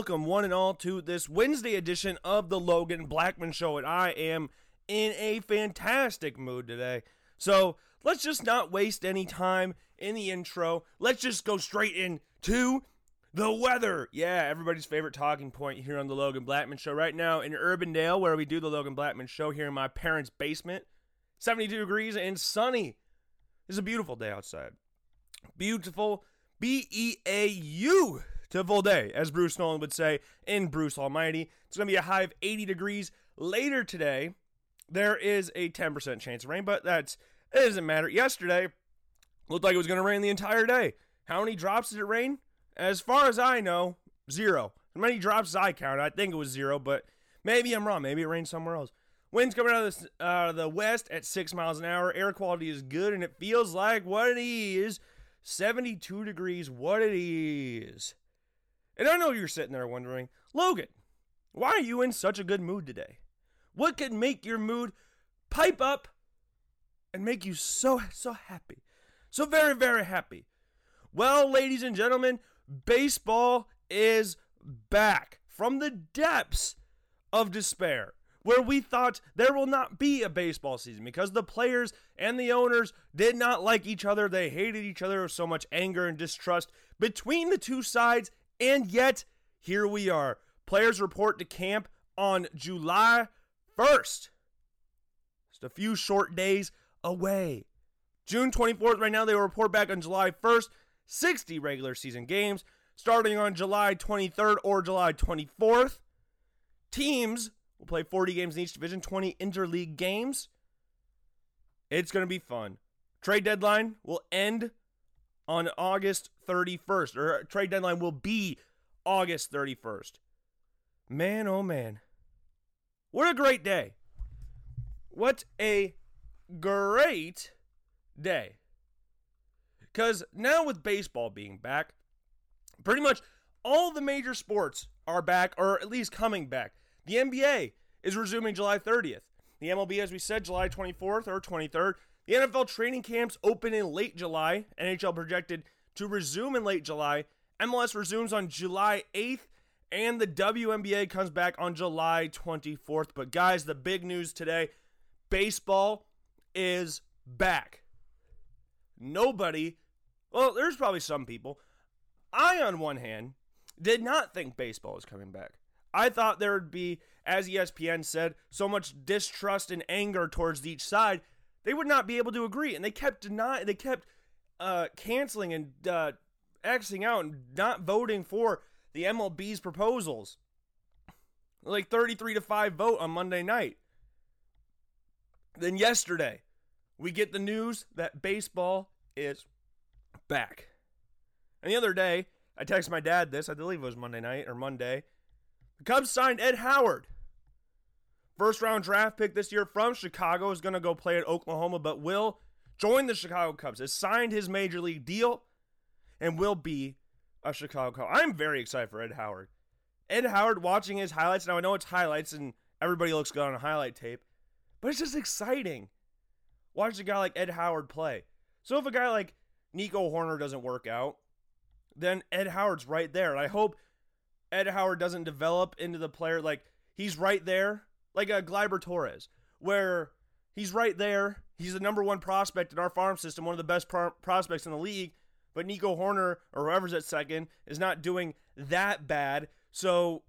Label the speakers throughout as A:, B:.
A: Welcome, one and all, to this Wednesday edition of the Logan Blackman Show, and I am in a fantastic mood today. So let's just not waste any time in the intro. Let's just go straight into the weather. Yeah, everybody's favorite talking point here on the Logan Blackman Show. Right now in Urbandale, where we do the Logan Blackman Show here in my parents' basement, 72 degrees and sunny. It's a beautiful day outside. Beautiful, B E A U full day, as Bruce Nolan would say in Bruce Almighty. It's going to be a high of 80 degrees later today. There is a 10% chance of rain, but that's it doesn't matter. Yesterday looked like it was going to rain the entire day. How many drops did it rain? As far as I know, zero. As many drops as I counted, I think it was zero, but maybe I'm wrong. Maybe it rained somewhere else. Winds coming out of the, uh, the west at six miles an hour. Air quality is good, and it feels like what it is 72 degrees. What it is. And I know you're sitting there wondering, Logan, why are you in such a good mood today? What could make your mood pipe up and make you so, so happy? So very, very happy. Well, ladies and gentlemen, baseball is back from the depths of despair where we thought there will not be a baseball season because the players and the owners did not like each other. They hated each other with so much anger and distrust between the two sides and yet, here we are. Players report to camp on July 1st. Just a few short days away. June 24th, right now, they will report back on July 1st. 60 regular season games starting on July 23rd or July 24th. Teams will play 40 games in each division, 20 interleague games. It's going to be fun. Trade deadline will end on August 31st, or trade deadline will be August 31st. Man, oh man. What a great day. What a great day. Because now with baseball being back, pretty much all the major sports are back, or at least coming back. The NBA is resuming July 30th. The MLB, as we said, July 24th or 23rd. The NFL training camps open in late July. NHL projected to resume in late July. MLS resumes on July 8th, and the WNBA comes back on July 24th. But, guys, the big news today baseball is back. Nobody, well, there's probably some people. I, on one hand, did not think baseball was coming back. I thought there would be, as ESPN said, so much distrust and anger towards each side they would not be able to agree, and they kept denying. They kept uh, canceling and uh, out and not voting for the MLB's proposals. Like 33 to 5 vote on Monday night. Then yesterday, we get the news that baseball is back. And the other day, I texted my dad this, I believe it was Monday night or Monday. The Cubs signed Ed Howard. First round draft pick this year from Chicago is going to go play at Oklahoma, but will join the Chicago Cubs. Has signed his major league deal and will be a Chicago Cub. I'm very excited for Ed Howard. Ed Howard watching his highlights. Now I know it's highlights and everybody looks good on a highlight tape, but it's just exciting. Watch a guy like Ed Howard play. So if a guy like Nico Hoerner doesn't work out, then Ed Howard's right there. And I hope Ed Howard doesn't develop into the player like he's right there like uh, a Gleyber Torres, where he's right there. He's the number one prospect in our farm system, one of the best pro- prospects in the league. But Nico Hoerner or whoever's at second is not doing that bad. So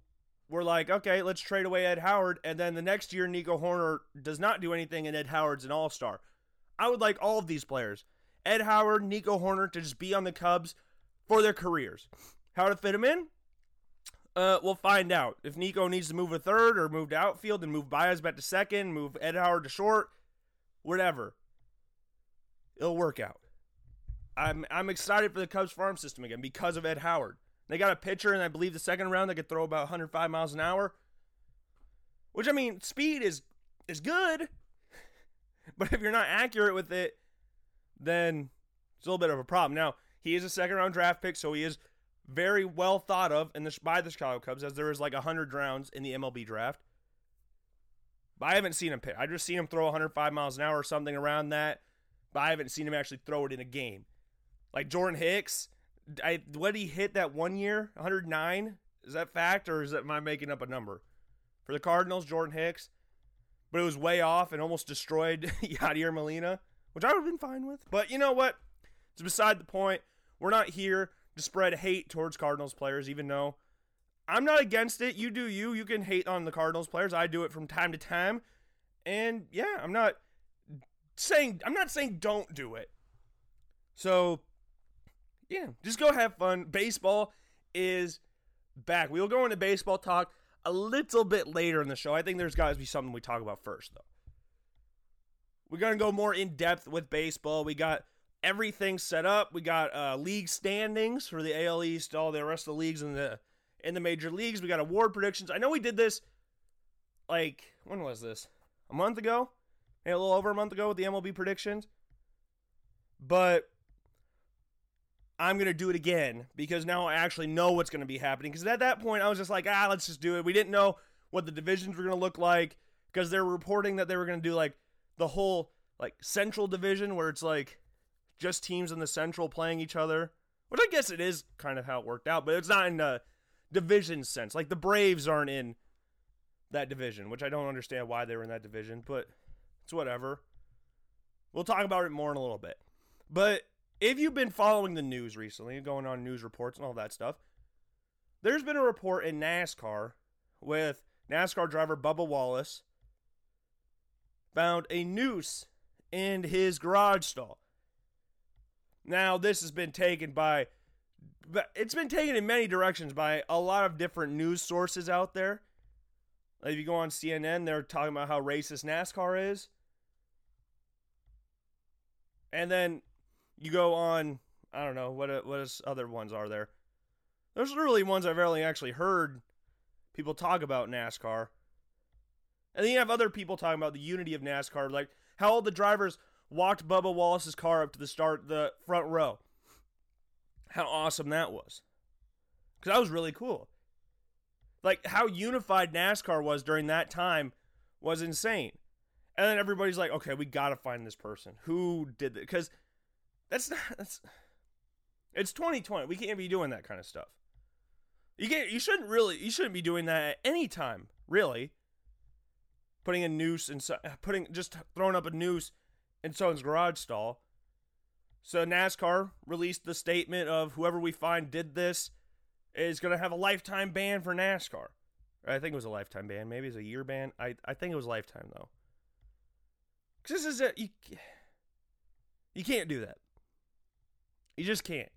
A: we're like, okay, let's trade away Ed Howard. And then the next year, Nico Hoerner does not do anything, and Ed Howard's an all star. I would like all of these players, Ed Howard, Nico Horner, to just be on the Cubs for their careers. How to fit them in? Uh, we'll find out if Nico needs to move a third or move to outfield and move Baez back to second, move Ed Howard to short, whatever. It'll work out. I'm I'm excited for the Cubs farm system again because of Ed Howard. They got a pitcher, and I believe the second round they could throw about 105 miles an hour. Which I mean, speed is is good, but if you're not accurate with it, then it's a little bit of a problem. Now he is a second round draft pick, so he is very well thought of in the, by the Chicago Cubs, as there is like 100 rounds in the MLB draft. But I haven't seen him pitch. I just seen him throw 105 miles an hour or something around that, but I haven't seen him actually throw it in a game. Like Jordan Hicks, I what did he hit that one year? 109 is that fact or is that am I making up a number? For the Cardinals, Jordan Hicks, but it was way off and almost destroyed Yadier Molina, which I would have been fine with. But you know what? It's beside the point. We're not here to spread hate towards Cardinals players, even though I'm not against it. You do you. You can hate on the Cardinals players. I do it from time to time. And yeah, I'm not saying I'm not saying don't do it. So yeah, just go have fun. Baseball is back. We'll go into baseball talk a little bit later in the show. I think there's got to be something we talk about first, though. We're going to go more in depth with baseball. We got everything set up. We got uh, league standings for the AL East, all the rest of the leagues in the in the major leagues. We got award predictions. I know we did this like when was this? A month ago? Maybe a little over a month ago with the MLB predictions. But I'm to do it again because now I actually know what's to be happening. Because at that point, I was just like, ah, let's just do it. We didn't know what the divisions were to look like because they were reporting that they were to do like the whole like central division where it's like just teams in the central playing each other, which I guess it is kind of how it worked out, but it's not in a division sense. Like the Braves aren't in that division, which I don't understand why they were in that division, but it's whatever. We'll talk about it more in a little bit. But if you've been following the news recently, going on news reports and all that stuff, there's been a report in NASCAR with NASCAR driver Bubba Wallace found a noose in his garage stall. Now, this has been taken by it's been taken in many directions by a lot of different news sources out there. If you go on CNN, they're talking about how racist NASCAR is. And then you go on, I don't know what what is other ones are there. There's really ones I've rarely actually heard people talk about NASCAR. And then you have other people talking about the unity of NASCAR, like how all the drivers walked Bubba Wallace's car up to the start, the front row. How awesome that was. Because that was really cool. Like how unified NASCAR was during that time was insane. And then everybody's like, okay, we got to find this person. Who did it? Because that's not that's it's 2020. We can't be doing that kind of stuff. You can't you shouldn't really you shouldn't be doing that at any time, really. Putting a noose and putting just throwing up a noose in someone's garage stall. So NASCAR released the statement of whoever we find did this is going to have a lifetime ban for NASCAR. I think it was a lifetime ban. Maybe it's a year ban. I, I think it was lifetime though. Because this is a you, you can't do that. You just can't.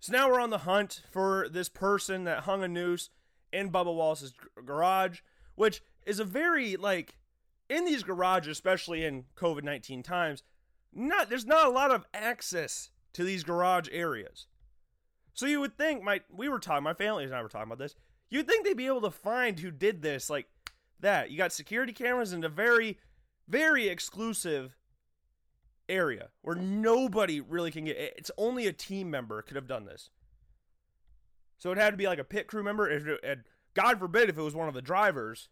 A: So now we're on the hunt for this person that hung a noose in Bubba Wallace's garage, which is a very like in these garages, especially in COVID nineteen times, not there's not a lot of access to these garage areas. So you would think my we were talking, my family and I were talking about this. You'd think they'd be able to find who did this like that. You got security cameras in a very, very exclusive area where nobody really can get it's only a team member could have done this so it had to be like a pit crew member and god forbid if it was one of the drivers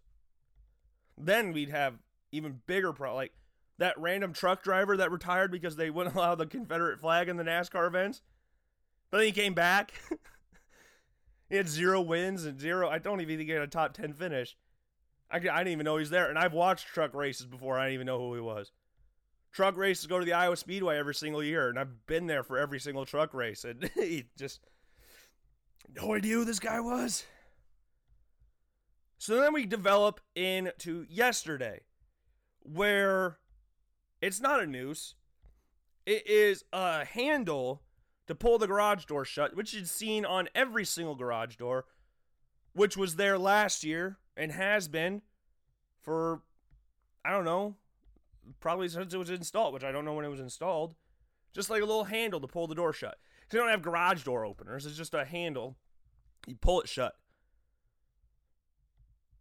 A: then we'd have even bigger pro like that random truck driver that retired because they wouldn't allow the confederate flag in the nascar events. But then he came back. He had zero wins and zero i don't even think he had a top 10 finish. I, I didn't even know he was there and i've watched truck races before i didn't even know who he was. Truck races go to the Iowa Speedway every single year, and I've been there for every single truck race, and he just no idea who this guy was. So then we develop into yesterday, where it's not a noose, it is a handle to pull the garage door shut, which is seen on every single garage door, which was there last year and has been for I don't know probably since it was installed, which I don't know when it was installed. Just like a little handle to pull the door shut. They don't have garage door openers. It's just a handle. You pull it shut.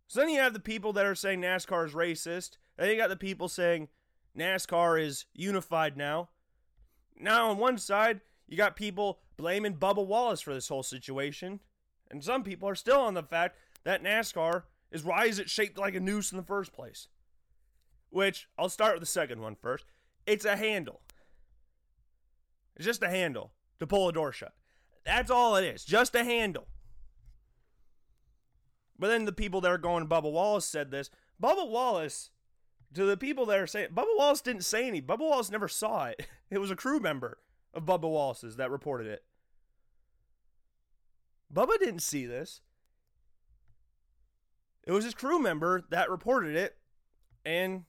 A: So then you have the people that are saying NASCAR is racist. Then you got the people saying NASCAR is unified now. Now, on one side, you got people blaming Bubba Wallace for this whole situation. And some people are still on the fact that NASCAR is why is it shaped like a noose in the first place? which I'll start with the second one first. It's a handle. It's just a handle to pull a door shut. That's all it is, just a handle. But then the people that are going, Bubba Wallace said this. Bubba Wallace, to the people that are saying, Bubba Wallace didn't say any. Bubba Wallace never saw it. It was a crew member of Bubba Wallace's that reported it. Bubba didn't see this. It was his crew member that reported it. And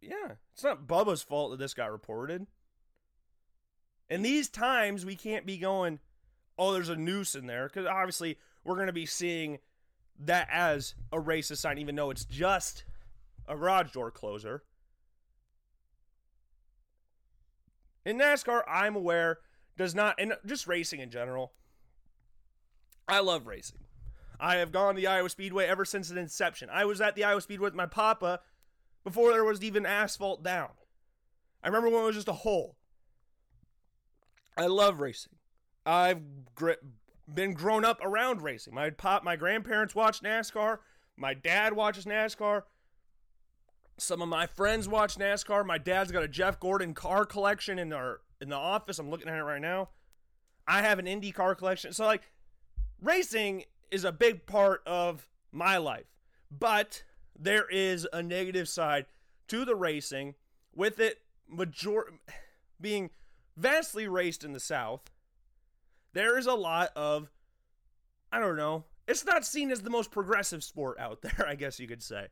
A: yeah, it's not Bubba's fault that this got reported. In these times, we can't be going, oh, there's a noose in there. Because obviously, we're going to be seeing that as a racist sign, even though it's just a garage door closer. In NASCAR, I'm aware, does not, and just racing in general, I love racing. I have gone to the Iowa Speedway ever since its inception. I was at the Iowa Speedway with my papa before there was even asphalt down. I remember when it was just a hole. I love racing. I've been grown up around racing. My pop, my grandparents watch NASCAR. My dad watches NASCAR. Some of my friends watch NASCAR. My dad's got a Jeff Gordon car collection in our in the office. I'm looking at it right now. I have an Indy car collection. So like racing is a big part of my life. But there is a negative side to the racing with it major being vastly raced in the south. There is a lot of I don't know. It's not seen as the most progressive sport out there, I guess you could say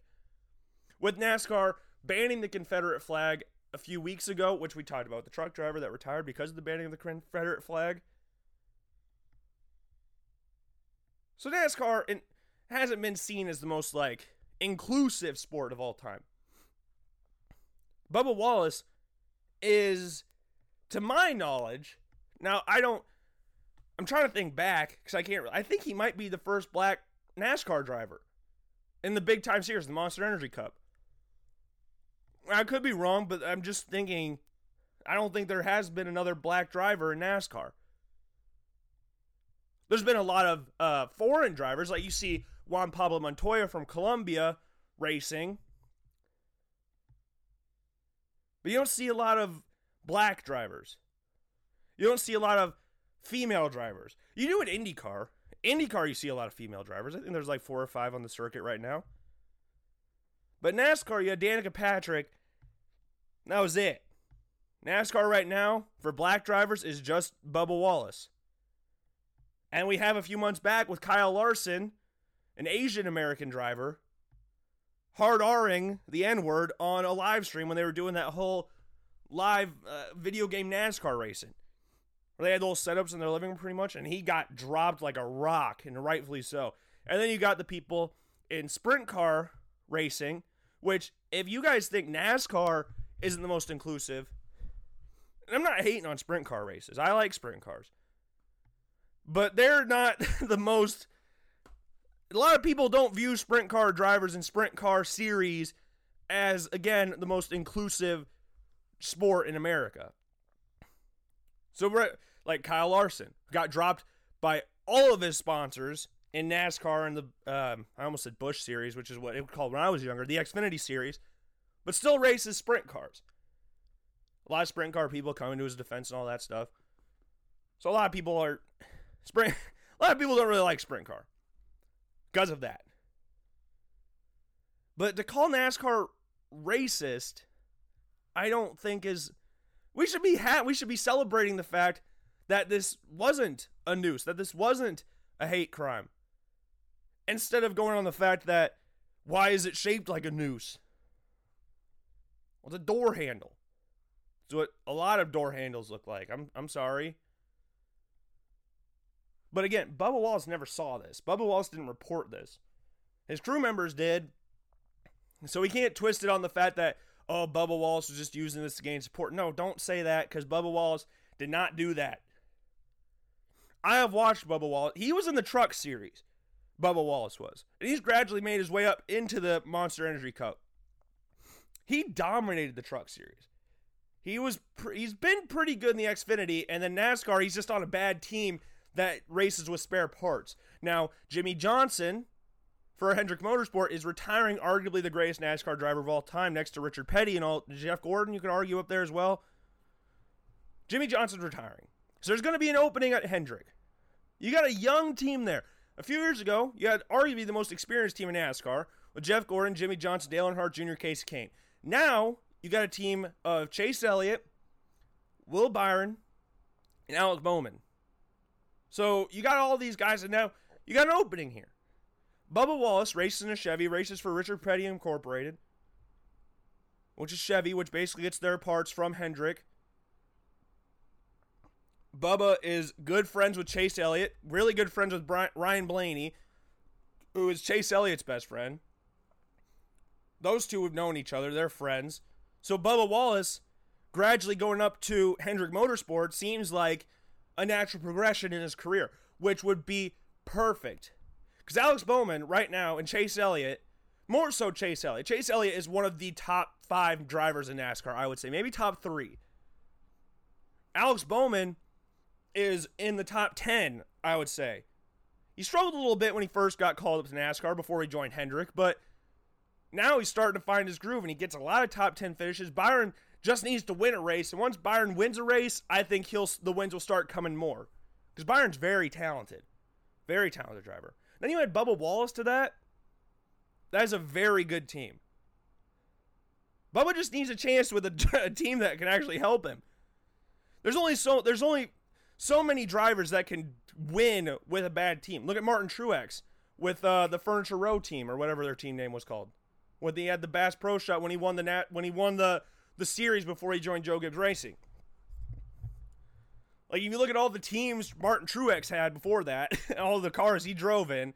A: with NASCAR banning the Confederate flag a few weeks ago, which we talked about the truck driver that retired because of the banning of the Confederate flag. So NASCAR hasn't been seen as the most like inclusive sport of all time. Bubba Wallace is, to my knowledge, now I don't. I'm trying to think back because I can't. I think he might be the first black NASCAR driver in the big time series, the Monster Energy Cup. I could be wrong, but I'm just thinking. I don't think there has been another black driver in NASCAR. There's been a lot of uh, foreign drivers, like you see Juan Pablo Montoya from Colombia racing, but you don't see a lot of black drivers. You don't see a lot of female drivers. You do in IndyCar. IndyCar, you see a lot of female drivers. I think there's like four or five on the circuit right now. But NASCAR, you had Danica Patrick. That was it. NASCAR right now for black drivers is just Bubba Wallace. And we have a few months back with Kyle Larson, an Asian American driver, hard Ring the N word on a live stream when they were doing that whole live uh, video game NASCAR racing. Where they had those setups in their living room pretty much, and he got dropped like a rock, and rightfully so. And then you got the people in sprint car racing which, if you guys think NASCAR isn't the most inclusive, I'm not hating on sprint car races. I like sprint cars. But they're not the most. A lot of people don't view sprint car drivers and sprint car series as, again, the most inclusive sport in America. So, like Kyle Larson got dropped by all of his sponsors in NASCAR and the um, I almost said Busch Series, which is what it was called when I was younger, the Xfinity Series, but still races sprint cars. A lot of sprint car people coming to his defense and all that stuff. So a lot of people are sprint. A lot of people don't really like sprint car because of that. But to call NASCAR racist, I don't think is. We should be ha- we should be celebrating the fact that this wasn't a noose, that this wasn't a hate crime instead of going on the fact that why is it shaped like a noose? Well, it's a door handle. It's what a lot of door handles look like. I'm I'm sorry. But again, Bubba Wallace never saw this. Bubba Wallace didn't report this. His crew members did. So we can't twist it on the fact that, oh, Bubba Wallace was just using this to gain support. No, don't say that because Bubba Wallace did not do that. I have watched Bubba Wallace. He was in the truck series. Bubba Wallace was. And he's gradually made his way up into the Monster Energy Cup. He dominated the truck series. He was pre- he's been pretty good in the Xfinity and then NASCAR he's just on a bad team that races with spare parts. Now, Jimmie Johnson for Hendrick Motorsport is retiring arguably the greatest NASCAR driver of all time next to Richard Petty and all Jeff Gordon you could argue up there as well. Jimmie Johnson's retiring. So there's going to be an opening at Hendrick. You got a young team there. A few years ago, you had arguably the most experienced team in NASCAR with Jeff Gordon, Jimmie Johnson, Dale Earnhardt Jr., Kasey Kahne. Now, you got a team of Chase Elliott, Will Byron, and Alex Bowman. So you got all these guys, and now you got an opening here. Bubba Wallace races in a Chevy, races for Richard Petty Incorporated, which is Chevy, which basically gets their parts from Hendrick. Bubba is good friends with Chase Elliott, really good friends with Brian, Ryan Blaney, who is Chase Elliott's best friend. Those two have known each other, they're friends. So Bubba Wallace gradually going up to Hendrick Motorsport seems like a natural progression in his career, which would be perfect. Because Alex Bowman, right now, and Chase Elliott, more so Chase Elliott. Chase Elliott is one of the top five drivers in NASCAR, I would say, maybe top three. Alex Bowman is in the top 10, I would say. He struggled a little bit when he first got called up to NASCAR before he joined Hendrick, but now he's starting to find his groove and he gets a lot of top 10 finishes. Byron just needs to win a race, and once Byron wins a race, I think he'll the wins will start coming more. Because Byron's very talented. Very talented driver. Then you add Bubba Wallace to that. That is a very good team. Bubba just needs a chance with a, a team that can actually help him. There's only so there's only so many drivers that can win with a bad team. Look at Martin Truex with uh, the Furniture Row team or whatever their team name was called. When he had the Bass Pro Shot when he won the nat when he won the the series before he joined Joe Gibbs Racing. Like if you look at all the teams Martin Truex had before that, all the cars he drove in,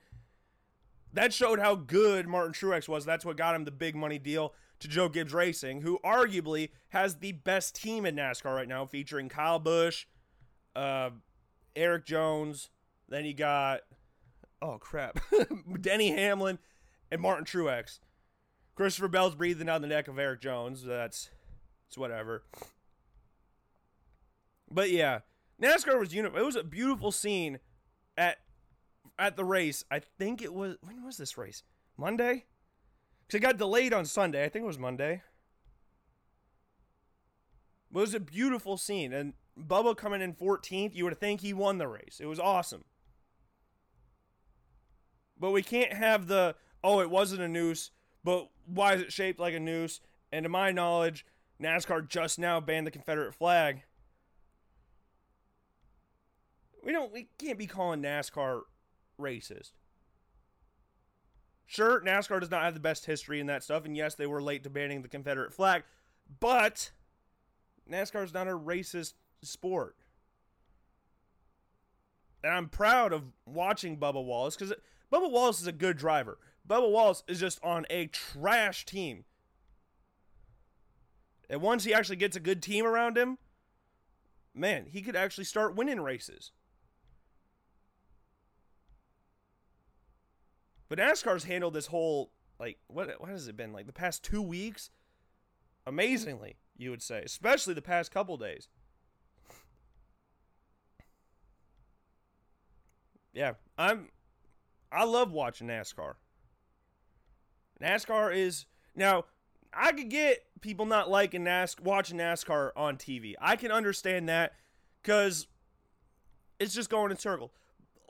A: that showed how good Martin Truex was. That's what got him the big money deal to Joe Gibbs Racing, who arguably has the best team in NASCAR right now, featuring Kyle Busch, uh, Erik Jones. Then you got, oh crap, Denny Hamlin and Martin Truex. Christopher Bell's breathing down the neck of Erik Jones. That's it's whatever. But yeah, NASCAR was uni- It was a beautiful scene at at the race. I think it was when was this race? Monday? Because it got delayed on Sunday. I think it was Monday. But it was a beautiful scene, and Bubba coming in 14th, you would think he won the race. It was awesome. But we can't have the oh, it wasn't a noose, but why is it shaped like a noose? And to my knowledge, NASCAR just now banned the Confederate flag. We don't we can't be calling NASCAR racist. Sure, NASCAR does not have the best history in that stuff, and yes, they were late to banning the Confederate flag, but NASCAR is not a racist sport. And I'm proud of watching Bubba Wallace because Bubba Wallace is a good driver. Bubba Wallace is just on a trash team. And once he actually gets a good team around him, man, he could actually start winning races. But NASCAR's handled this whole like what what has it been like the past two weeks? Amazingly, you would say, especially the past couple days. Yeah, I'm. I love watching NASCAR. NASCAR is now. I could get people not liking NASCAR, watching NASCAR on TV. I can understand that because it's just going in circles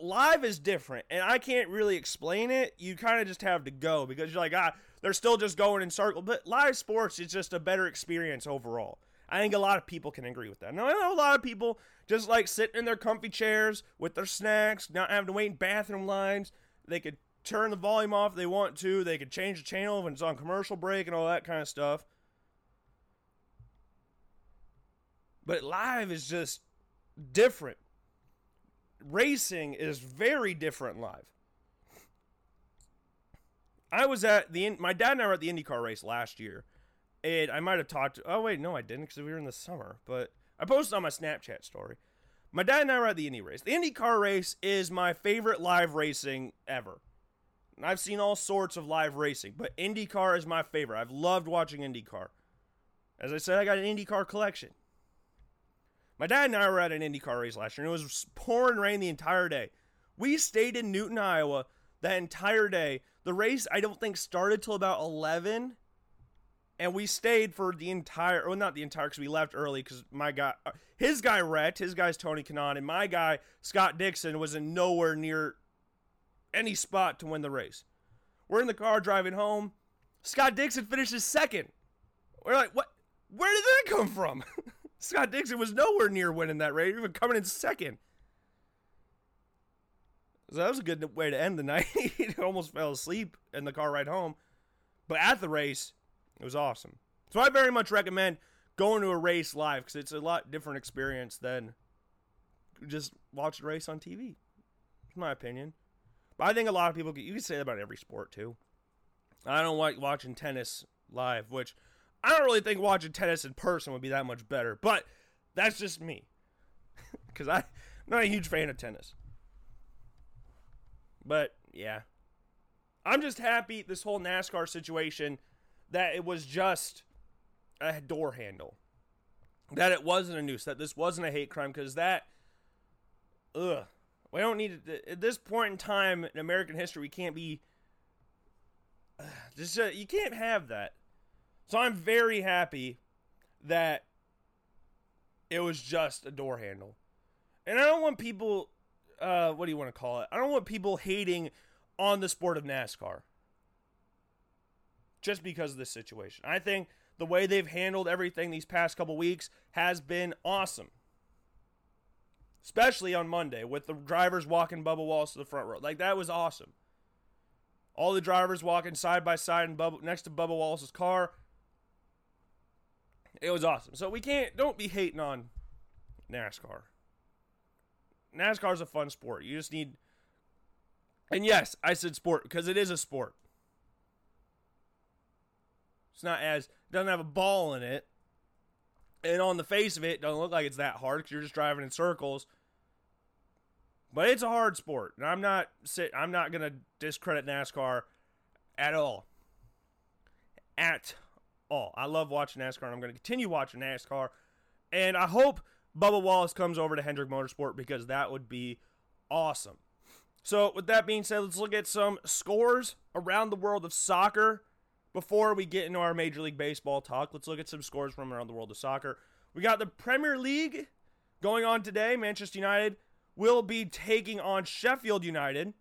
A: live is different, and I can't really explain it. You kind of just have to go because you're like, ah, they're still just going in circles. But live sports is just a better experience overall. I think a lot of people can agree with that. Now, I know a lot of people just like sitting in their comfy chairs with their snacks, not having to wait in bathroom lines. They could turn the volume off if they want to. They could change the channel when it's on commercial break and all that kind of stuff. But live is just different racing is very different live. I was at the my dad and I were at the IndyCar race last year, and I might have talked. Oh wait, no, I didn't because we were in the summer. But I posted on my Snapchat story. My dad and I were at the Indy race. The IndyCar race is my favorite live racing ever. I've seen all sorts of live racing, but IndyCar is my favorite. I've loved watching IndyCar. As I said, I got an IndyCar collection. My dad and I were at an IndyCar race last year, and it was pouring rain the entire day. We stayed in Newton, Iowa that entire day. The race, I don't think, started till about 11, and we stayed for the entire, well, not the entire, because we left early because my guy, uh, his guy wrecked. His guy's Tony Kanaan, and my guy, Scott Dixon, was in nowhere near any spot to win the race. We're in the car driving home. Scott Dixon finishes second. We're like, what? Where did that come from? Scott Dixon was nowhere near winning that race, even coming in second. So that was a good way to end the night. he almost fell asleep in the car ride home. But at the race, it was awesome. So I very much recommend going to a race live because it's a lot different experience than just watching a race on TV. It's my opinion. But I think a lot of people, you can say that about every sport too. I don't like watching tennis live, which I don't really think watching tennis in person would be that much better. But that's just me. Because I'm not a huge fan of tennis. But yeah. I'm just happy this whole NASCAR situation that it was just a door handle. That it wasn't a noose, that this wasn't a hate crime, because that, ugh. We don't need it. At this point in time in American history, we can't be. Uh, just, uh, you can't have that. So I'm very happy that it was just a door handle. And I don't want people, uh, what do you want to call it? I don't want people hating on the sport of NASCAR just because of this situation. I think the way they've handled everything these past couple weeks has been awesome. Especially on Monday with the drivers walking Bubba Wallace to the front row. Like that was awesome. All the drivers walking side by side and Bubba, next to Bubba Wallace's car. It was awesome. So we can't don't be hating on NASCAR. NASCAR is a fun sport. You just need and yes, I said sport because it is a sport. It's not as doesn't have a ball in it. And on the face of it, it doesn't look like it's that hard because you're just driving in circles. But it's a hard sport, and I'm not sit. I'm not gonna discredit NASCAR at all. At all, I love watching NASCAR, and I'm gonna continue watching NASCAR. And I hope Bubba Wallace comes over to Hendrick Motorsport because that would be awesome. So, with that being said, let's look at some scores around the world of soccer before we get into our Major League Baseball talk. Let's look at some scores from around the world of soccer. We got the Premier League going on today. Manchester United will be taking on Sheffield United.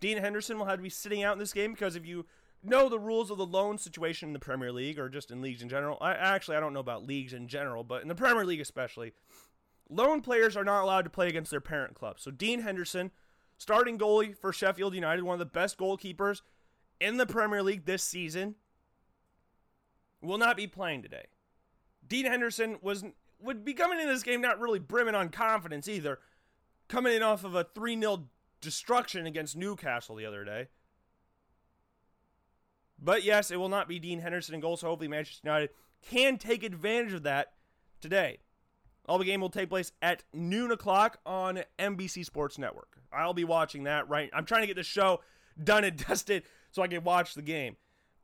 A: Dean Henderson will have to be sitting out in this game because if you know the rules of the loan situation in the Premier League or just in leagues in general, I actually I don't know about leagues in general, but in the Premier League especially, loan players are not allowed to play against their parent club. So Dean Henderson starting goalie for Sheffield United, one of the best goalkeepers in the Premier League this season, will not be playing today. Dean Henderson was would be coming in this game not really brimming on confidence either, coming in off of a 3-0 destruction against Newcastle the other day. But yes, it will not be Dean Henderson in goal, so hopefully Manchester United can take advantage of that today. All the game will take place at noon o'clock on NBC Sports Network. I'll be watching that right. I'm trying to get the show done and dusted so I can watch the game.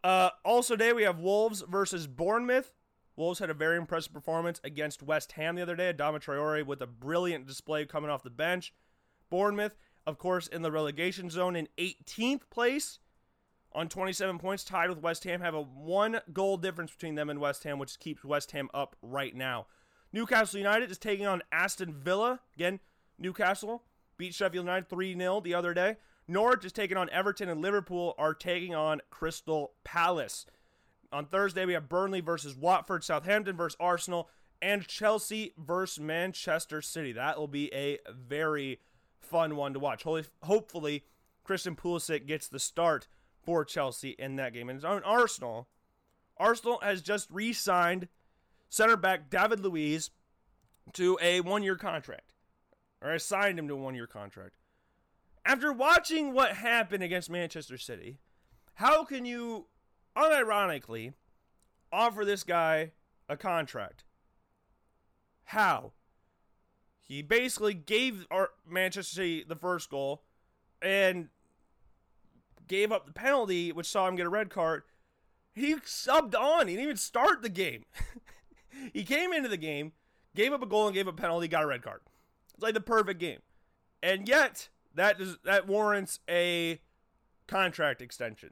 A: Uh, also today we have Wolves versus Bournemouth. Wolves had a very impressive performance against West Ham the other day. Adama Traore with a brilliant display coming off the bench. Bournemouth, of course, in the relegation zone in 18th place on 27 points, tied with West Ham. Have a one goal difference between them and West Ham, which keeps West Ham up right now. Newcastle United is taking on Aston Villa. Again, Newcastle beat Sheffield United 3 0 the other day. Norwich is taking on Everton, and Liverpool are taking on Crystal Palace. On Thursday, we have Burnley versus Watford, Southampton versus Arsenal, and Chelsea versus Manchester City. That will be a very fun one to watch. Hopefully, Christian Pulisic gets the start for Chelsea in that game. And on Arsenal, Arsenal has just re signed center back David Luiz to a one year contract, or assigned him to a one year contract. After watching what happened against Manchester City, how can you unironically offer this guy a contract? How? He basically gave our Manchester City the first goal and gave up the penalty, which saw him get a red card. He subbed on. He didn't even start the game. he came into the game, gave up a goal and gave a penalty, got a red card. It's like the perfect game. And yet, that is that warrants a contract extension.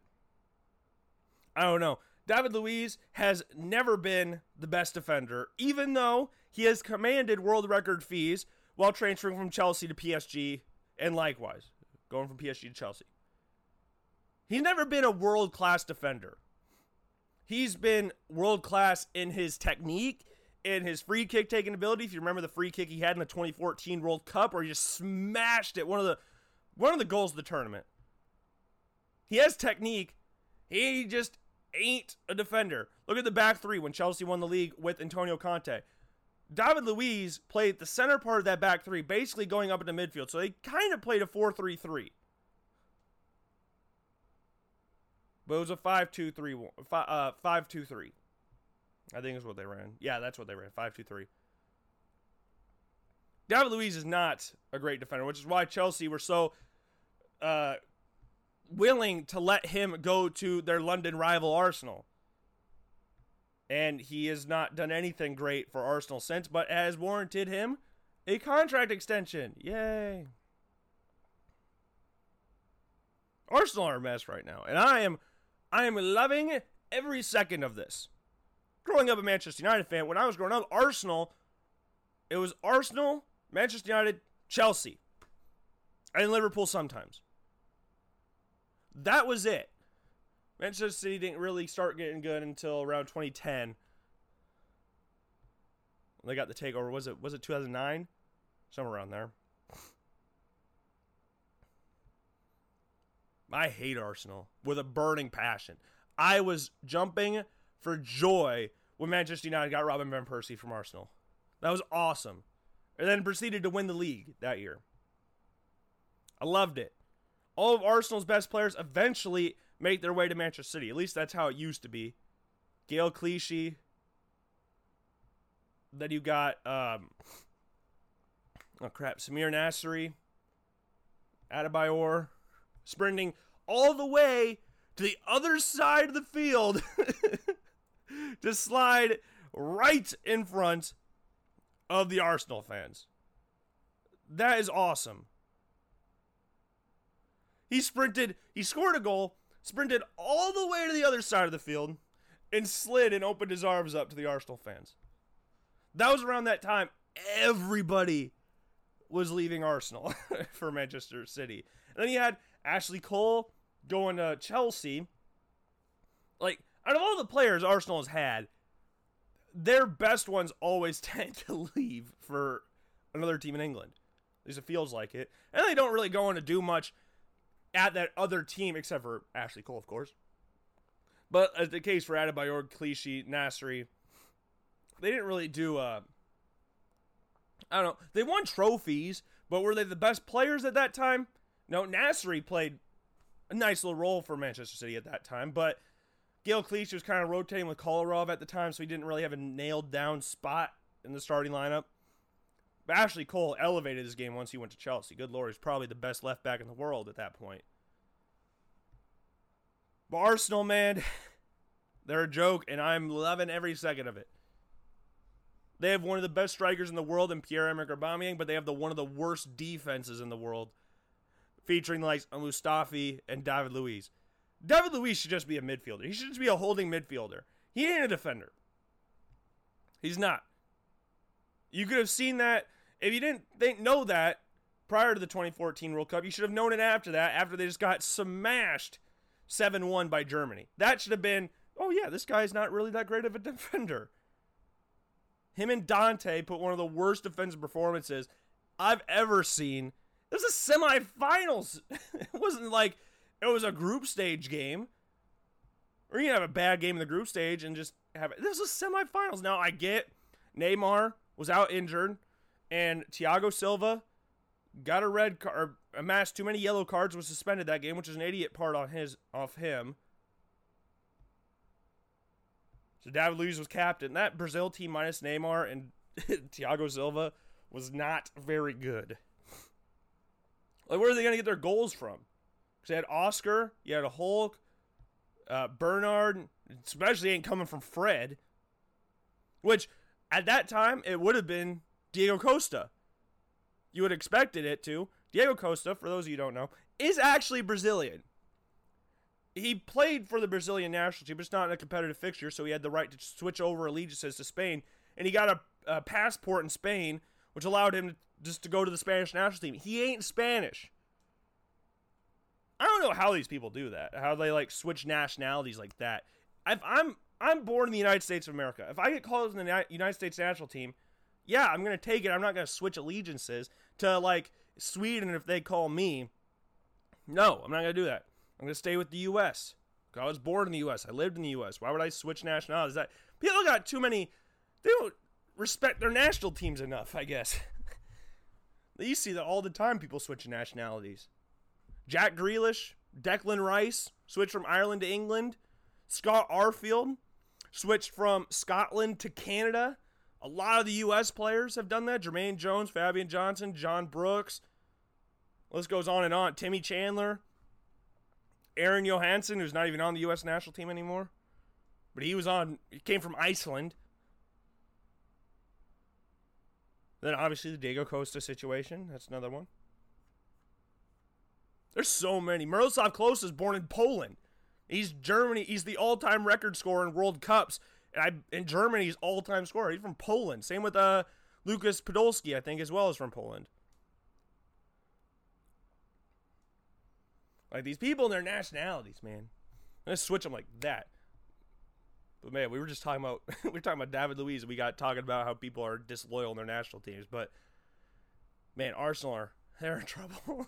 A: I don't know. David Luiz has never been the best defender, even though he has commanded world record fees while transferring from Chelsea to PSG and likewise going from PSG to Chelsea. He's never been a world class defender. He's been world class in his technique, in his free kick taking ability. If you remember the free kick he had in the 2014 World Cup, where he just smashed it, one of the one of the goals of the tournament. He has technique. He just ain't a defender. Look at the back three when Chelsea won the league with Antonio Conte. David Luiz played the center part of that back three, basically going up into midfield. So they kind of played a 4 3 3. But it was a 5 2 3 uh, 5 2 3. I think is what they ran. Yeah, that's what they ran 5 2 3. David Luiz is not a great defender, which is why Chelsea were so uh, willing to let him go to their London rival Arsenal. And he has not done anything great for Arsenal since, but has warranted him a contract extension. Yay. Arsenal are a mess right now, and I am I am loving every second of this. Growing up a Manchester United fan, when I was growing up, Arsenal, it was Arsenal, Manchester United, Chelsea, and Liverpool sometimes. That was it. Manchester City didn't really start getting good until around 2010. They got the takeover. Was it was it 2009? Somewhere around there. I hate Arsenal with a burning passion. I was jumping for joy when Manchester United got Robin Van Persie from Arsenal. That was awesome. And then proceeded to win the league that year. I loved it. All of Arsenal's best players eventually make their way to Manchester City. At least that's how it used to be. Gael Clichy. Then you got um oh crap, Samir Nasri, Adebayor, sprinting all the way to the other side of the field to slide right in front of the Arsenal fans. That is awesome. He sprinted, he scored a goal, sprinted all the way to the other side of the field, and slid and opened his arms up to the Arsenal fans. That was around that time everybody was leaving Arsenal for Manchester City. And then you had Ashley Cole going to Chelsea. Like, out of all the players Arsenal has had, their best ones always tend to leave for another team in England. At least it feels like it. And they don't really go on to do much at that other team, except for Ashley Cole, of course. But as the case for Adebayor, Clichy, Nasri, they didn't really do. Uh, I don't know. They won trophies, but were they the best players at that time? No, Nasri played a nice little role for Manchester City at that time, but Gael Clichy was kind of rotating with Kolarov at the time, so he didn't really have a nailed down spot in the starting lineup. But Ashley Cole elevated his game once he went to Chelsea. Good lord, he's probably the best left back in the world at that point. But Arsenal, man, they're a joke, and I'm loving every second of it. They have one of the best strikers in the world in Pierre-Emerick Aubameyang, but they have the one of the worst defenses in the world, featuring like Mustafi and David Luiz. David Luiz should just be a midfielder. He should just be a holding midfielder. He ain't a defender. He's not. You could have seen that if you didn't think know that prior to the 2014 World Cup. You should have known it after that. After they just got smashed 7-1 by Germany. That should have been, oh yeah, this guy's not really that great of a defender. Him and Dante put one of the worst defensive performances I've ever seen. This is semifinals. it wasn't like it was a group stage game. Or you can have a bad game in the group stage and just have it. This was semifinals. Now I get Neymar was out injured, and Thiago Silva got a red card, amassed too many yellow cards, was suspended that game, which is an idiot part on his off him. So David Luiz was captain. That Brazil team minus Neymar and Thiago Silva was not very good. Like, where are they going to get their goals from? Because they had Oscar, you had a Hulk, uh, Bernard, especially ain't coming from Fred. Which, at that time, it would have been Diego Costa. You would have expected it to. Diego Costa, for those of you who don't know, is actually Brazilian. He played for the Brazilian national team, but it's not in a competitive fixture, so he had the right to switch over allegiances to Spain. And he got a, a passport in Spain, which allowed him to, just to go to the Spanish national team. He ain't Spanish. I don't know how these people do that. How they like switch nationalities like that. If I'm I'm born in the United States of America. If I get called in the United States national team, yeah, I'm gonna take it. I'm not gonna switch allegiances to like Sweden if they call me. No, I'm not gonna do that. I'm gonna stay with the U.S. I was born in the U.S. I lived in the U.S. Why would I switch nationalities? That people got too many. They don't respect their national teams enough. I guess. you see that all the time. People switch nationalities. Jack Grealish, Declan Rice switch from Ireland to England. Scott Arfield switched from Scotland to Canada. A lot of the U.S. players have done that. Jermaine Jones, Fabian Johnson, John Brooks. List goes on and on. Timmy Chandler, Aron Jóhannsson, who's not even on the U.S. national team anymore, but he was on. He came from Iceland. Then obviously the Diego Costa situation. That's another one. There's so many. Miroslav Klose is born in Poland. He's Germany. He's the all-time record scorer in World Cups. And I in Germany's all-time scorer. He's from Poland. Same with uh Lukas Podolski, I think, as well as from Poland. Like these people and their nationalities, man. Let's switch them like that. But man, we were just talking about we were talking about David Luiz. We got talking about how people are disloyal in their national teams, but man, Arsenal are they're in trouble.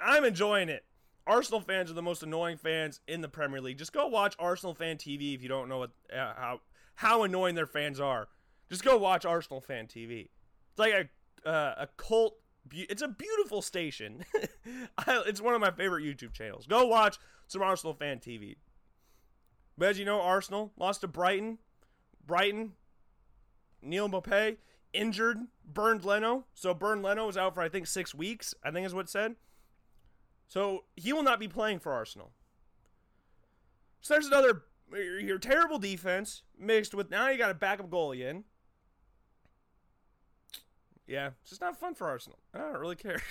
A: I'm enjoying it. Arsenal fans are the most annoying fans in the Premier League. Just go watch Arsenal fan TV if you don't know what uh, how how annoying their fans are. Just go watch Arsenal fan TV. It's like a uh, a cult. It's a beautiful station. it's one of my favorite YouTube channels. Go watch some Arsenal fan TV. But as you know, Arsenal lost to Brighton. Brighton, Neal Maupay injured, Bernd Leno. So Bernd Leno is out for I think six weeks. I think is what said. So he will not be playing for Arsenal. So there's another your terrible defense mixed with now you got a backup goalie in. Yeah, it's just not fun for Arsenal. I don't really care.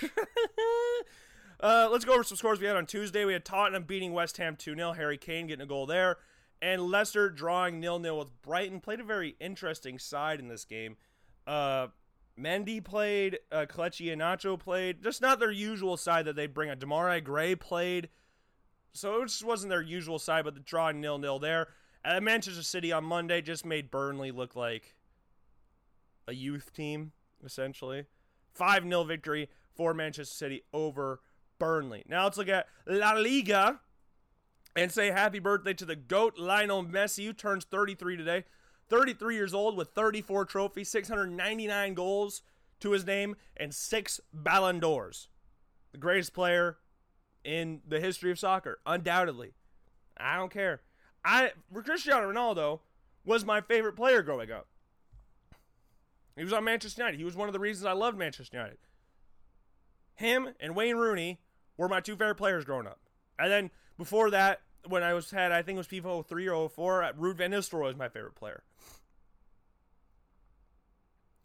A: uh, let's go over some scores we had on Tuesday. We had Tottenham beating West Ham 2 0. Harry Kane getting a goal there. And Leicester drawing nil nil with Brighton. Played a very interesting side in this game. Uh, Mendy played, uh, Kelechi Iheanacho played. Just not their usual side that they bring. A Demarai Gray played. So it just wasn't their usual side, but the drawing nil nil there. And Manchester City on Monday just made Burnley look like a youth team, essentially. 5 0 victory for Manchester City over Burnley. Now let's look at La Liga and say happy birthday to the GOAT, Lionel Messi, who turns 33 today. 33 years old with 34 trophies, 699 goals to his name, and six Ballon d'Ors. The greatest player in the history of soccer, undoubtedly. I don't care. I Cristiano Ronaldo was my favorite player growing up. He was on Manchester United. He was one of the reasons I loved Manchester United. Him and Wayne Rooney were my two favorite players growing up. And then before that, when I was had I think it was FIFA 03 or 04, uh, Ruud van Nistelrooy was my favorite player.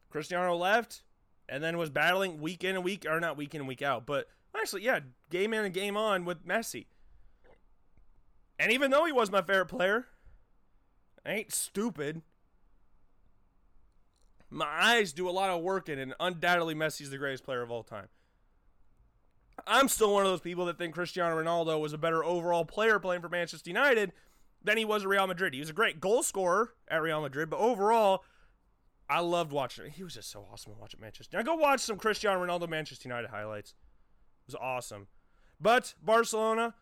A: Cristiano left and then was battling week in and week or not week in and week out, but actually yeah, game in and game on with Messi. And even though he was my favorite player, I ain't stupid. My eyes do a lot of work in, and undoubtedly Messi's the greatest player of all time. I'm still one of those people that think Cristiano Ronaldo was a better overall player playing for Manchester United than he was at Real Madrid. He was a great goal scorer at Real Madrid, but overall, I loved watching it. He was just so awesome to watch at Manchester. Now go watch some Cristiano Ronaldo Manchester United highlights. It was awesome. But Barcelona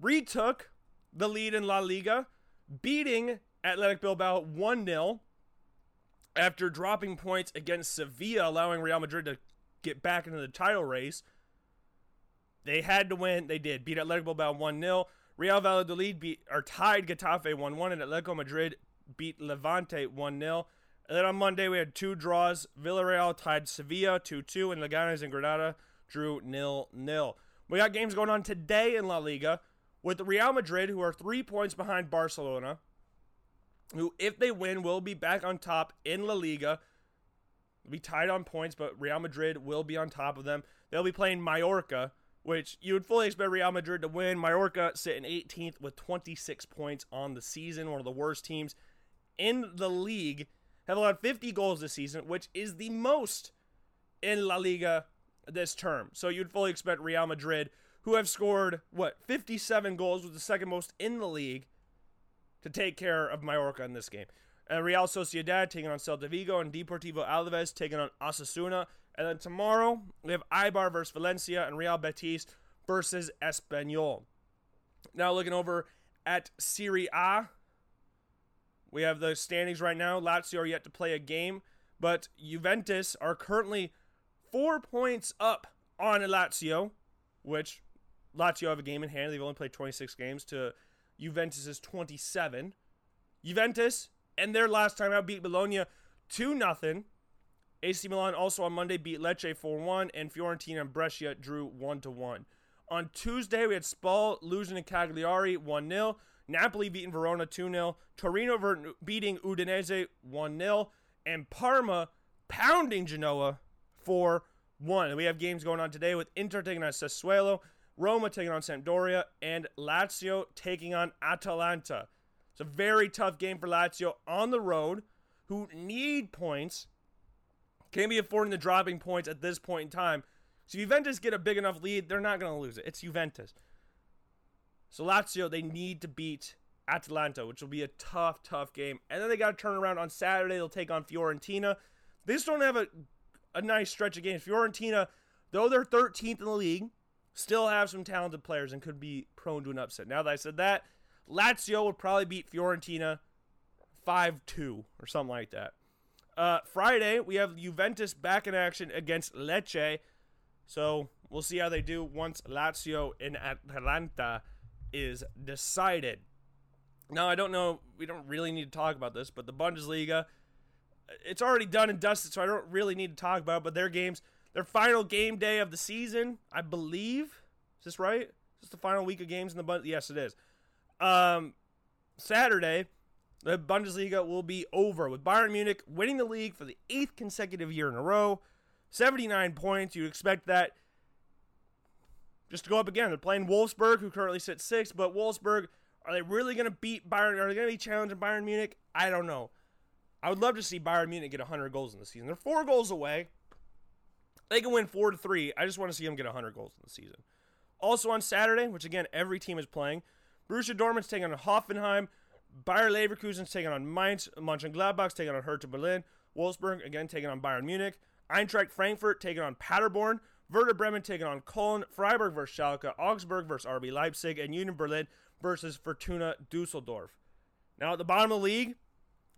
A: retook the lead in La Liga, beating Athletic Bilbao 1 0 after dropping points against Sevilla, allowing Real Madrid to get back into the title race. They had to win. They did. Beat Athletic Bilbao 1 0. Real Valladolid beat or tied Getafe 1 1, and Atletico Madrid beat Levante 1 0. And then on Monday, we had two draws. Villarreal tied Sevilla 2 2, and Leganes and Granada drew 0 0. We got games going on today in La Liga with Real Madrid, who are three points behind Barcelona, who, if they win, will be back on top in La Liga. They'll be tied on points, but Real Madrid will be on top of them. They'll be playing Mallorca, which you would fully expect Real Madrid to win. Mallorca sitting 18th with 26 points on the season, one of the worst teams in the league. Have allowed 50 goals this season, which is the most in La Liga this term. So you'd fully expect Real Madrid, who have scored, what, 57 goals, was the second most in the league to take care of Mallorca in this game. And Real Sociedad taking on Celta Vigo and Deportivo Alaves taking on Osasuna. And then tomorrow, we have Eibar versus Valencia and Real Betis versus Espanyol. Now, looking over at Serie A, we have the standings right now. Lazio are yet to play a game, but Juventus are currently four points up on Lazio, which Lazio have a game in hand. They've only played 26 games to Juventus's 27. Juventus and their last time out beat Bologna 2 0. AC Milan also on Monday beat Lecce 4 1, and Fiorentina and Brescia drew 1 1. On Tuesday, we had Spal losing to Cagliari 1 0. Napoli beating Verona 2 0. Torino beating Udinese 1 0. And Parma pounding Genoa 4 1. And we have games going on today with Inter taking on Sassuolo, Roma taking on Sampdoria, and Lazio taking on Atalanta. It's a very tough game for Lazio on the road, who need points. Can't be affording the dropping points at this point in time. So Juventus get a big enough lead, they're not going to lose it. It's Juventus. So Lazio, they need to beat Atalanta, which will be a tough, tough game. And then they got to turn around on Saturday. They'll take on Fiorentina. They just don't have a, a nice stretch of games. Fiorentina, though they're 13th in the league, still have some talented players and could be prone to an upset. Now that I said that, Lazio would probably beat Fiorentina 5 2 or something like that. Uh, Friday, we have Juventus back in action against Lecce. So we'll see how they do once Lazio and Atalanta is decided. Now, I don't know, we don't really need to talk about this, but the Bundesliga, it's already done and dusted, so I don't really need to talk about it, but their games, their final game day of the season, I believe. Is this right? Is this the final week of games in the Bundesliga? Yes, it is. Um, Saturday, the Bundesliga will be over with Bayern Munich winning the league for the eighth consecutive year in a row. 79 points. You would expect that just to go up again. They're playing Wolfsburg, who currently sits sixth, but Wolfsburg, are they really going to beat Bayern? Are they going to be challenging Bayern Munich? I don't know. I would love to see Bayern Munich get 100 goals in the season. They're four goals away. They can win four to three. I just want to see them get 100 goals in the season. Also on Saturday, which again every team is playing, Borussia Dortmund's taking on Hoffenheim. Bayer Leverkusen's taking on Mainz. Mönchengladbach's taking on Hertha Berlin. Wolfsburg again taking on Bayern Munich. Eintracht Frankfurt taking on Paderborn. Werder Bremen taking on Köln. Freiburg versus Schalke. Augsburg versus RB Leipzig. And Union Berlin versus Fortuna Dusseldorf. Now at the bottom of the league,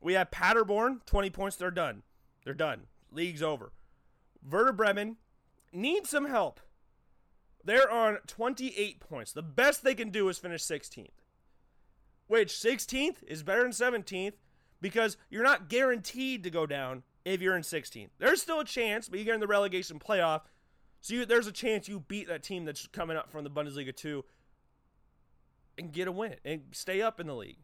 A: we have Paderborn, 20 points. They're done. They're done. League's over. Werder Bremen needs some help. They're on 28 points. The best they can do is finish 16th. Which 16th is better than 17th because you're not guaranteed to go down if you're in 16th. There's still a chance, but you get in the relegation playoff. So you, there's a chance you beat that team that's coming up from the Bundesliga 2 and get a win and stay up in the league.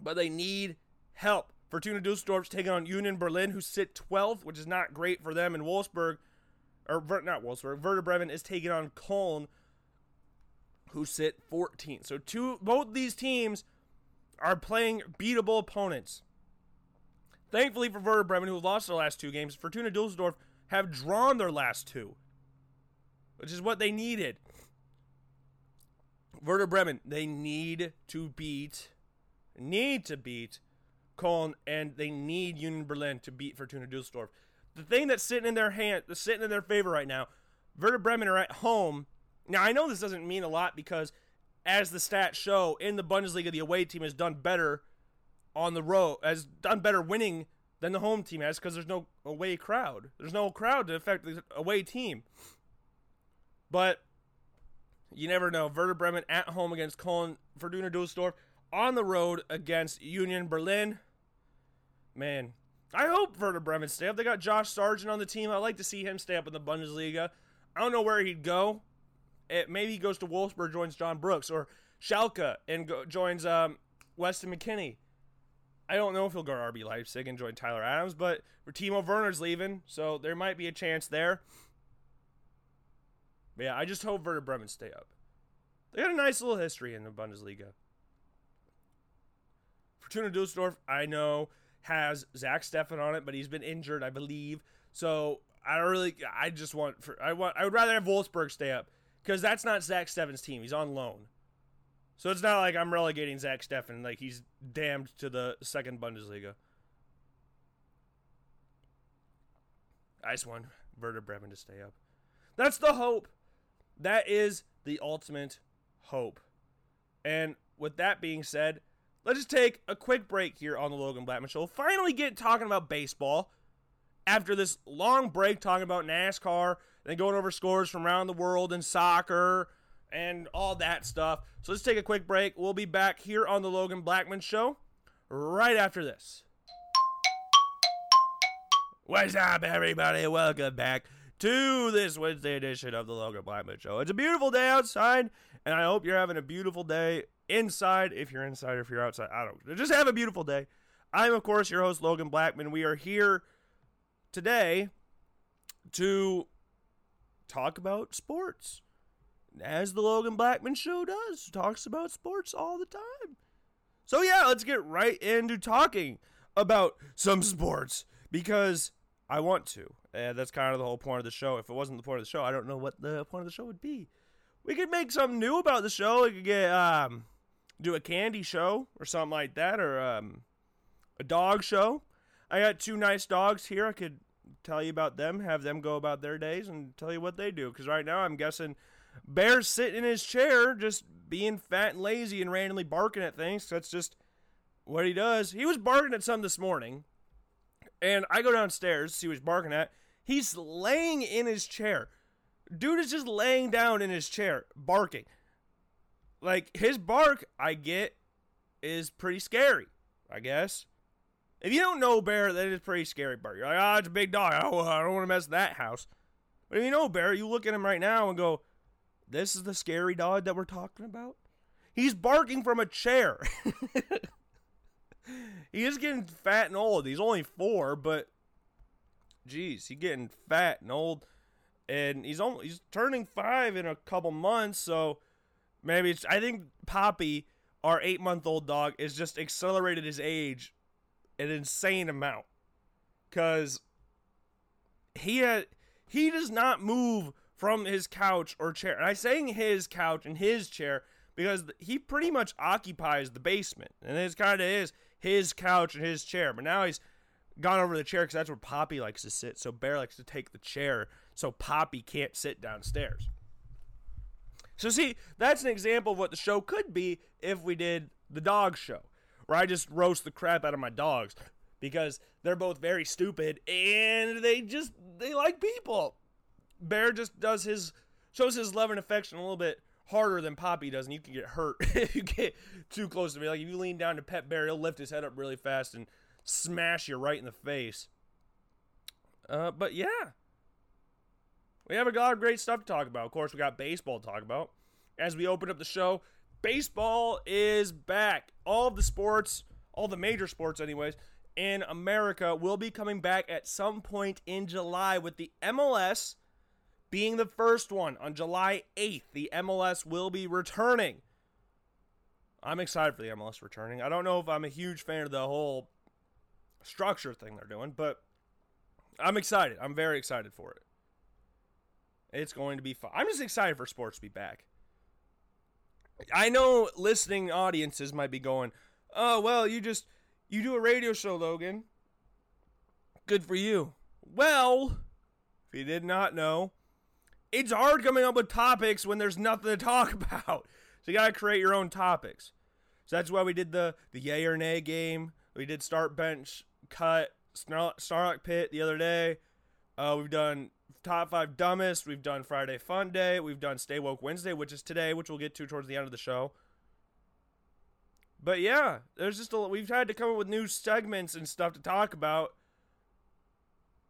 A: But they need help. Fortuna Dusseldorf's taking on Union Berlin, who sit 12th, which is not great for them. And Wolfsburg, or not Wolfsburg, Werder Bremen is taking on Köln, who sit 14th. So two, both these teams are playing beatable opponents. Thankfully for Werder Bremen, who lost their last two games, Fortuna Dusseldorf have drawn their last two, which is what they needed. Werder Bremen, they need to beat, need to beat Köln, and they need Union Berlin to beat Fortuna Dusseldorf. The thing that's sitting in their hand, that's sitting in their favor right now, Werder Bremen are at home. Now I know this doesn't mean a lot because, as the stats show, in the Bundesliga, the away team has done better on the road, has done better winning than the home team has because there's no away crowd. There's no crowd to affect the away team. But you never know. Werder Bremen at home against Köln, Fortuna Dusseldorf on the road against Union Berlin. Man, I hope Werder Bremen stay up. They got Josh Sargent on the team. I'd like to see him stay up in the Bundesliga. I don't know where he'd go. It, maybe he goes to Wolfsburg, joins John Brooks, or Schalke and go, joins um, Weston McKennie. I don't know if he'll go to RB Leipzig and join Tyler Adams, but Timo Werner's leaving, so there might be a chance there. But yeah, I just hope Werder Bremen stay up. They got a nice little history in the Bundesliga. Fortuna Dusseldorf, I know, has Zach Steffen on it, but he's been injured, I believe. So I don't really. I just want. For, I want. I would rather have Wolfsburg stay up because that's not Zach Steffen's team. He's on loan, so it's not like I'm relegating Zach Steffen. Like he's damned to the second Bundesliga. I just want Werder Bremen to stay up. That's the hope. That is the ultimate hope. And with that being said, let's just take a quick break here on the Logan Blackman Show. We'll finally get talking about baseball after this long break talking about NASCAR and going over scores from around the world in soccer and all that stuff. So let's take a quick break. We'll be back here on the Logan Blackman Show right after this. What's up, everybody? Welcome back to this Wednesday edition of the Logan Blackman Show. It's a beautiful day outside, and I hope you're having a beautiful day inside. If you're inside, or if you're outside, I don't. Just have a beautiful day. I'm, of course, your host Logan Blackman. We are here today to talk about sports, as the Logan Blackman Show does. Talks about sports all the time. So yeah, let's get right into talking about some sports because I want to. And that's kind of the whole point of the show. If it wasn't the point of the show, I don't know what the point of the show would be. We could make something new about the show. We could get um do a candy show or something like that, or um a dog show. I got two nice dogs here. I could tell you about them, have them go about their days, and tell you what they do. Because right now, I'm guessing Bear's sitting in his chair, just being fat and lazy and randomly barking at things. That's just what he does. He was barking at something this morning, and I go downstairs see what he's barking at. He's laying in his chair. Dude is just laying down in his chair, barking. Like, his bark, I get, is pretty scary, I guess. If you don't know Bear, that is pretty scary bark. You're like, ah, oh, it's a big dog. I don't, want to mess that house. But if you know Bear, you look at him right now and go, this is the scary dog that we're talking about? He's barking from a chair. he is getting fat and old. He's only four, but geez, he's getting fat and old, and he's only he's turning five in a couple months. So maybe it's. I think Poppy, our eight month old dog, is just accelerated his age an insane amount, because he had he does not move from his couch or chair. And I'm saying his couch and his chair because he pretty much occupies the basement, and it's kind of is his couch and his chair. But now he's gone over the chair because that's where Poppy likes to sit. So Bear likes to take the chair so Poppy can't sit downstairs. So see, that's an example of what the show could be if we did the dog show, where I just roast the crap out of my dogs because they're both very stupid and they just they like people. Bear just does his shows his love and affection a little bit harder than Poppy does, and you can get hurt if you get too close to me. Like if you lean down to pet Bear, he'll lift his head up really fast and smash you right in the face. Uh, but yeah, we have a lot of great stuff to talk about. Of course, we got baseball to talk about. As we open up the show, baseball is back. All the sports, all the major sports, anyways, in America will be coming back at some point in July with the MLS being the first one on July 8th. The MLS will be returning. I'm excited for the MLS returning. I don't know if I'm a huge fan of the whole structure thing they're doing, but I'm excited. I'm very excited for it. It's going to be fun. I'm just excited for sports to be back. I know listening audiences might be going, "Oh, well, you just you do a radio show, Logan. Good for you." Well, if you did not know, it's hard coming up with topics when there's nothing to talk about. So you got to create your own topics. So that's why we did the the yay or nay game. We did start bench cut Starlight Pit the other day. Uh, we've done top five dumbest. We've done Friday Fun Day. We've done Stay Woke Wednesday, which is today, which we'll get to towards the end of the show. But yeah, there's just a we've had to come up with new segments and stuff to talk about,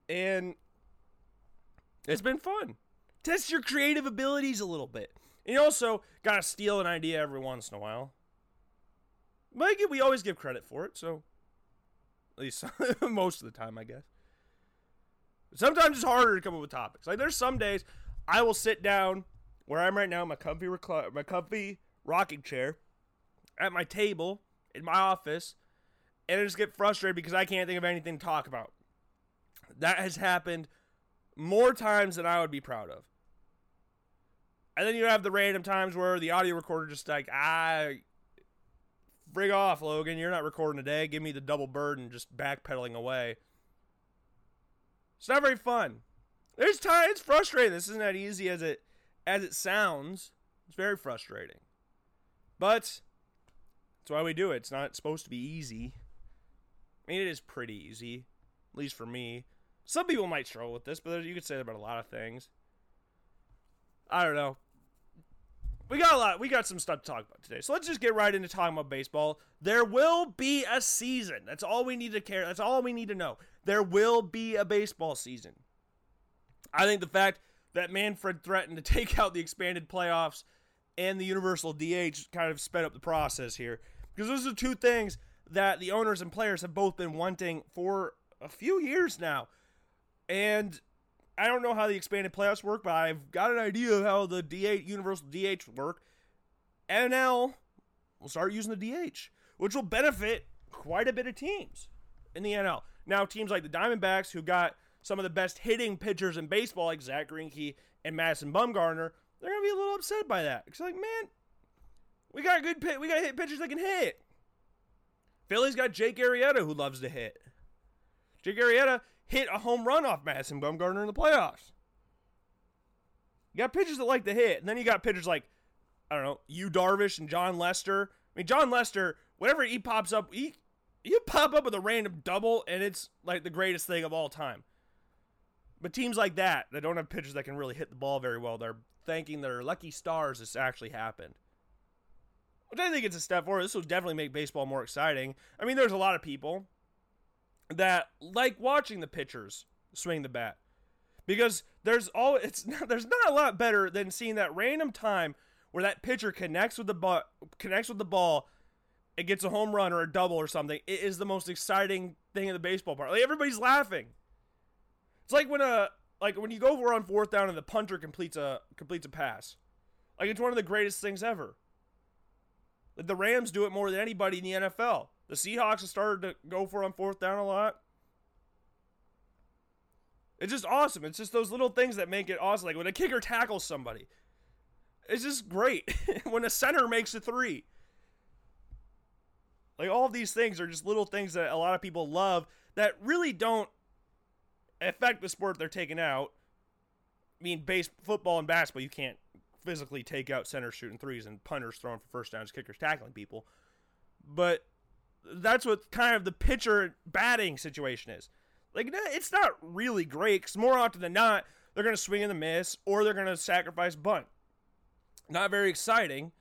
A: and it's been fun. Test your creative abilities a little bit. And you also got to steal an idea every once in a while. But we always give credit for it, so at least most of the time, I guess. Sometimes it's harder to come up with topics. Like there's some days I will sit down where I'm right now, my comfy recl- my comfy rocking chair, at my table in my office, and I just get frustrated because I can't think of anything to talk about. That has happened more times than I would be proud of. And then you have the random times where the audio recorder just like, ah, frig off, Logan. You're not recording today. Give me the double burden, just backpedaling away. It's not very fun. There's time. It's frustrating. This isn't that easy as it as it sounds. It's very frustrating. But that's why we do it. It's not supposed to be easy. I mean, it is pretty easy, at least for me. Some people might struggle with this, but you could say that about a lot of things. I don't know we got a lot. We got some stuff to talk about today. So let's just get right into talking about baseball. There will be a season. That's all we need to care. That's all we need to know. There will be a baseball season. I think the fact that Manfred threatened to take out the expanded playoffs and the universal DH kind of sped up the process here because those are two things that the owners and players have both been wanting for a few years now. And I don't know how the expanded playoffs work, but I've got an idea of how the DH universal DH work. NL will start using the DH, which will benefit quite a bit of teams in the NL. Now, teams like the Diamondbacks, who got some of the best hitting pitchers in baseball, like Zack Greinke and Madison Bumgarner, they're gonna be a little upset by that. It's like, man, we got good pit, we got hit pitchers that can hit. Philly's got Jake Arrieta, who loves to hit. Jake Arrieta hit a home run off Madison Bumgarner in the playoffs. You got pitchers that like to hit, and then you got pitchers like, I don't know, Yu Darvish and Jon Lester. I mean, Jon Lester, whenever he pops up, he you pop up with a random double, and it's like the greatest thing of all time. But teams like that, that don't have pitchers that can really hit the ball very well, they're thanking their lucky stars this actually happened. Which I think it's a step forward. This will definitely make baseball more exciting. I mean, there's a lot of people that like watching the pitchers swing the bat because there's all it's not, there's not a lot better than seeing that random time where that pitcher connects with the ball connects with the ball it gets a home run or a double or something it is the most exciting thing in the baseball park like everybody's laughing it's like when a like when you go over on fourth down and the punter completes a completes a pass like it's one of the greatest things ever like the rams do it more than anybody in the nfl the Seahawks have started to go for on fourth down a lot. It's just awesome. It's just those little things that make it awesome. Like when a kicker tackles somebody, it's just great. when a center makes a three. Like all of these things are just little things that a lot of people love that really don't affect the sport they're taking out. I mean, base football and basketball, you can't physically take out center shooting threes and punters throwing for first downs, kickers tackling people. But that's what kind of the pitcher batting situation is. Like it's not really great because more often than not they're going to swing in the miss or they're going to sacrifice bunt. Not very exciting,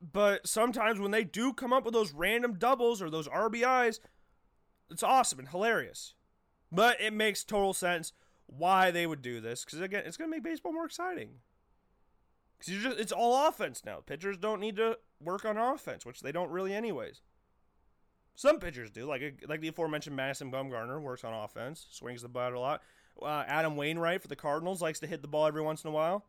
A: but sometimes when they do come up with those random doubles or those RBIs, it's awesome and hilarious. But it makes total sense why they would do this because again, it's going to make baseball more exciting. Because it's all offense now. Pitchers don't need to work on offense, which they don't really anyways. Some pitchers do, like like the aforementioned Madison Bumgarner works on offense, swings the bat a lot. Uh, Adam Wainwright for the Cardinals likes to hit the ball every once in a while.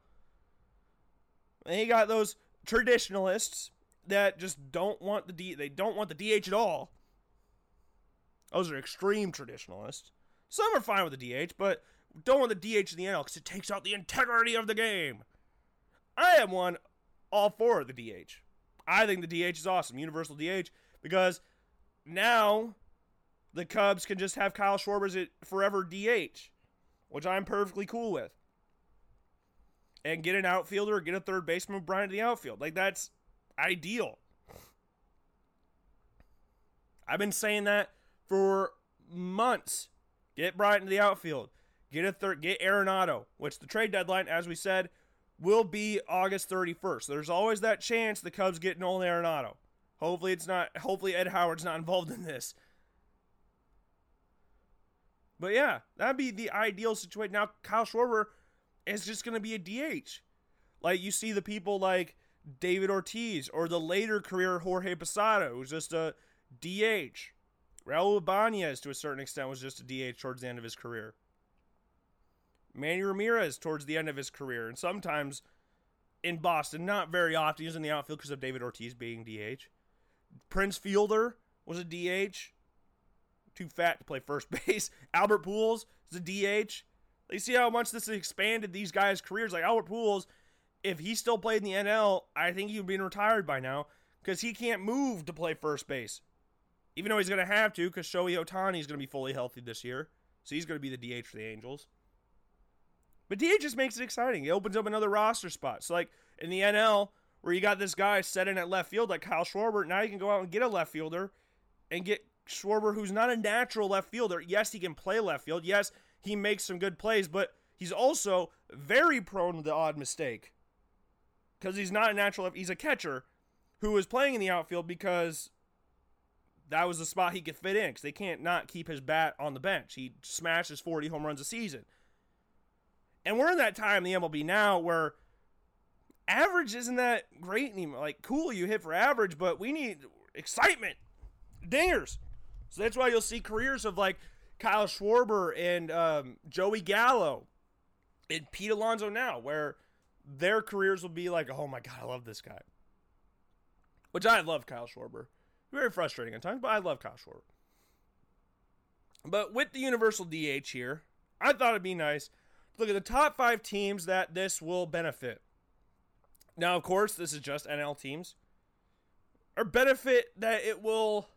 A: And you got those traditionalists that just don't want the D. They don't want the DH at all. Those are extreme traditionalists. Some are fine with the DH, but don't want the DH in the NL because it takes out the integrity of the game. I am one all for the DH. I think the DH is awesome, universal DH, because now the Cubs can just have Kyle Schwarber as it forever DH, which I'm perfectly cool with. And get an outfielder, get a third baseman, Bryant to the outfield. Like that's ideal. I've been saying that for months. Get Bryant in the outfield. Get a third. Get Arenado, which the trade deadline, as we said, will be August 31st. There's always that chance the Cubs get Nolan Arenado. Hopefully it's not hopefully Ed Howard's not involved in this. But yeah, that'd be the ideal situation. Now Kyle Schwarber is just gonna be a DH. Like you see the people like David Ortiz or the later career Jorge Posada, who's just a DH. Raul Ibanez, to a certain extent, was just a DH towards the end of his career. Manny Ramirez towards the end of his career, and sometimes in Boston, not very often. He's in the outfield because of David Ortiz being DH. Prince Fielder was a DH. Too fat to play first base. Albert Pujols is a DH. They see how much this has expanded these guys' careers. Like Albert Pujols, if he still played in the NL, I think he'd been retired by now because he can't move to play first base. Even though he's going to have to because Shohei Ohtani is going to be fully healthy this year. So he's going to be the DH for the Angels. But DH just makes it exciting. It opens up another roster spot. So, like in the NL, where you got this guy set in at left field like Kyle Schwarber, now you can go out and get a left fielder and get Schwarber, who's not a natural left fielder. Yes, he can play left field. Yes, he makes some good plays, but he's also very prone to the odd mistake because he's not a natural. He's a catcher who is playing in the outfield because that was the spot he could fit in because they can't not keep his bat on the bench. He smashes 40 home runs a season. And we're in that time in the MLB now where average isn't that great anymore. Like, cool, you hit for average, but we need excitement, dingers. So that's why you'll see careers of like Kyle Schwarber and um, Joey Gallo and Pete Alonso now, where their careers will be like, oh my God, I love this guy. Which I love Kyle Schwarber. Very frustrating at times, but I love Kyle Schwarber. But with the Universal DH here, I thought it'd be nice to look at the top five teams that this will benefit. Now, of course, this is just NL teams. Or benefit that it will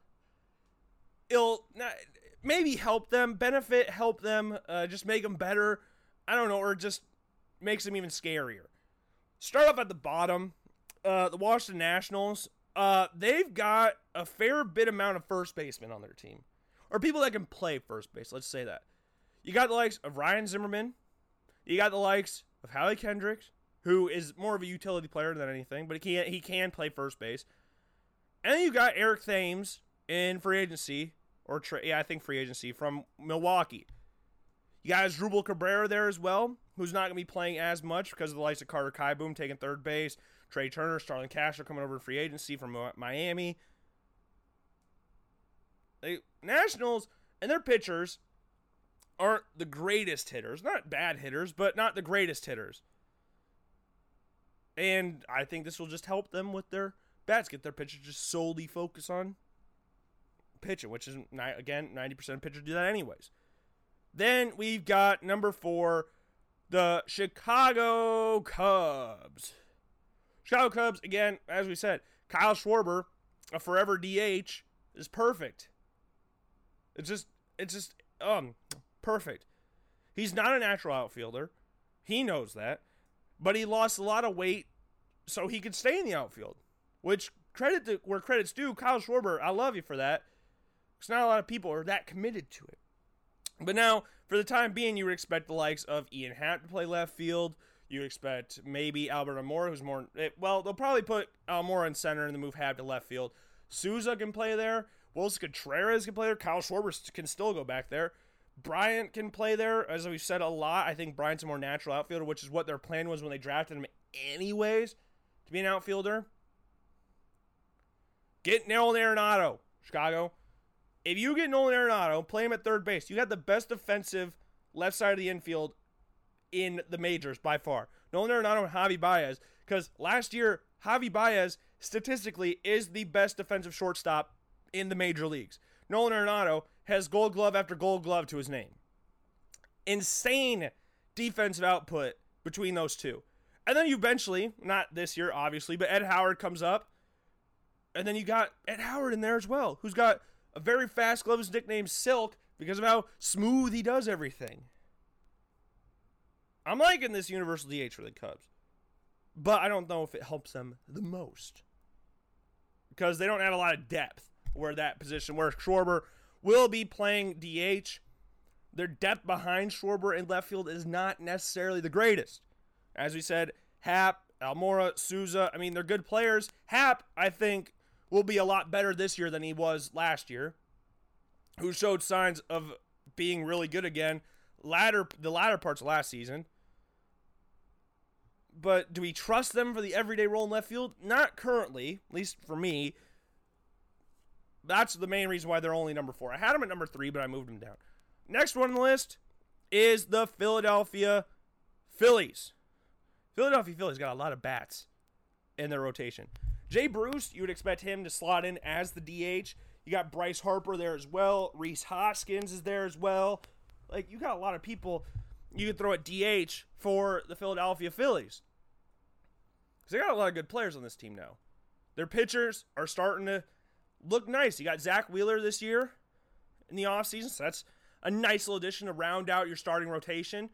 A: it'll not, maybe help them, benefit, help them, uh, just make them better. I don't know, or just makes them even scarier. Start off at the bottom. Uh, the Washington Nationals. Uh, they've got a fair bit amount of first basemen on their team, or people that can play first base. Let's say that. You got the likes of Ryan Zimmerman. You got the likes of Howie Kendricks, who is more of a utility player than anything, but he can he can play first base. And then you got Eric Thames in free agency, or tra- yeah, I think free agency from Milwaukee. You got Asdrubal Cabrera there as well, who's not going to be playing as much because of the likes of Carter Kieboom taking third base, Trea Turner, Starlin Castro coming over free agency from Miami. They, Nationals and their pitchers aren't the greatest hitters. Not bad hitters, but not the greatest hitters. And I think this will just help them with their bats, get their pitchers just solely focus on pitching, which is again ninety percent of pitchers do that anyways. Then we've got number four, the Chicago Cubs. Chicago Cubs again, as we said, Kyle Schwarber, a forever DH, is perfect. It's just, it's just, um, perfect. He's not a natural outfielder. He knows that, but he lost a lot of weight so he could stay in the outfield. Which credit to where credit's due, Kyle Schwarber. I love you for that. Because not a lot of people are that committed to it. But now, for the time being, you would expect the likes of Ian Happ to play left field. You expect maybe Albert Almora, who's more. It, well, they'll probably put Almora in center and then move Happ to left field. Souza can play there. Willson Contreras can play there. Kyle Schwarber can still go back there. Bryant can play there. As we've said a lot, I think Bryant's a more natural outfielder, which is what their plan was when they drafted him, anyways, to be an outfielder. Get Nolan Arenado, Chicago. If you get Nolan Arenado, play him at third base. You got the best defensive left side of the infield in the majors by far. Nolan Arenado and Javi Baez. Because last year, Javi Baez statistically is the best defensive shortstop in the major leagues. Nolan Arenado has gold glove after gold glove to his name. Insane defensive output between those two. And then eventually, not this year, obviously, but Ed Howard comes up. And then you got Ed Howard in there as well, who's got a very fast glove, his nickname Silk, because of how smooth he does everything. I'm liking this universal DH for the Cubs. But I don't know if it helps them the most. Because they don't have a lot of depth where that position, where Schwarber will be playing DH. Their depth behind Schwarber in left field is not necessarily the greatest. As we said, Happ, Almora, Souza, I mean, they're good players. Happ, I think, will be a lot better this year than he was last year, who showed signs of being really good again latter the latter parts of last season. But do we trust them for the everyday role in left field? Not currently, at least for me. That's the main reason why they're only number four. I had them at number three, but I moved them down. Next one on the list is the Philadelphia Phillies. Philadelphia Phillies got a lot of bats in their rotation. Jay Bruce, you would expect him to slot in as the DH. You got Bryce Harper there as well. Rhys Hoskins is there as well. Like you got a lot of people you could throw at DH for the Philadelphia Phillies. Because they got a lot of good players on this team now. Their pitchers are starting to look nice. You got Zack Wheeler this year in the offseason, so that's a nice little addition to round out your starting rotation.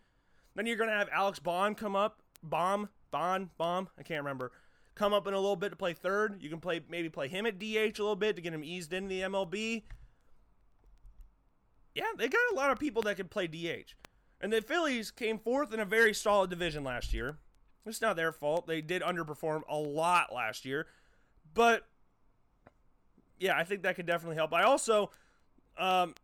A: Then you're going to have Alex Bond come up. Bomb, Bond, Bomb, I can't remember. Come up in a little bit to play third. You can play maybe play him at DH a little bit to get him eased into the MLB. Yeah, they got a lot of people that can play DH. And the Phillies came fourth in a very solid division last year. It's not their fault. They did underperform a lot last year. But yeah, I think that could definitely help. I also um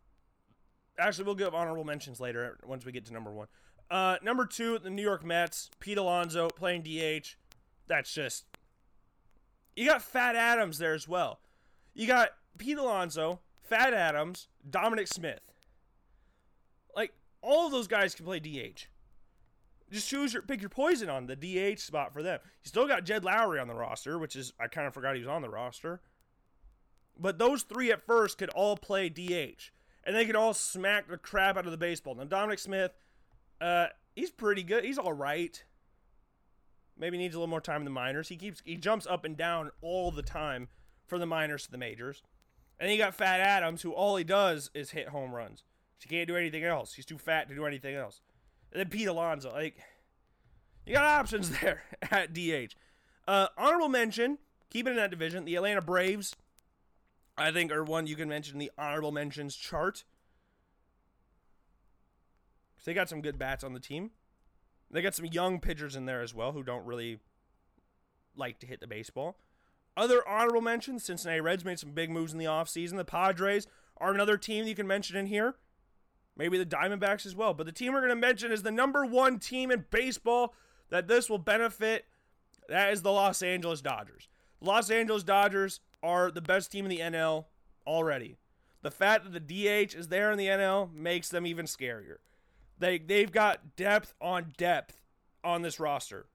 A: actually we'll give honorable mentions later once we get to number one. Uh number two, the New York Mets, Pete Alonso playing DH. That's just you got Fat Adams there as well. You got Pete Alonso, Fat Adams, Dominic Smith. Like all of those guys can play DH. Just choose your pick your poison on the DH spot for them. You still got Jed Lowrie on the roster, which is I kind of forgot he was on the roster. But those three at first could all play DH, and they could all smack the crap out of the baseball. Now Dominic Smith, uh, he's pretty good. He's all right. Maybe needs a little more time in the minors. He keeps he jumps up and down all the time from the minors to the majors. And then you got Fat Adams, who all he does is hit home runs. He can't do anything else. He's too fat to do anything else. And then Pete Alonso, like you got options there at DH. Uh, honorable mention, keep it in that division. The Atlanta Braves, I think, are one you can mention in the honorable mentions chart. They got some good bats on the team. They got some young pitchers in there as well who don't really like to hit the baseball. Other honorable mentions Cincinnati Reds made some big moves in the offseason. The Padres are another team you can mention in here. Maybe the Diamondbacks as well. But the team we're going to mention is the number one team in baseball that this will benefit. That is the Los Angeles Dodgers. The Los Angeles Dodgers are the best team in the NL already. The fact that the DH is there in the NL makes them even scarier. They they've got depth on depth on this roster.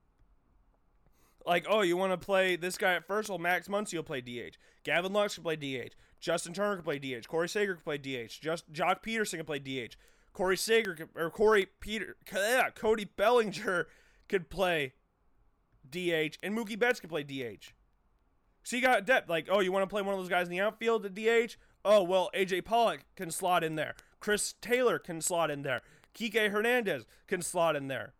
A: Like, oh, you want to play this guy at first? Well, Max Muncy will play DH. Gavin Lux can play DH. Justin Turner can play DH. Corey Seager can play DH. Just Joc Pederson can play DH. Corey Seager can, or Corey Peter yeah, Cody Bellinger could play DH, and Mookie Betts can play DH. So you got depth. Like, oh, you want to play one of those guys in the outfield at DH? Oh, well, AJ Pollock can slot in there. Chris Taylor can slot in there. Kike Hernandez can slot in there.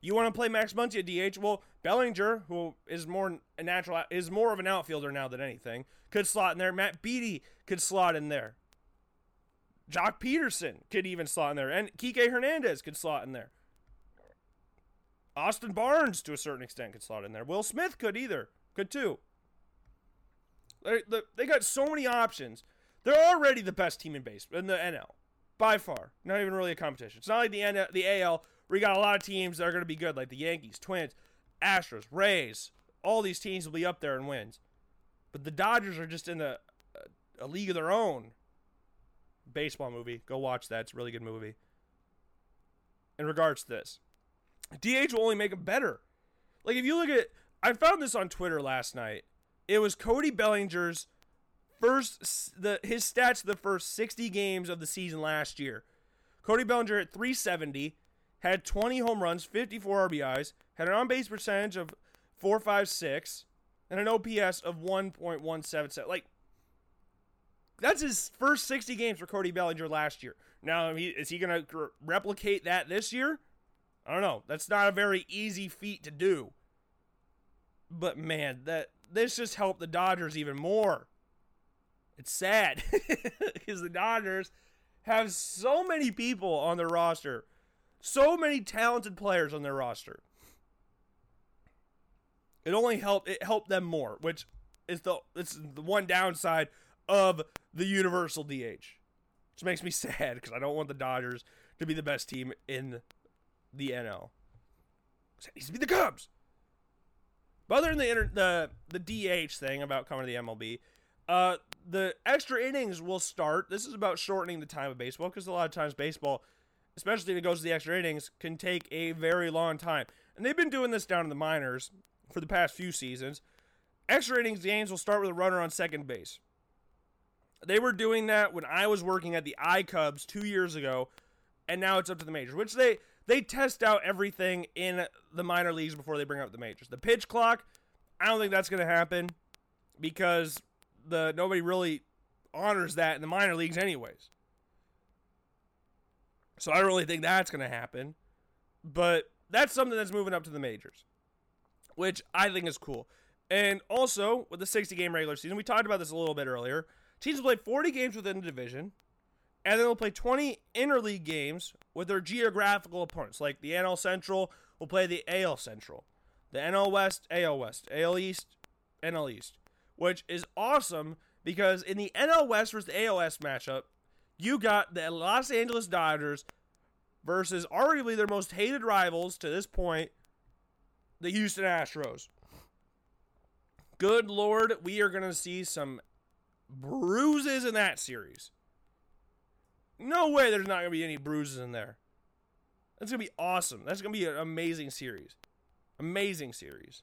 A: You want to play Max Muncy at DH? Well, Bellinger, who is more a natural, is more of an outfielder now than anything, could slot in there. Matt Beaty could slot in there. Joc Pederson could even slot in there, and Kike Hernandez could slot in there. Austin Barnes, to a certain extent, could slot in there. Will Smith could either, could too. They, they got so many options. They're already the best team in base in the NL, by far. Not even really a competition. It's not like the NL, the AL where you got a lot of teams that are going to be good, like the Yankees, Twins, Astros, Rays. All these teams will be up there in wins, but the Dodgers are just in a, a, a league of their own. Baseball movie, go watch that. It's a really good movie. In regards to this, DH will only make them better. Like if you look at, I found this on Twitter last night. It was Cody Bellinger's first the his stats the first 60 games of the season last year. Cody Bellinger at 370, had 20 home runs, 54 RBIs, had an on base percentage of 456, and an OPS of 1.177. Like, that's his first 60 games for Cody Bellinger last year. Now, is he going to replicate that this year? I don't know. That's not a very easy feat to do. But man, that this just helped the Dodgers even more. It's sad because the Dodgers have so many people on their roster so many talented players on their roster. It only helped it helped them more, which is the it's the one downside of the universal DH. Which makes me sad because I don't want the Dodgers to be the best team in the NL. It needs to be the Cubs. But other than the the the DH thing about coming to the MLB, uh, the extra innings will start. This is about shortening the time of baseball because a lot of times baseball especially if it goes to the extra innings, can take a very long time. And they've been doing this down in the minors for the past few seasons. Extra innings games will start with a runner on second base. They were doing that when I was working at the I Cubs two years ago, and now it's up to the majors, which they they test out everything in the minor leagues before they bring up the majors. The pitch clock, I don't think that's going to happen because the nobody really honors that in the minor leagues anyways. So I don't really think that's going to happen. But that's something that's moving up to the majors, which I think is cool. And also, with the 60 game regular season, we talked about this a little bit earlier. Teams will play 40 games within the division, and then they'll play 20 interleague games with their geographical opponents. Like the NL Central will play the AL Central, the NL West, AL West, AL East, NL East, which is awesome because in the NL West versus the matchup, you got the Los Angeles Dodgers versus arguably their most hated rivals to this point, the Houston Astros. Good lord, we are going to see some bruises in that series. No way there's not going to be any bruises in there. That's going to be awesome. That's going to be an amazing series. Amazing series.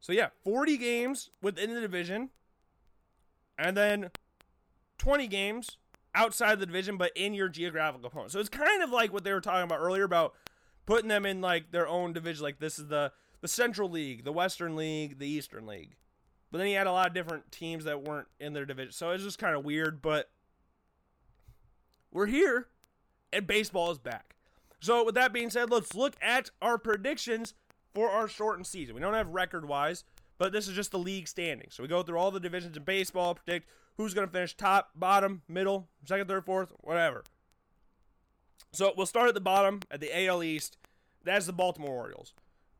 A: So, yeah, 40 games within the division, and then 20 games outside the division, but in your geographical opponent. So it's kind of like what they were talking about earlier about putting them in like their own division. Like this is the the Central League, the Western League, the Eastern League. But then he had a lot of different teams that weren't in their division. So it's just kind of weird, but we're here and baseball is back. So with that being said, let's look at our predictions for our shortened season. We don't have record wise, but this is just the league standing. So we go through all the divisions in baseball, predict who's going to finish top, bottom, middle, second, third, fourth, whatever. So we'll start at the bottom at the AL East. That's the Baltimore Orioles.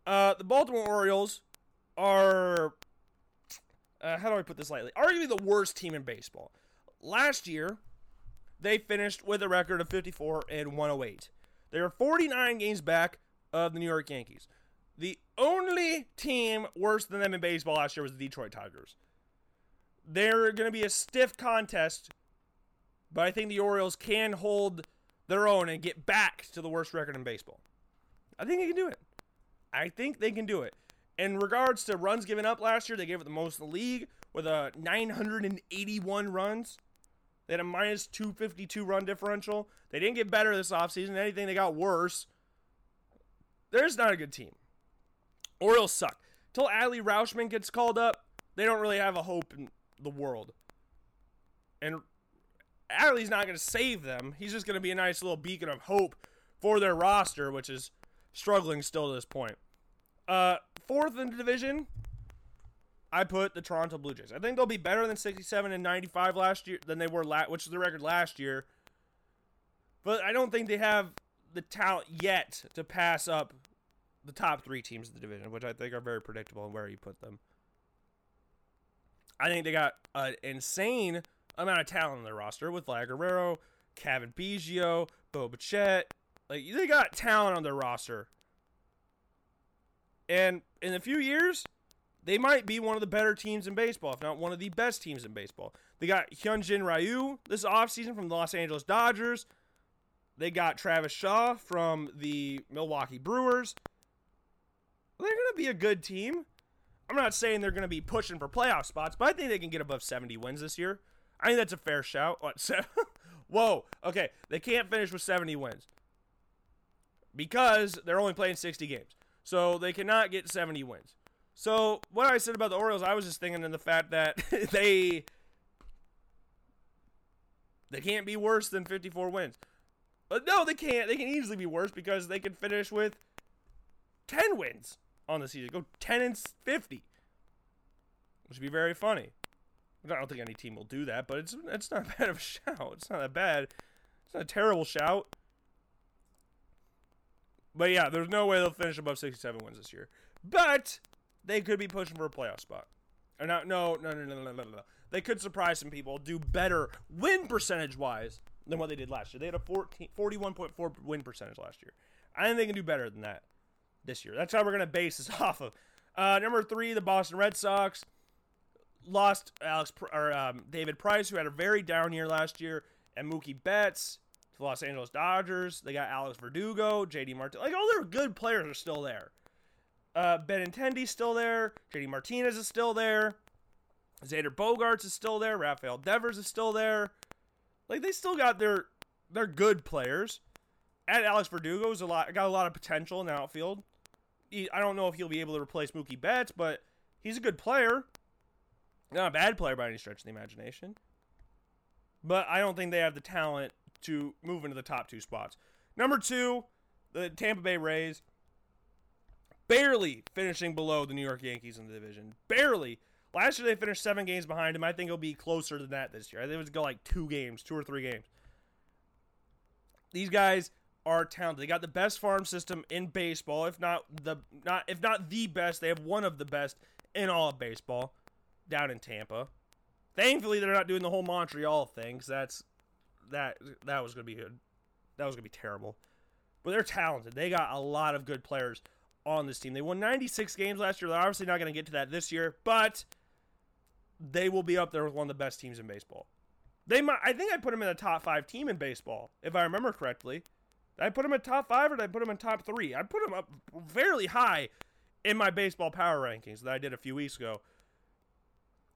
A: Uh, the Baltimore Orioles are, uh, how do I put this lightly? Arguably the worst team in baseball. Last year, they finished with a record of 54 and 108. They were 49 games back of the New York Yankees. The only team worse than them in baseball last year was the Detroit Tigers they're going to be a stiff contest, but I think the Orioles can hold their own and get back to the worst record in baseball. I think they can do it. I think they can do it. In regards to runs given up last year, they gave it the most in the league with a 981 runs. They had a minus 252 run differential. They didn't get better this offseason. Anything, they got worse. There's not a good team. Orioles suck. Till Adley Rutschman gets called up, they don't really have a hope in, the world. And Adley's not going to save them. He's just going to be a nice little beacon of hope for their roster, which is struggling still to this point. Uh, fourth in the division, I put the Toronto Blue Jays. I think they'll be better than 67 and 95 last year than they were last, which is the record last year. But I don't think they have the talent yet to pass up the top three teams in the division, which I think are very predictable in where you put them. I think they got an insane amount of talent on their roster with Vlad Guerrero, Cavan Biggio, Bo Bichette. Like they got talent on their roster. And in a few years, they might be one of the better teams in baseball, if not one of the best teams in baseball. They got Hyunjin Ryu this offseason from the Los Angeles Dodgers. They got Travis Shaw from the Milwaukee Brewers. They're going to be a good team. I'm not saying they're going to be pushing for playoff spots, but I think they can get above 70 wins this year. I think that's a fair shout. What, so, whoa, okay, they can't finish with 70 wins because they're only playing 60 games. So they cannot get 70 wins. So what I said about the Orioles, I was just thinking in the fact that they they can't be worse than 54 wins. But no, they can't. They can easily be worse because they can finish with 10 wins on the season. Go 10 and 50, which would be very funny. I don't think any team will do that, but it's it's not bad of a shout. It's not that bad. It's not a terrible shout. But yeah, there's no way they'll finish above 67 wins this year. But they could be pushing for a playoff spot. Or no, no, no, no, no, no, no, no. They could surprise some people, do better win percentage wise than what they did last year. They had a 14, 41.4 win percentage last year. I think they can do better than that this year. That's how we're going to base this off of. Uh, number three, the Boston Red Sox lost Alex or um, David Price, who had a very down year last year, and Mookie Betts to the Los Angeles Dodgers. They got Alex Verdugo, JD Martin. Like all their good players are still there. Uh, Benintendi's still there. JD Martinez is still there. Xander Bogaerts is still there. Rafael Devers is still there. Like they still got their they're good players. And Alex Verdugo's a lot got a lot of potential in the outfield. I don't know if he'll be able to replace Mookie Betts, but he's a good player. Not a bad player by any stretch of the imagination. But I don't think they have the talent to move into the top two spots. Number two, the Tampa Bay Rays. Barely finishing below the New York Yankees in the division. Barely. Last year they finished seven games behind him. I think it'll be closer than that this year. I think it would go like two games, two or three games. These guys are talented. They got the best farm system in baseball, if not the not if not the best. They have one of the best in all of baseball down in Tampa. Thankfully, they're not doing the whole Montreal thing. That's that that was gonna be good. That was gonna be terrible. But they're talented. They got a lot of good players on this team. They won 96 games last year. They're obviously not to get to that this year, but they will be up there with one of the best teams in baseball. They might. I think I put them in a top five team in baseball, if I remember correctly. Did I put them in top five or did I put them in top three? I put them up fairly high in my baseball power rankings that I did a few weeks ago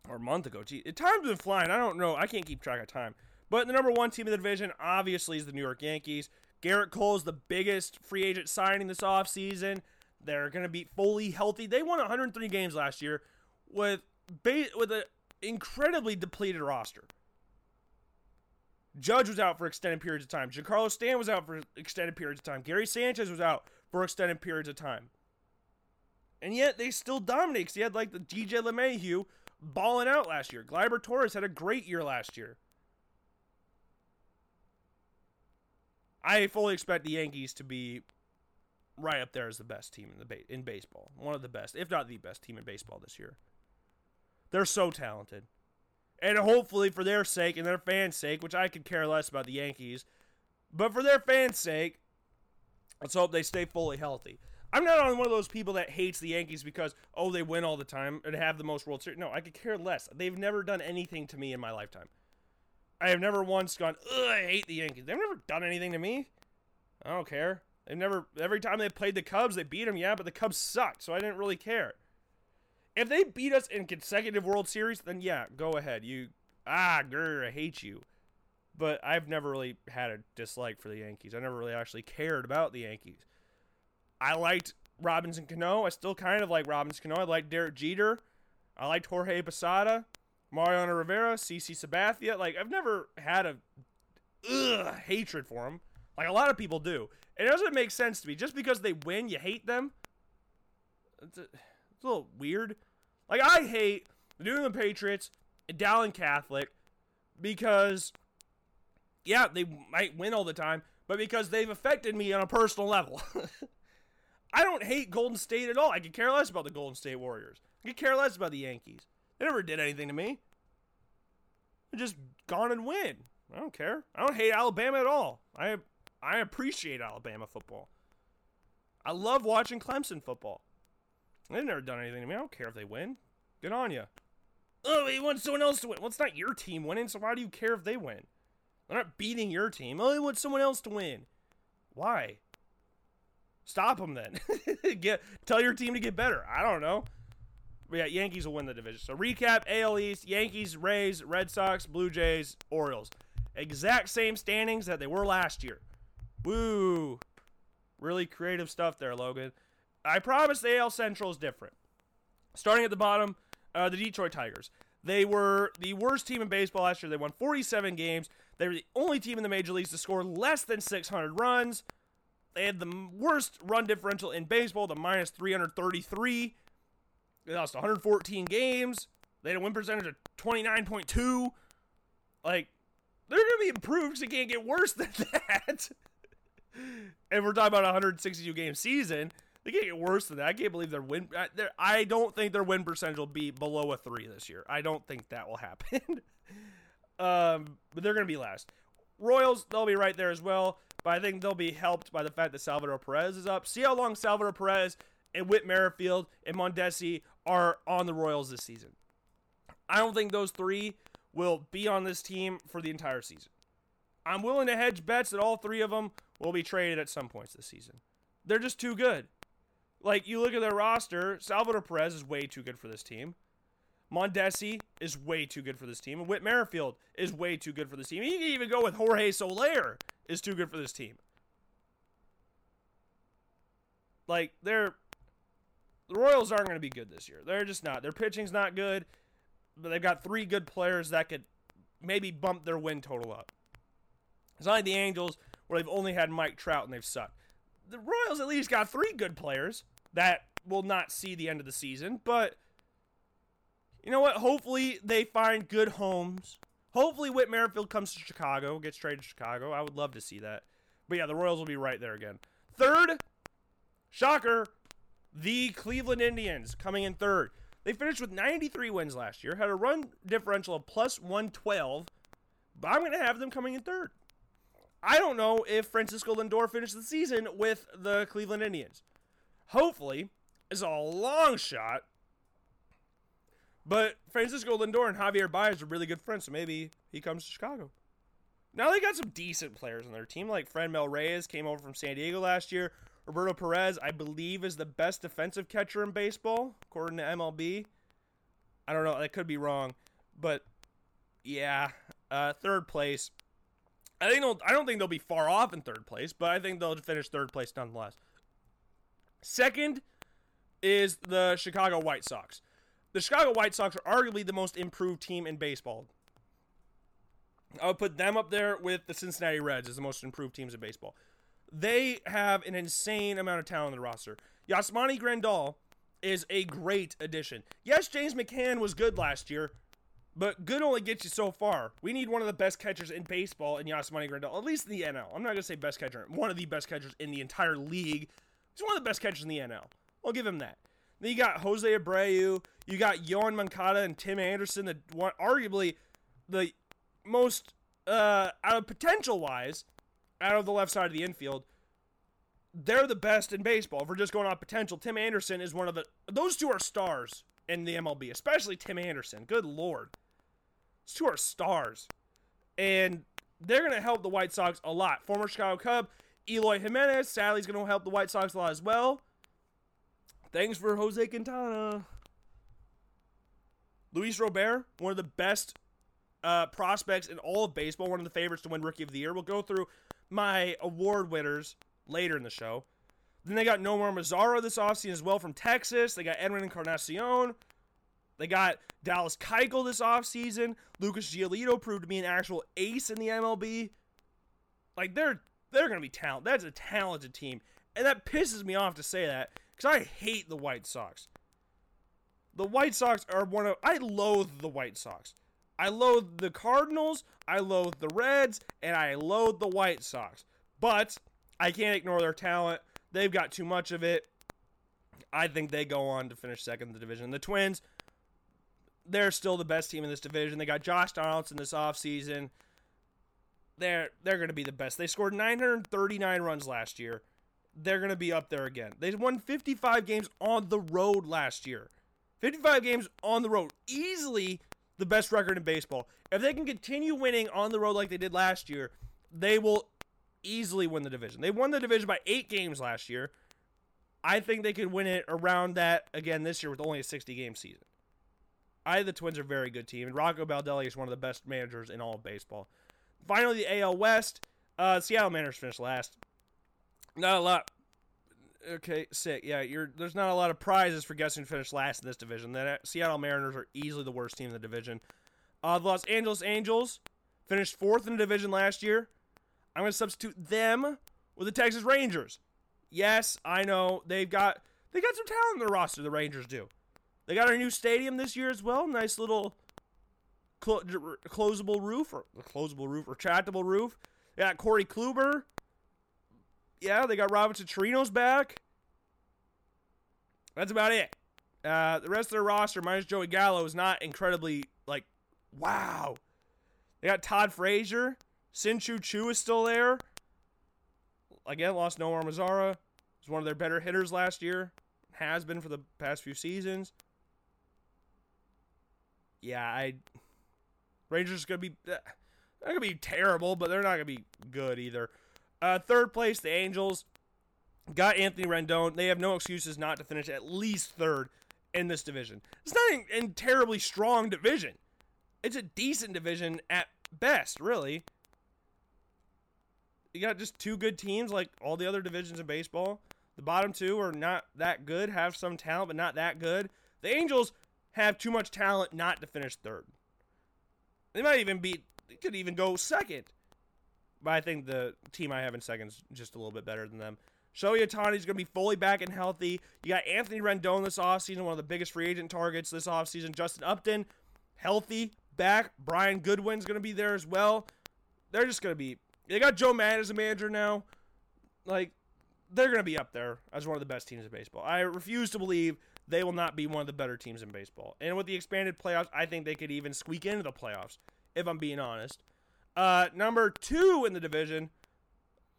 A: or a month ago. Gee, time's been flying. I don't know. I can't keep track of time. But the number one team in the division obviously is the New York Yankees. Gerrit Cole is the biggest free agent signing this offseason. They're going to be fully healthy. They won 103 games last year with ba- with an incredibly depleted roster. Judge was out for extended periods of time. Giancarlo Stan was out for extended periods of time. Gary Sanchez was out for extended periods of time. And yet they still dominate because you had like the DJ LeMahieu balling out last year. Gleyber Torres had a great year last year. I fully expect the Yankees to be right up there as the best team in the ba- in baseball. One of the best, if not the best team in baseball this year. They're so talented. And hopefully for their sake and their fans' sake, which I could care less about the Yankees, but for their fans' sake, let's hope they stay fully healthy. I'm not on one of those people that hates the Yankees because oh they win all the time and have the most World Series. No, I could care less. They've never done anything to me in my lifetime. I have never once gone, Ugh, I hate the Yankees. They've never done anything to me. I don't care. They've never. Every time they played the Cubs, they beat them. Yeah, but the Cubs sucked, so I didn't really care. If they beat us in consecutive World Series, then yeah, go ahead. You ah, grr, I hate you. But I've never really had a dislike for the Yankees. I never really actually cared about the Yankees. I liked Robinson Cano. I still kind of like Robinson Cano. I like Derek Jeter. I liked Jorge Posada, Mariano Rivera, CC Sabathia. Like I've never had a ugh, hatred for them. Like a lot of people do. It doesn't make sense to me. Just because they win, you hate them. It's a, little weird. Like I hate the New England Patriots and Dowling Catholic because, yeah, they might win all the time, but because they've affected me on a personal level. I don't hate Golden State at all. I could care less about the Golden State Warriors. I could care less about the Yankees. They never did anything to me. They just gone and win. I don't care. I don't hate Alabama at all. I I appreciate Alabama football. I love watching Clemson football. They've never done anything to me. I don't care if they win. Good on you. Oh, he wants someone else to win. Well, it's not your team winning, so why do you care if they win? They're not beating your team. Oh, they want someone else to win. Why? Stop them then. get tell your team to get better. I don't know. But yeah, Yankees will win the division. So recap: AL East, Yankees, Rays, Red Sox, Blue Jays, Orioles. Exact same standings that they were last year. Woo! Really creative stuff there, Logan. I promise the AL Central is different. Starting at the bottom, uh, the Detroit Tigers. They were the worst team in baseball last year. They won 47 games. They were the only team in the major leagues to score less than 600 runs. They had the worst run differential in baseball, the minus 333. They lost 114 games. They had a win percentage of 29.2. Like, they're going to be improved because it can't get worse than that. and we're talking about a 162 game season. They can't get worse than that. I can't believe their win. I don't think their win percentage will be below a three this year. I don't think that will happen. um, but they're going to be last. Royals, they'll be right there as well. But I think they'll be helped by the fact that Salvador Perez is up. See how long Salvador Perez and Whit Merrifield and Mondesi are on the Royals this season. I don't think those three will be on this team for the entire season. I'm willing to hedge bets that all three of them will be traded at some points this season. They're just too good. Like you look at their roster, Salvador Perez is way too good for this team. Mondesi is way too good for this team. And Whit Merrifield is way too good for this team. You can even go with Jorge Soler is too good for this team. Like they're the Royals aren't going to be good this year. They're just not. Their pitching's not good, but they've got three good players that could maybe bump their win total up. It's not like the Angels where they've only had Mike Trout and they've sucked. The Royals at least got three good players that will not see the end of the season, but you know what? Hopefully they find good homes. Hopefully Whit Merrifield comes to Chicago, gets traded to Chicago. I would love to see that. But yeah, the Royals will be right there again. Third, shocker, the Cleveland Indians coming in third. They finished with 93 wins last year, had a run differential of plus 112, but I'm going to have them coming in third. I don't know if Francisco Lindor finished the season with the Cleveland Indians. Hopefully, it's a long shot, but Francisco Lindor and Javier Baez are really good friends, so maybe he comes to Chicago. Now they got some decent players on their team, like Franmil Reyes came over from San Diego last year. Roberto Perez, I believe, is the best defensive catcher in baseball, according to MLB. I don't know, that could be wrong, but yeah, uh, third place. I think I don't think they'll be far off in third place, but I think they'll finish third place nonetheless. Second is the Chicago White Sox. The Chicago White Sox are arguably the most improved team in baseball. I would put them up there with the Cincinnati Reds as the most improved teams in baseball they have an insane amount of talent on the roster. Yasmani Grandal is a great addition. Yes, James McCann was good last year, but good only gets you so far. We need one of the best catchers in baseball in Yasmani Grandal, at least in the NL. I'm not going to say best catcher, one of the best catchers in the entire league. He's one of the best catchers in the NL. I'll give him that. Then you got Jose Abreu, you got Yoan Moncada and Tim Anderson, the one, arguably the most uh, out of potential wise out of the left side of the infield. They're the best in baseball. If we're just going on potential, Tim Anderson is one of the. Those two are stars in the MLB, especially Tim Anderson. Good lord, those two are stars, and they're going to help the White Sox a lot. Former Chicago Cub Eloy Jimenez, sadly, going to help the White Sox a lot as well. Thanks for Jose Quintana. Luis Robert, one of the best uh, prospects in all of baseball, one of the favorites to win Rookie of the Year. We'll go through my award winners later in the show. Then they got Nomar Mazara this offseason as well from Texas. They got Edwin Encarnacion. They got Dallas Keuchel this offseason. Lucas Giolito proved to be an actual ace in the MLB. Like they're they're gonna be talented. That's a talented team, and that pisses me off to say that because I hate the White Sox. The White Sox are one of I loathe the White Sox. I loathe the Cardinals, I loathe the Reds, and I loathe the White Sox. But I can't ignore their talent. They've got too much of it. I think they go on to finish second in the division. The Twins, they're still the best team in this division. They got Josh Donaldson this offseason. They're they're going to be the best. They scored 939 runs last year. They're going to be up there again. They won 55 games on the road last year. 55 games on the road. Easily the best record in baseball. If they can continue winning on the road like they did last year, they will easily win the division. They won the division by eight games last year. I think they could win it around that again this year with only a 60 game season. I the Twins are a very good team, and Rocco Baldelli is one of the best managers in all of baseball. Finally, the AL West. Uh, Seattle Mariners finished last. Not a lot okay, sick. Yeah, you're there's not a lot of prizes for guessing who finished last in this division. The Seattle Mariners are easily the worst team in the division. Uh, the Los Angeles Angels finished fourth in the division last year. I'm going to substitute them with the Texas Rangers. Yes, I know they've got they got some talent in their roster. The Rangers do. They got a new stadium this year as well. Nice little clo- closable roof or closable roof, or retractable roof. They got Corey Kluber yeah, they got Robinson Chirinos back. That's about it. Uh, the rest of their roster, minus Joey Gallo, is not incredibly like, wow. They got Todd Frazier. Shin-Soo Choo is still there. Again, lost Nomar Mazara. Was one of their better hitters last year. Has been for the past few seasons. Yeah, I. Rangers gonna be. They're gonna be terrible, but they're not gonna be good either. Uh, third place, the Angels got Anthony Rendon. They have no excuses not to finish at least third in this division. It's not a terribly strong division. It's a decent division at best, really. You got just two good teams like all the other divisions in baseball. The bottom two are not that good, have some talent, but not that good. The Angels have too much talent not to finish third. They might even be, they could even go second. But I think the team I have in second is just a little bit better than them. Shohei Ohtani is going to be fully back and healthy. You got Anthony Rendon this offseason, one of the biggest free agent targets this offseason. Justin Upton, healthy, back. Brian Goodwin's going to be there as well. They're just going to be. They got Joe Maddon as a manager now. Like, they're going to be up there as one of the best teams in baseball. I refuse to believe they will not be one of the better teams in baseball. And with the expanded playoffs, I think they could even squeak into the playoffs, if I'm being honest. Uh, number two in the division,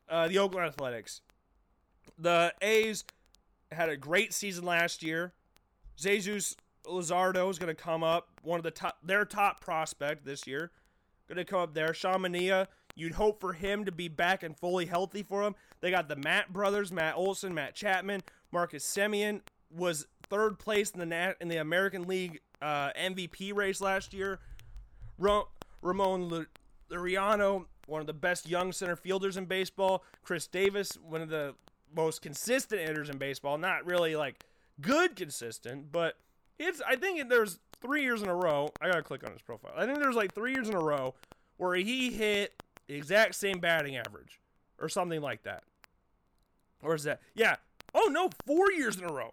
A: uh, the Oakland Athletics. The A's had a great season last year. Jesus Luzardo is going to come up, one of the top, their top prospect this year. Going to come up there. Sean Manaea, you'd hope for him to be back and fully healthy for them. They got the Matt brothers, Matt Olson, Matt Chapman, Marcus Semien was third place in the Nat- in the American League uh, MVP race last year. Ramon Laureano, one of the best young center fielders in baseball. Khris Davis, one of the most consistent hitters in baseball. Not really like good consistent, but it's. I think there's three years in a row. I gotta click on his profile. I think there's like three years in a row where he hit the exact same batting average or something like that. Or is that? Yeah. Oh no, four years in a row.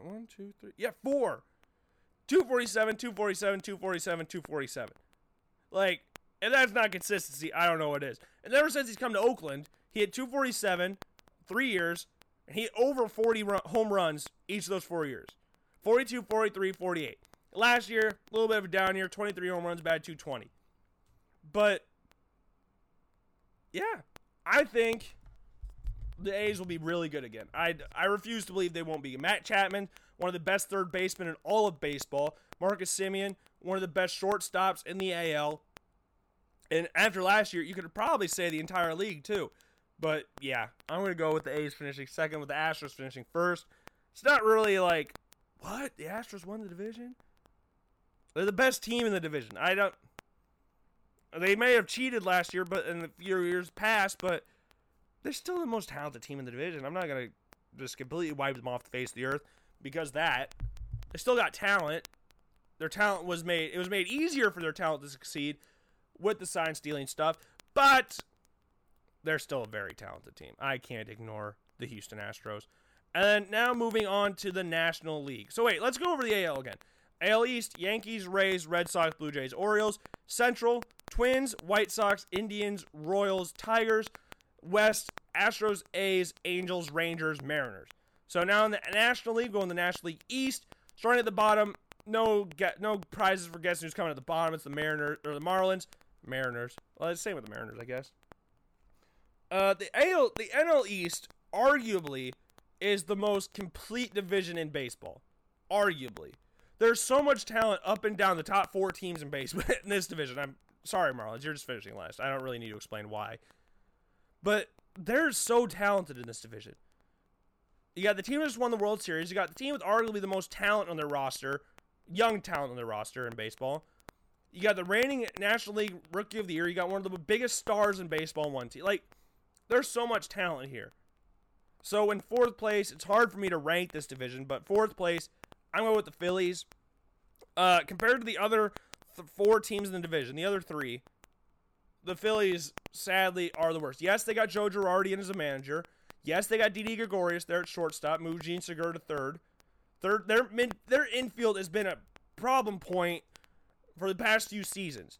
A: One, two, three. Yeah, four. 247, 247, 247, 247. Like, if that's not consistency, I don't know what is. And ever since he's come to Oakland, he hit 247, three years, and he over 40 run, home runs each of those four years 42, 43, 48. Last year, a little bit of a down year 23 home runs, bad 220. But, yeah, I think the A's will be really good again. I, I refuse to believe they won't be. Matt Chapman, one of the best third basemen in all of baseball. Marcus Semien, one of the best shortstops in the AL. And after last year, you could probably say the entire league, too. But yeah, I'm going to go with the A's finishing second, with the Astros finishing first. It's not really like, what? The Astros won the division? They're the best team in the division. I don't. They may have cheated last year, but in the few years past, but they're still the most talented team in the division. I'm not to just completely wipe them off the face of the earth because that. They still got talent. Their talent was made. It was made easier for their talent to succeed with the sign stealing stuff, but they're still a very talented team. I can't ignore the Houston Astros. And now moving on to the National League. So wait, let's go over the AL again. AL East, Yankees, Rays, Red Sox, Blue Jays, Orioles. Central, Twins, White Sox, Indians, Royals, Tigers. West, Astros, A's, Angels, Rangers, Mariners. So now in the National League, going the National League East, starting at the bottom, no get no prizes for guessing who's coming at the bottom. It's the Mariners or the Marlins, Mariners. Well, it's the same with the Mariners, I guess. Uh, the AL, the NL East, arguably, is the most complete division in baseball. Arguably, there's so much talent up and down the top four teams in baseball in this division. I'm sorry, Marlins, you're just finishing last. I don't really need to explain why, but they're so talented in this division. You got the team that just won the World Series. You got the team with arguably the most talent on their roster, young talent on their roster in baseball. You got the reigning National League Rookie of the Year. You got one of the biggest stars in baseball in one team. Like, there's so much talent here. So in fourth place, it's hard for me to rank this division, but fourth place, I'm going with the Phillies. Uh, compared to the other th- four teams in the division, the other three, the Phillies sadly are the worst. Yes, they got Joe Girardi in as a manager. Yes, they got Didi Gregorius there at shortstop. Moved Jean Segura to third. Third, their mid, their infield has been a problem point for the past few seasons,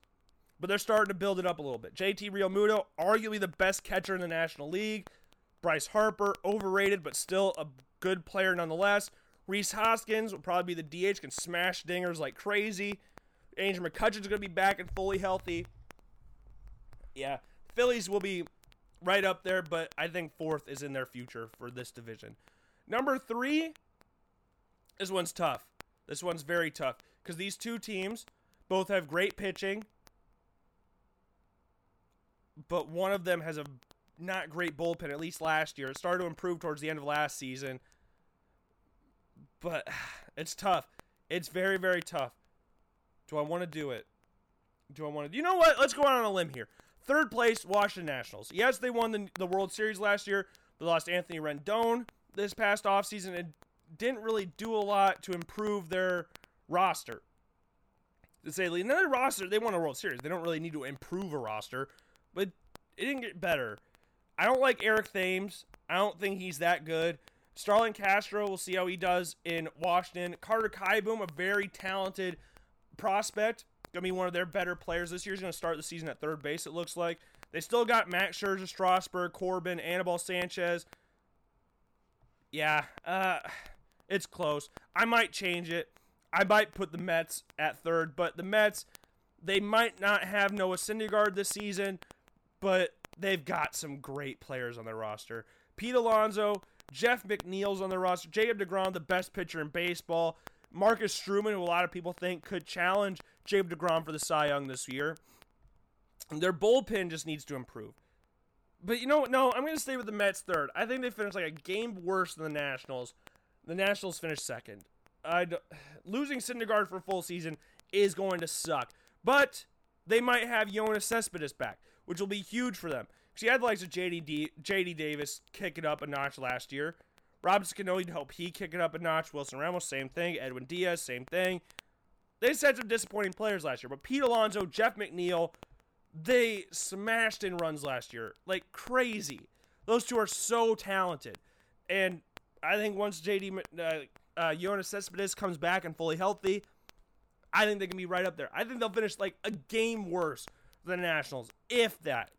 A: but they're starting to build it up a little bit. JT Realmuto, arguably the best catcher in the National League. Bryce Harper, overrated, but still a good player nonetheless. Rhys Hoskins will probably be the DH, can smash dingers like crazy. Andrew McCutchen's going to be back and fully healthy. Yeah, Phillies will be right up there, but I think fourth is in their future for this division. Number three, this one's tough. This one's very tough because these two teams both have great pitching, but one of them has a not great bullpen, at least last year. It started to improve towards the end of last season. But it's tough. It's very, very tough. Do I want to do it? Do I want to? You know what? Let's go out on a limb here. Third place, Washington Nationals. Yes, they won the, the World Series last year. They lost Anthony Rendon this past offseason and didn't really do a lot to improve their roster. To say another roster, they won a World Series. They don't really need to improve a roster, but it didn't get better. I don't like Eric Thames. I don't think he's that good. Starlin Castro, we'll see how he does in Washington. Carter Kieboom, a very talented prospect. Gonna be one of their better players this year. He's gonna start the season at third base. It looks like they still got Max Scherzer, Strasburg, Corbin, Anibal Sanchez. Yeah, uh, it's close. I might change it. I might put the Mets at third, but the Mets, they might not have Noah Syndergaard this season, but they've got some great players on their roster. Pete Alonso, Jeff McNeil's on their roster, Jacob DeGrom, the best pitcher in baseball. Marcus Stroman, who a lot of people think could challenge Jacob DeGrom for the Cy Young this year. Their bullpen just needs to improve. But you know what? No, I'm going to stay with the Mets third. I think they finished like a game worse than the Nationals. The Nationals finished second. I'd, losing Syndergaard for full season is going to suck. But they might have Yoenis Cespedes back, which will be huge for them. Because he had the likes of JD, JD Davis kick it up a notch last year. Robinson Cano to help he kick it up a notch. Wilson Ramos, same thing. Edwin Diaz, same thing. They had some disappointing players last year. But Pete Alonso, Jeff McNeil, they smashed in runs last year. Like crazy. Those two are so talented. And I think once JD uh, uh, Yoenis Cespedes comes back and fully healthy, I think they can be right up there. I think they'll finish like a game worse than the Nationals, if that.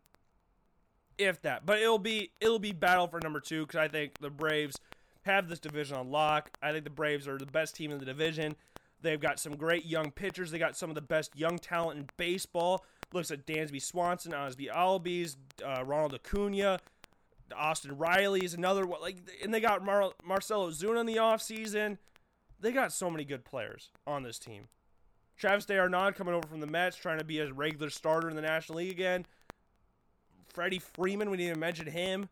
A: If that. But it'll be it'll be battle for number two because I think the Braves have this division on lock. I think the Braves are the best team in the division. They've got some great young pitchers. They got some of the best young talent in baseball. Looks at Dansby Swanson, Ozzie Albies, uh, Ronald Acuna, Austin Riley is another one. Like, and they got Mar- Marcell Ozuna in the offseason. They got so many good players on this team. Travis d'Arnaud coming over from the Mets, trying to be a regular starter in the National League again. Freddie Freeman, we didn't even mention him.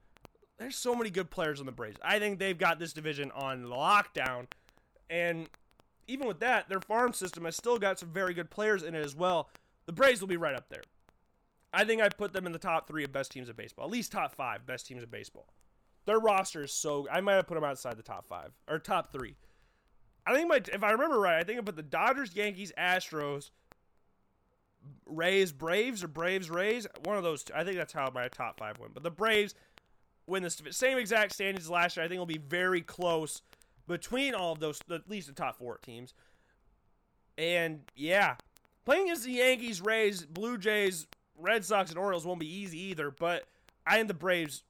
A: There's so many good players on the Braves. I think they've got this division on lockdown. And even with that, their farm system has still got some very good players in it as well. The Braves will be right up there. I think I put them in the top three of best teams of baseball, at least top five best teams of baseball. Their roster is so. I might have put them outside the top five or top three. I think my, if I remember right, I think I put the Dodgers, Yankees, Astros, Rays, Braves, or Braves, Rays. One of those. Two. I think that's how my top five went. But the Braves win this same exact standings as last year. I think it'll be very close between all of those, at least the top four teams. And yeah, playing against the Yankees, Rays, Blue Jays, Red Sox, and Orioles won't be easy either. But I think the Braves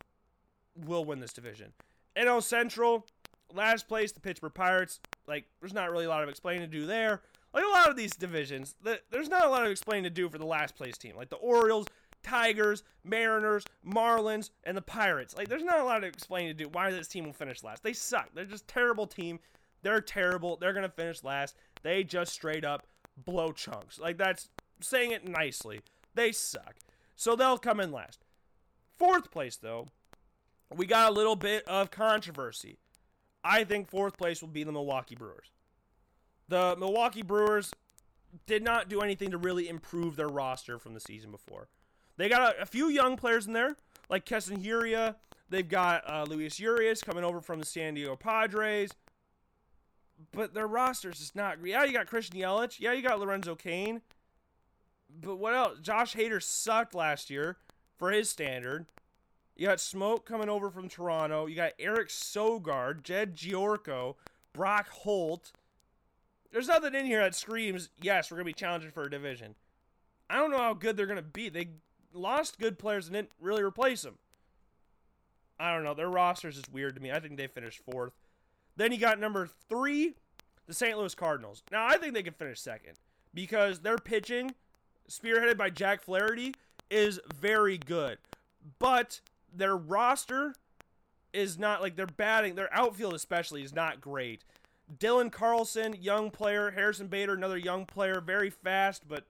A: will win this division. NL Central, last place, the Pittsburgh Pirates. Like, there's not really a lot of explaining to do there. Like a lot of these divisions, there's not a lot of explaining to do for the last place team. Like the Orioles, Tigers, Mariners, Marlins, and the Pirates. Like, there's not a lot to explain to do why this team will finish last. They suck. They're just terrible team. They're terrible. They're gonna finish last. They just straight up blow chunks. Like that's saying it nicely. They suck. So they'll come in last. Fourth place though, we got a little bit of controversy. I think fourth place will be the Milwaukee Brewers. The Milwaukee Brewers did not do anything to really improve their roster from the season before. They got a, a few young players in there, like Keston Hiura. They've got uh, Luis Urias coming over from the San Diego Padres. But their roster's just not. Great. Yeah, you got Christian Yelich. Yeah, you got Lorenzo Cain. But what else? Josh Hader sucked last year for his standard. You got Smoak coming over from Toronto. You got Eric Sogard, Jed Gyorko, Brock Holt. There's nothing in here that screams, yes, we're going to be challenging for a division. I don't know how good they're going to be. They lost good players and didn't really replace them. I don't know. Their roster is just weird to me. I think they finished fourth. Then you got number three, the St. Louis Cardinals. Now, I think they can finish second because their pitching, spearheaded by Jack Flaherty, is very good. But their roster is not like their batting, their outfield especially is not great. Dylan Carlson, young player. Harrison Bader, another young player, very fast, but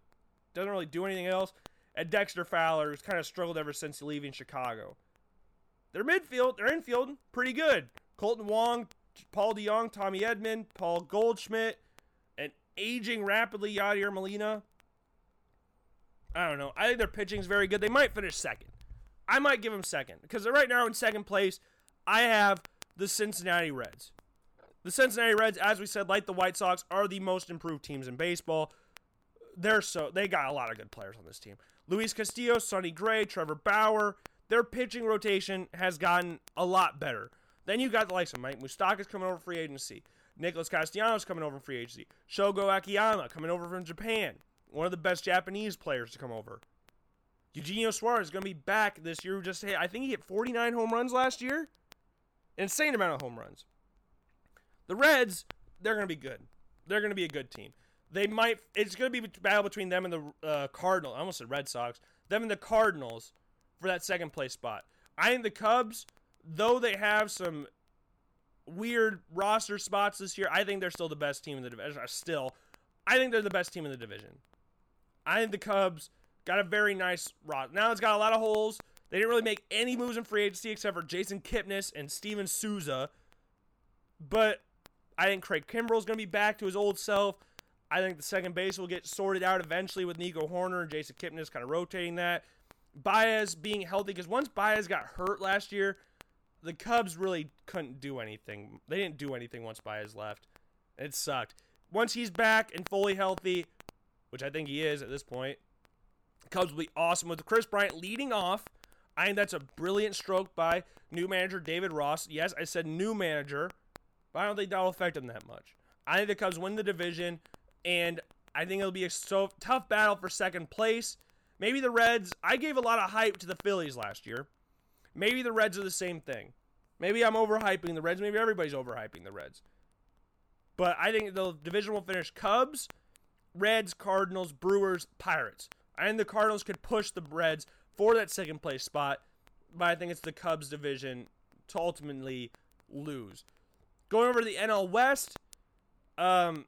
A: doesn't really do anything else and Dexter Fowler, who's kind of struggled ever since leaving Chicago. Their midfield, their infield, pretty good. Kolten Wong, Paul DeJong, Tommy Edman, Paul Goldschmidt, and aging rapidly Yadier Molina. I don't know. I think their pitching's very good. They might finish second. I might give them second because right now in second place, I have the Cincinnati Reds. The Cincinnati Reds, as we said, like the White Sox, are the most improved teams in baseball. They're so they got a lot of good players on this team. Luis Castillo, Sonny Gray, Trevor Bauer. Their pitching rotation has gotten a lot better. Then you got the likes of Mike Moustakas coming over free agency. Nicholas Castellanos coming over free agency. Shogo Akiyama coming over from Japan. One of the best Japanese players to come over. Eugenio Suarez is going to be back this year. Just hit, I think he hit 49 home runs last year. Insane amount of home runs. The Reds, they're going to be good. They're going to be a good team. They might. It's going to be a battle between them and the uh, Cardinals. I almost said Red Sox. Them and the Cardinals for that second place spot. I think the Cubs, though they have some weird roster spots this year, I think they're still the best team in the division. Still, I think they're the best team in the division. I think the Cubs got a very nice roster. Now it's got a lot of holes. They didn't really make any moves in free agency except for Jason Kipnis and Steven Souza. But I think Craig Kimbrel is going to be back to his old self. I think the second base will get sorted out eventually with Nico Hoerner and Jason Kipnis kind of rotating that. Baez being healthy because once Baez got hurt last year, the Cubs really couldn't do anything. They didn't do anything once Baez left. It sucked. Once he's back and fully healthy, which I think he is at this point, Cubs will be awesome with Kris Bryant leading off. I think that's a brilliant stroke by new manager David Ross. Yes, I said new manager, but I don't think that'll affect him that much. I think the Cubs win the division, and I think it'll be a so tough battle for second place. Maybe the Reds. I gave a lot of hype to the Phillies last year. Maybe the Reds are the same thing. Maybe I'm overhyping the Reds. Maybe everybody's overhyping the Reds. But I think the division will finish Cubs, Reds, Cardinals, Brewers, Pirates. Think the Cardinals could push the Reds for that second place spot, but I think it's the Cubs division to ultimately lose. Going over to the NL West, um,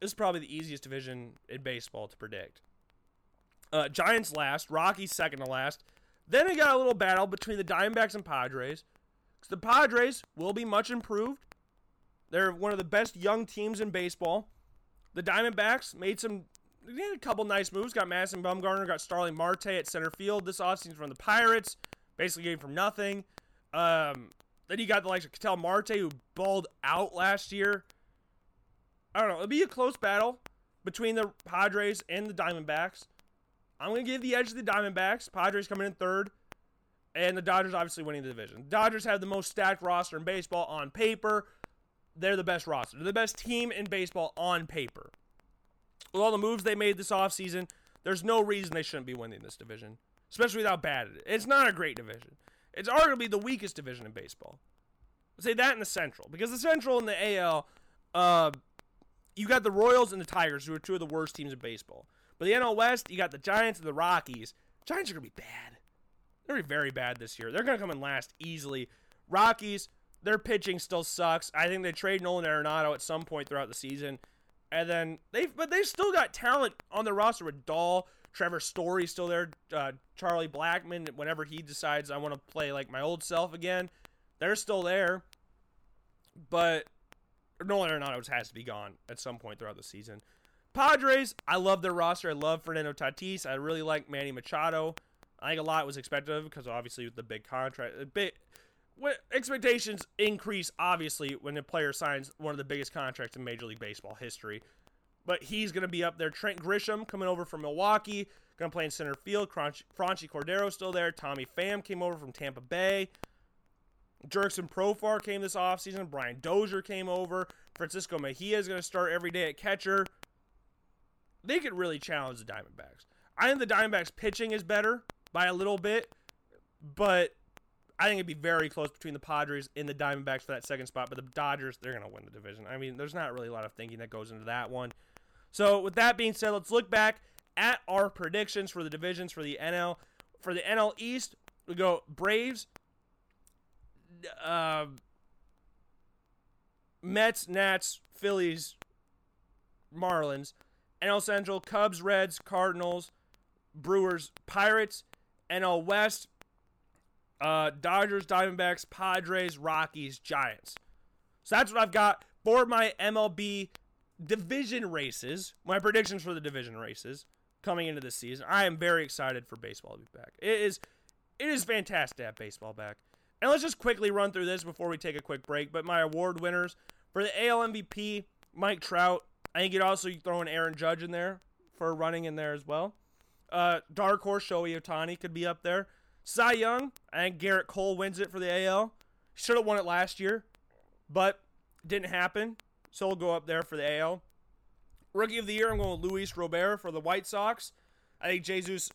A: this is probably the easiest division in baseball to predict. Uh, Giants last, Rockies second to last. Then we got a little battle between the Diamondbacks and Padres. The Padres will be much improved. They're one of the best young teams in baseball. The Diamondbacks made some did a couple nice moves. Got Madison Bumgarner, got Starling Marte at center field this offseason from the Pirates. Basically came from nothing. Um, then you got the likes of Ketel Marte, who balled out last year. I don't know. It'll be a close battle between the Padres and the Diamondbacks. I'm going to give the edge to the Diamondbacks. Padres coming in third. And the Dodgers obviously winning the division. Dodgers have the most stacked roster in baseball on paper. They're the best roster. They're the best team in baseball on paper with all the moves they made this offseason, there's no reason they shouldn't be winning this division, especially without bad It's not a great division. It's arguably the weakest division in baseball. I'll say that in the Central because the Central and the AL, uh, you got the Royals and the Tigers, who are two of the worst teams in baseball. But the NL West, you got the Giants and the Rockies. Giants are gonna be bad. They're gonna be very bad this year. They're gonna come in last easily. Rockies, their pitching still sucks. I think they trade Nolan Arenado at some point throughout the season. And then they've but they still got talent on the roster with Dahl, Trevor Story still there, uh, Charlie Blackmon, Whenever he decides I want to play like my old self again, they're still there. But Nolan Arenado has to be gone at some point throughout the season. Padres, I love their roster. I love Fernando Tatis. I really like Manny Machado. I think a lot was expected of him because obviously with the big contract, expectations increase obviously when a player signs one of the biggest contracts in Major League Baseball history. But he's going to be up there. Trent Grisham coming over from Milwaukee, going to play in center field. Franchy Cordero still there. Tommy Pham came over from Tampa Bay. Jurickson Profar came this offseason. Brian Dozier came over. Francisco Mejia is going to start every day at catcher. They could really challenge the Diamondbacks. I think the Diamondbacks pitching is better by a little bit, but I think it'd be very close between the Padres and the Diamondbacks for that second spot, but the Dodgers, they're going to win the division. I mean, there's not really a lot of thinking that goes into that one. So, with that being said, let's look back at our predictions for the divisions for the NL. For the NL East, we go Braves, uh, Mets, Nats, Phillies, Marlins. NL Central, Cubs, Reds, Cardinals, Brewers, Pirates. NL West, uh, Dodgers, Diamondbacks, Padres, Rockies, Giants. So that's what I've got for my MLB division races, my predictions for the division races coming into this season. I am very excited for baseball to be back. It is it is fantastic to have baseball back. And let's just quickly run through this before we take a quick break. But my award winners for the AL MVP, Mike Trout. I think you'd also throw an Aaron Judge in there for running in there as well. Uh, dark horse Shohei Ohtani could be up there. Cy Young, I think Gerrit Cole wins it for the AL. Should have won it last year, but didn't happen. So we'll go up there for the AL. Rookie of the year, I'm going with Luis Robert for the White Sox. I think Jesus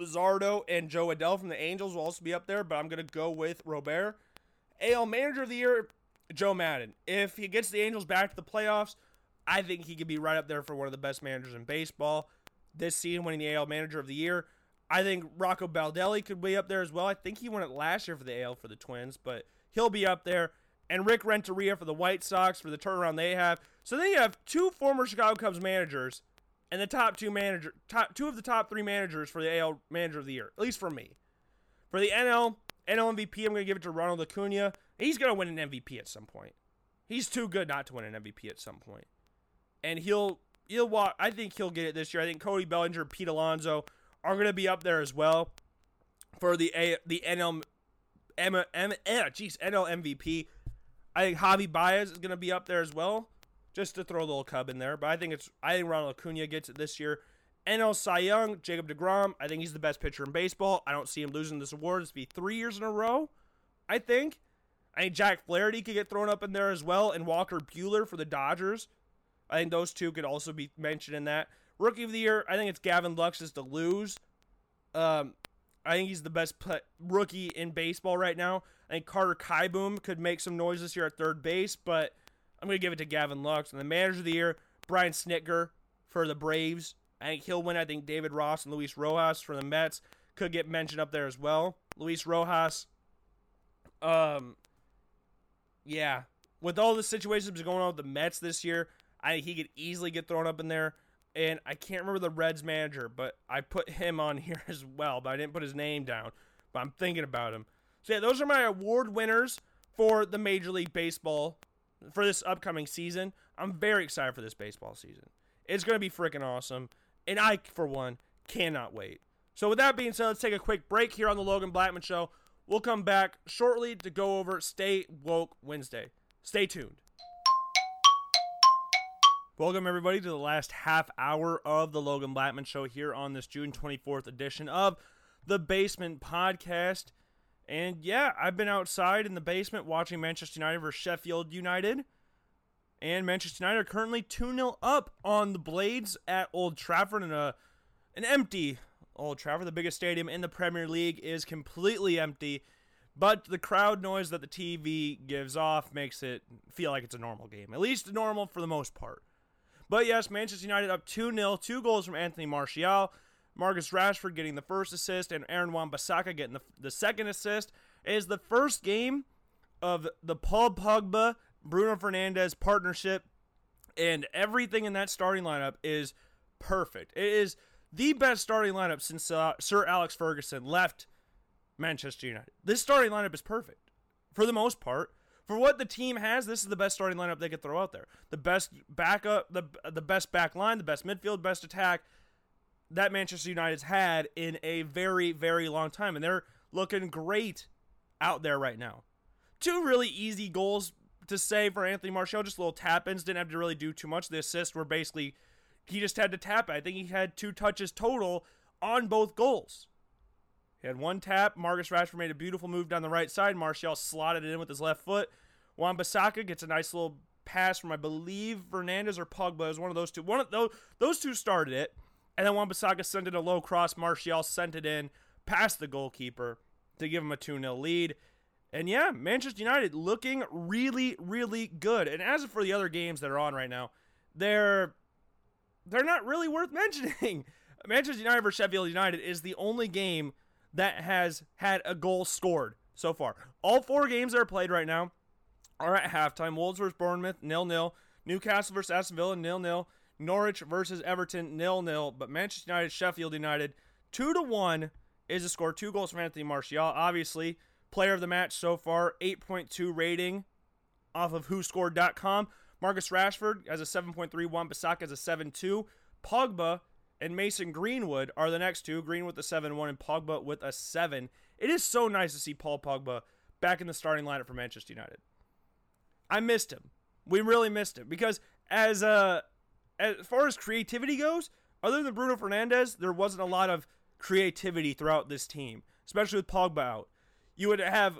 A: Luzardo and Jo Adell from the Angels will also be up there, but I'm going to go with Robert. AL Manager of the Year, Joe Maddon. If he gets the Angels back to the playoffs, I think he could be right up there for one of the best managers in baseball this season, winning the AL Manager of the Year. I think Rocco Baldelli could be up there as well. I think he won it last year for the AL for the Twins, but he'll be up there. And Rick Renteria for the White Sox for the turnaround they have. So then you have two former Chicago Cubs managers and the top two manager, top two of the top three managers for the AL Manager of the Year, at least for me. For the NL NL MVP, I'm going to give it to Ronald Acuna. He's going to win an MVP at some point. He's too good not to win an MVP at some point. and he'll he'll walk. I think he'll get it this year. I think Cody Bellinger, Pete Alonso are going to be up there as well for the A, the NL M, M, eh, geez, NL MVP. I think Javi Baez is going to be up there as well just to throw a little cub in there. But I think it's I think Ronald Acuna gets it this year. NL Cy Young, Jacob DeGrom. I think he's the best pitcher in baseball. I don't see him losing this award. It's be three years in a row. I think. I think Jack Flaherty could get thrown up in there as well, and Walker Buehler for the Dodgers. I think those two could also be mentioned in that. Rookie of the year, I think it's Gavin Lux is to lose. Um, I think he's the best rookie in baseball right now. I think Carter Kieboom could make some noise this year at third base, but I'm going to give it to Gavin Lux. And the manager of the year, Brian Snitker for the Braves. I think he'll win. I think David Ross and Luis Rojas for the Mets could get mentioned up there as well. Luis Rojas, um, yeah, with all the situations going on with the Mets this year, I think he could easily get thrown up in there. And I can't remember the Reds manager, but I put him on here as well, but I didn't put his name down. But I'm thinking about him. So yeah, those are my award winners for the Major League Baseball for this upcoming season. I'm very excited for this baseball season. It's going to be freaking awesome. And I, for one, cannot wait. So, with that being said, let's take a quick break here on the Logan Blackman Show. We'll come back shortly to go over Stay Woke Wednesday. Stay tuned. Welcome, everybody, to the last half hour of the Logan Blackman Show here on this June 24th edition of the Basement Podcast. And yeah, I've been outside in the basement watching Manchester United versus Sheffield United. And Manchester United are currently 2 0 up on the Blades at Old Trafford in a, an empty Old Trafford. The biggest stadium in the Premier League is completely empty. But the crowd noise that the TV gives off makes it feel like it's a normal game. At least normal for the most part. But yes, Manchester United up 2 0, two goals from Anthony Martial. Marcus Rashford getting the first assist and Aaron Wan-Bissaka getting the, the second assist. Is the first game of the Paul Pogba Bruno Fernandes partnership, and everything in that starting lineup is perfect. It is the best starting lineup since uh, Sir Alex Ferguson left Manchester United. This starting lineup is perfect for the most part. For what the team has, this is the best starting lineup they could throw out there. The best backup, the the best back line, the best midfield, best attack that Manchester United's had in a very, very long time. And they're looking great out there right now. Two really easy goals to say for Anthony Martial, just little tap ins, didn't have to really do too much. The assists were basically, he just had to tap it. I think he had two touches total on both goals. He had one tap. Marcus Rashford made a beautiful move down the right side. Martial slotted it in with his left foot. Wan Bissaka gets a nice little pass from, I believe, Fernandes or Pogba. It was one of those two. One of those, those two started it. And then Wan-Bissaka sent it a low cross. Martial sent it in past the goalkeeper to give him a 2 0 lead. And yeah, Manchester United looking really, really good. And as for the other games that are on right now, they're they're not really worth mentioning. Manchester United versus Sheffield United is the only game that has had a goal scored so far. All four games that are played right now are at halftime. Wolves versus Bournemouth, nil nil. Newcastle versus Aston Villa, nil nil. Norwich versus Everton, nil nil. But Manchester United, Sheffield United, two to one is a score. Two goals from Anthony Martial. Obviously, player of the match so far, 8.2 rating. off of WhoScored.com. Marcus Rashford has a 7.3, Wan Bissaka has a 7.2. Pogba and Mason Greenwood are the next two. Greenwood with a 7-1 and Pogba with a 7. It is so nice to see Paul Pogba back in the starting lineup for Manchester United. I missed him. We really missed him because as uh as far as creativity goes, other than Bruno Fernandes, there wasn't a lot of creativity throughout this team, especially with Pogba out. You would have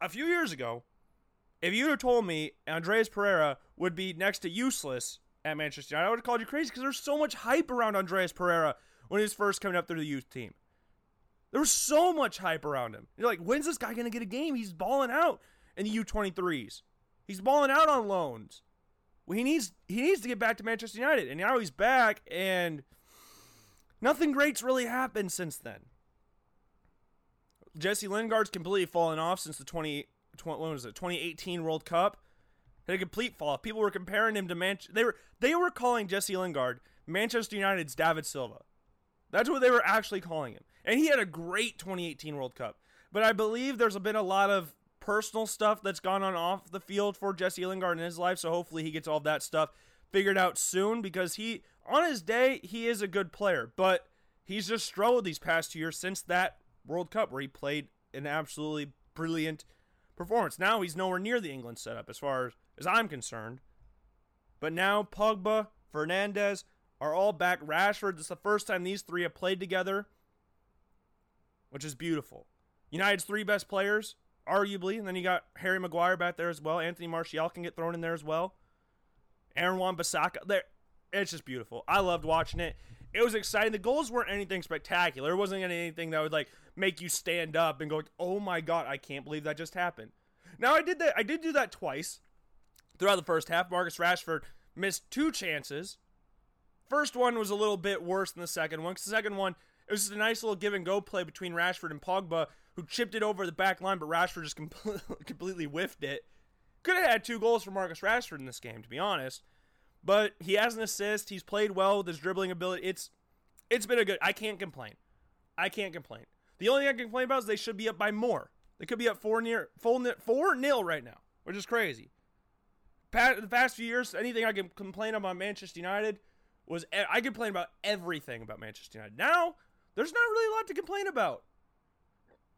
A: a few years ago, if you had told me Andreas Pereira would be next to useless at Manchester United, I would have called you crazy because there's so much hype around Andreas Pereira when he was first coming up through the youth team. There was so much hype around him. You're like, when's this guy going to get a game? He's balling out in the U23s. He's balling out on loans. Well, he needs he needs to get back to Manchester United, and now he's back, and nothing great's really happened since then. Jesse Lingard's completely fallen off since the 20, 20 what was it 2018 World Cup. Had a complete fall off. People were comparing him to Manchester. They were they were calling Jesse Lingard Manchester United's David Silva. That's what they were actually calling him, and he had a great 2018 World Cup. But I believe there's been a lot of personal stuff that's gone on off the field for Jesse Lingard in his life. So hopefully he gets all that stuff figured out soon because he, on his day, he is a good player. But he's just struggled these past two years since that World Cup where he played an absolutely brilliant performance. Now he's nowhere near the England setup as far as as I'm concerned. But now Pogba, Fernandes are all back. Rashford, is the first time these three have played together, which is beautiful. United's three best players arguably. And then you got Harry Maguire back there as well. Anthony Martial can get thrown in there as well. Aaron Wan Bissaka. There, it's just beautiful. I loved watching it. It was exciting. The goals weren't anything spectacular. It wasn't anything that would like make you stand up and go, "Oh my god, I can't believe that just happened." Now I did that. I did do that twice throughout the first half. Marcus Rashford missed two chances. First one was a little bit worse than the second one. Cause the second one, it was just a nice little give and go play between Rashford and Pogba, who chipped it over the back line, but Rashford just completely whiffed it. Could have had two goals for Marcus Rashford in this game, to be honest. But he has an assist. He's played well with his dribbling ability. It's it's been a good. I can't complain. I can't complain. The only thing I can complain about is they should be up by more. They could be up four near full four nil right now, which is crazy. the past few years, anything I can complain about Manchester United was I complain about everything about Manchester United. Now there's not really a lot to complain about.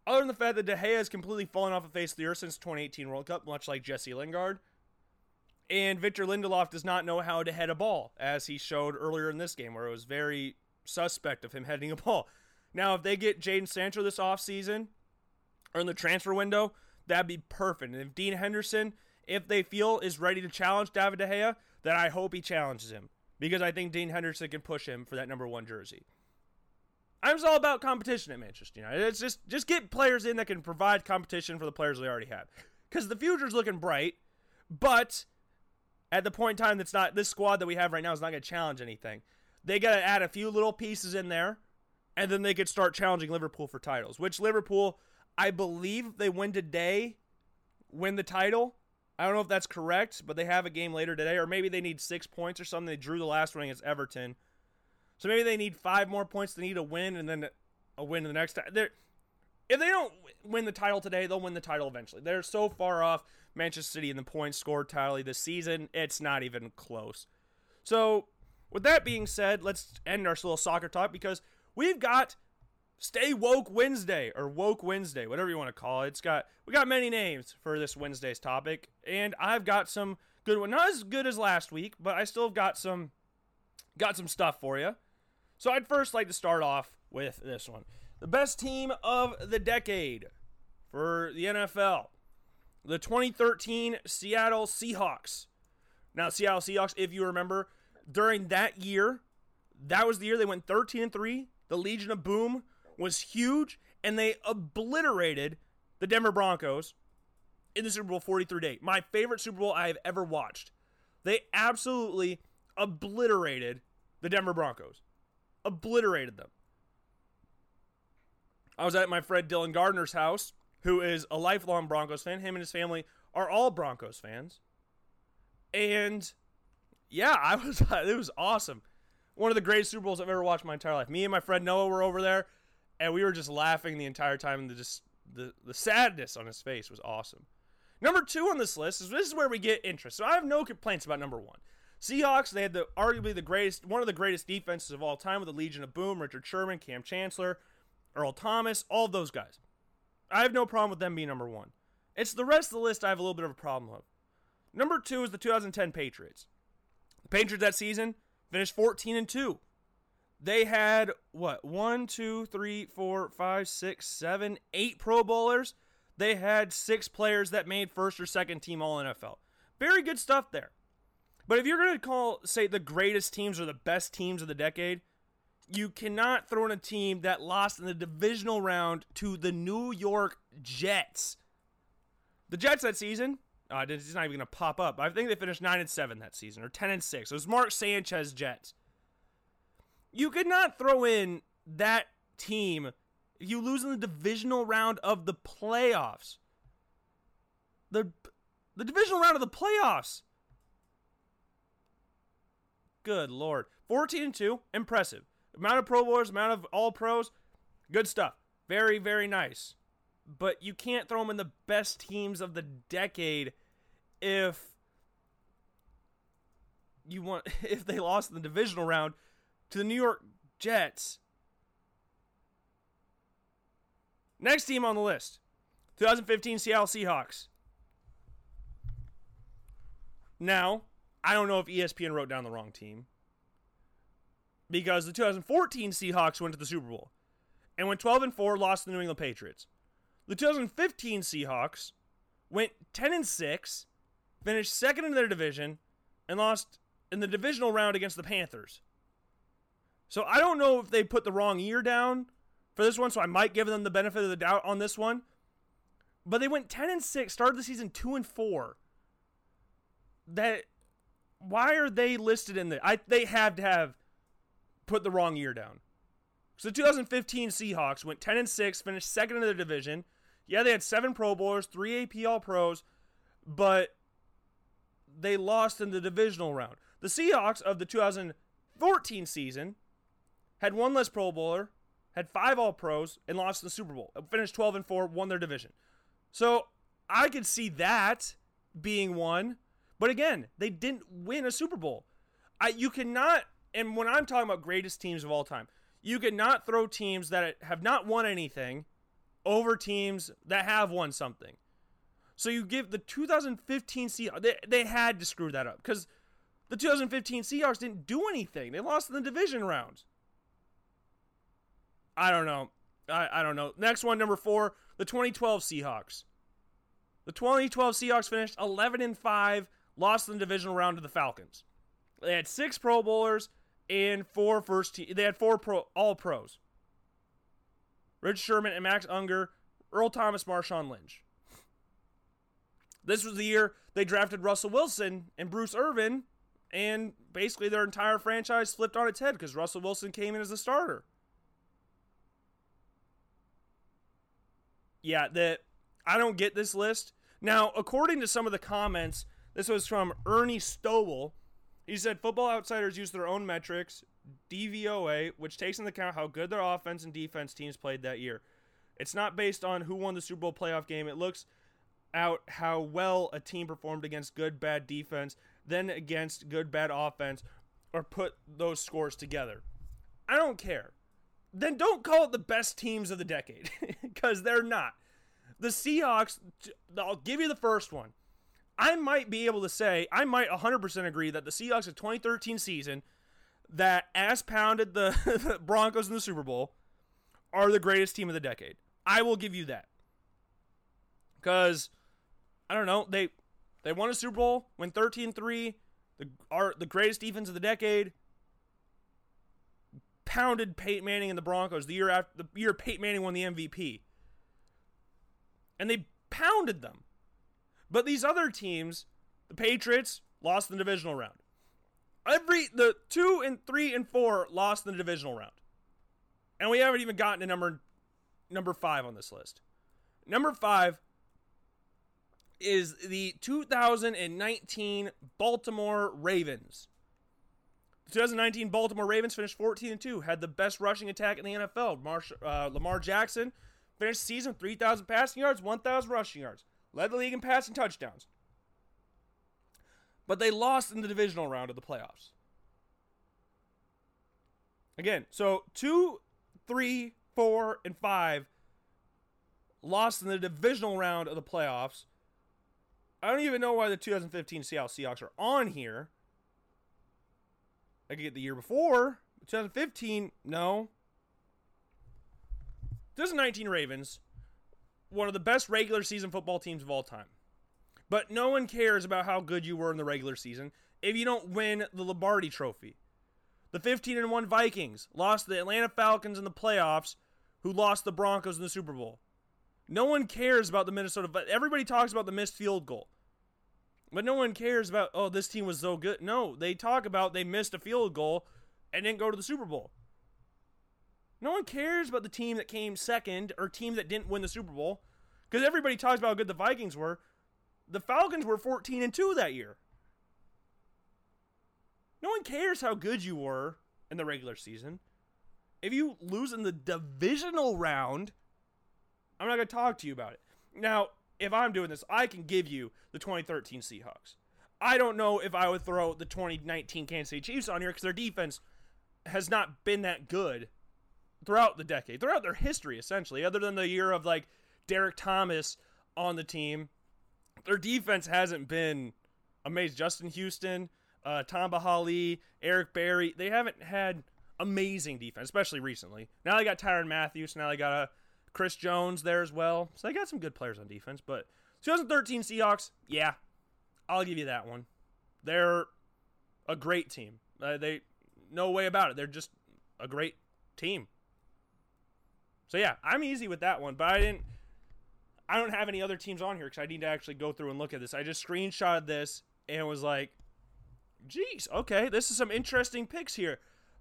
A: Other than the fact that De Gea has completely fallen off the face of the earth since 2018 World Cup, much like Jesse Lingard. And Victor Lindelof does not know how to head a ball, as he showed earlier in this game, where it was very suspect of him heading a ball. Now, if they get Jadon Sancho this offseason, or in the transfer window, that'd be perfect. And if Dean Henderson, if they feel is ready to challenge David De Gea, then I hope he challenges him. Because I think Dean Henderson can push him for that number one jersey. I'm just all about competition at Manchester United. It's just just get players in that can provide competition for the players they already have. Because the future's looking bright, but at the point in time that's not this squad that we have right now is not going to challenge anything. They got to add a few little pieces in there, and then they could start challenging Liverpool for titles. Which Liverpool, I believe, they win today, win the title. I don't know if that's correct, but they have a game later today, or maybe they need six points or something. They drew the last one against Everton. So maybe they need five more points. They need a win and then a win in the next time. They're, if they don't win the title today, they'll win the title eventually. They're so far off Manchester City in the points scored tally this season, it's not even close. So, with that being said, let's end our little soccer talk because we've got Stay Woke Wednesday or Woke Wednesday, whatever you want to call it. It's got we got many names for this Wednesday's topic, and I've got some good one. Not as good as last week, but I still got some got some stuff for you. So I'd first like to start off with this one. The best team of the decade for the NFL. The 2013 Seattle Seahawks. Now, Seattle Seahawks, if you remember, during that year, that was the year they went 13 and 3. The Legion of Boom was huge, and they obliterated the Denver Broncos in the Super Bowl 43 8. My favorite Super Bowl I have ever watched. They absolutely obliterated the Denver Broncos obliterated them. I was at my friend Dylan Gardner's house, who is a lifelong Broncos fan. Him and his family are all Broncos fans. And yeah, I was it was awesome. One of the greatest Super Bowls I've ever watched my entire life. Me and my friend Noah were over there, and we were just laughing the entire time. And the just the the sadness on his face was awesome. Number two on this list is this is where we get interest. So I have no complaints about number one. Seahawks, they had the arguably the greatest, one of the greatest defenses of all time with the Legion of Boom, Richard Sherman, Kam Chancellor, Earl Thomas, all those guys. I have no problem with them being number one. It's the rest of the list I have a little bit of a problem with. Number two is the 2010 Patriots. The Patriots that season finished 14 and 2. They had what one, two, three, four, five, six, seven, eight Pro Bowlers. They had six players that made first or second team All NFL. Very good stuff there. But if you're going to call, say, the greatest teams or the best teams of the decade, you cannot throw in a team that lost in the divisional round to the New York Jets. The Jets that season, uh, it's not even going to pop up. I think they finished nine and seven that season, or ten and six. It was Mark Sanchez Jets. You could not throw in that team if you lose in the divisional round of the playoffs. The the divisional round of the playoffs. Good lord. 14 and 2, impressive. Amount of Pro Bowlers, amount of all pros, good stuff. Very, very nice. But you can't throw them in the best teams of the decade if you want if they lost in the divisional round to the New York Jets. Next team on the list 2015 Seattle Seahawks. Now, I don't know if ESPN wrote down the wrong team because the 2014 Seahawks went to the Super Bowl and went 12 and 4, lost to the New England Patriots. The 2015 Seahawks went 10 and 6, finished second in their division, and lost in the divisional round against the Panthers. So I don't know if they put the wrong year down for this one, so I might give them the benefit of the doubt on this one. But they went 10 and 6, started the season 2 and 4. That why are they listed in the I they have to have put the wrong year down. So the 2015 Seahawks went 10 and 6, finished second in their division. Yeah, they had 7 Pro Bowlers, 3 AP All Pros, but they lost in the divisional round. The Seahawks of the 2014 season had one less Pro Bowler, had five All Pros, and lost the Super Bowl. Finished 12 and 4, won their division. So I could see that being one, but again, they didn't win a Super Bowl. I you cannot, and when I'm talking about greatest teams of all time, you cannot throw teams that have not won anything over teams that have won something. So you give the 2015 Seahawks, they, they had to screw that up because the 2015 Seahawks didn't do anything. They lost in the division round. I don't know. I, I don't know. Next one, number four, the 2012 Seahawks. The 2012 Seahawks finished 11 and 5, lost in the divisional round to the Falcons. They had six Pro Bowlers and four first team. They had four pro all pros. Rich Sherman and Max Unger, Earl Thomas, Marshawn Lynch. This was the year they drafted Russell Wilson and Bruce Irvin, and basically their entire franchise flipped on its head because Russell Wilson came in as a starter. Yeah, that I don't get this list. Now, according to some of the comments, this was from Ernie Stowell. He said Football Outsiders use their own metrics, DVOA, which takes into account how good their offense and defense teams played that year. It's not based on who won the Super Bowl playoff game. It looks out how well a team performed against good bad defense, then against good bad offense, or put those scores together. I don't care. Then don't call it the best teams of the decade because they're not. The Seahawks, I'll give you the first one. I might be able to say, I might 100% agree that the Seahawks of 2013 season that ass pounded the, the Broncos in the Super Bowl are the greatest team of the decade. I will give you that. Cuz I don't know, they they won a Super Bowl, went 13-3, the are the greatest defense of the decade. Pounded Peyton Manning and the Broncos the year after the year Peyton Manning won the MVP. And they pounded them. But these other teams, the Patriots, lost in the divisional round. Every the two and three and four lost in the divisional round. And we haven't even gotten to number number five on this list. Number five is the 2019 Baltimore Ravens. The 2019 Baltimore Ravens finished 14 and 2, had the best rushing attack in the NFL. Marsh, uh, Lamar Jackson finished season 3,000 passing yards, 1,000 rushing yards led the league in passing touchdowns. But they lost in the divisional round of the playoffs. Again, so two, three, four, and five lost in the divisional round of the playoffs. I don't even know why the 2015 Seattle Seahawks are on here. I could get the year before. 2015, no. 2019 Ravens, one of the best regular season football teams of all time. But no one cares about how good you were in the regular season if you don't win the Lombardi trophy. The 15 and 1 Vikings lost the Atlanta Falcons in the playoffs, who lost the Broncos in the Super Bowl. No one cares about the Minnesota. But everybody talks about the missed field goal. But no one cares about, oh, this team was so good. No, they talk about they missed a field goal and didn't go to the Super Bowl. No one cares about the team that came second or team that didn't win the Super Bowl because everybody talks about how good the Vikings were. The Falcons were 14 and 2 that year. No one cares how good you were in the regular season. If you lose in the divisional round, I'm not going to talk to you about it. Now, if I'm doing this, I can give you the 2013 Seahawks. I don't know if I would throw the 2019 Kansas City Chiefs on here because their defense has not been that good throughout the decade, throughout their history, essentially, other than the year of like Derrick Thomas on the team. Their defense hasn't been amazing. Justin Houston, uh, Tamba Hali, Eric Berry, they haven't had amazing defense, especially recently. Now they got Tyrann Matthews. Now they got a Chris Jones there as well. So they got some good players on defense. But 2013 Seahawks, yeah, I'll give you that one. They're a great team. Uh, they no way about it. They're just a great team. So yeah, I'm easy with that one. But I didn't. I don't have any other teams on here because I need to actually go through and look at this. I just screenshotted this and was like, "Geez, okay, this is some interesting picks here."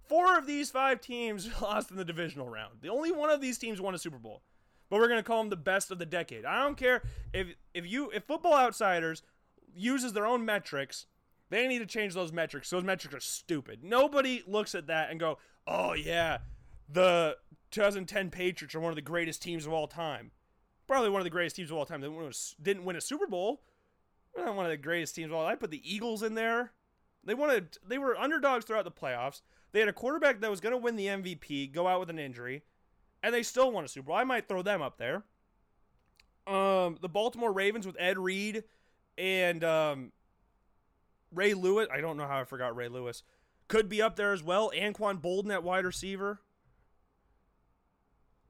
A: Four of these five teams lost in the divisional round. The only one of these teams won a Super Bowl. But we're gonna call them the best of the decade. I don't care if if you if Football Outsiders uses their own metrics, they need to change those metrics. Those metrics are stupid. Nobody looks at that and go, "Oh yeah, the 2010 Patriots are one of the greatest teams of all time." Probably one of the greatest teams of all time. They didn't win a Super Bowl. Not one of the greatest teams of all. I put the Eagles in there. They wanted. They were underdogs throughout the playoffs. They had a quarterback that was going to win the MVP, go out with an injury, and they still won a Super Bowl. I might throw them up there. Um, the Baltimore Ravens with Ed Reed and um, Ray Lewis. I don't know how I forgot Ray Lewis. Could be up there as well. Anquan Boldin at wide receiver.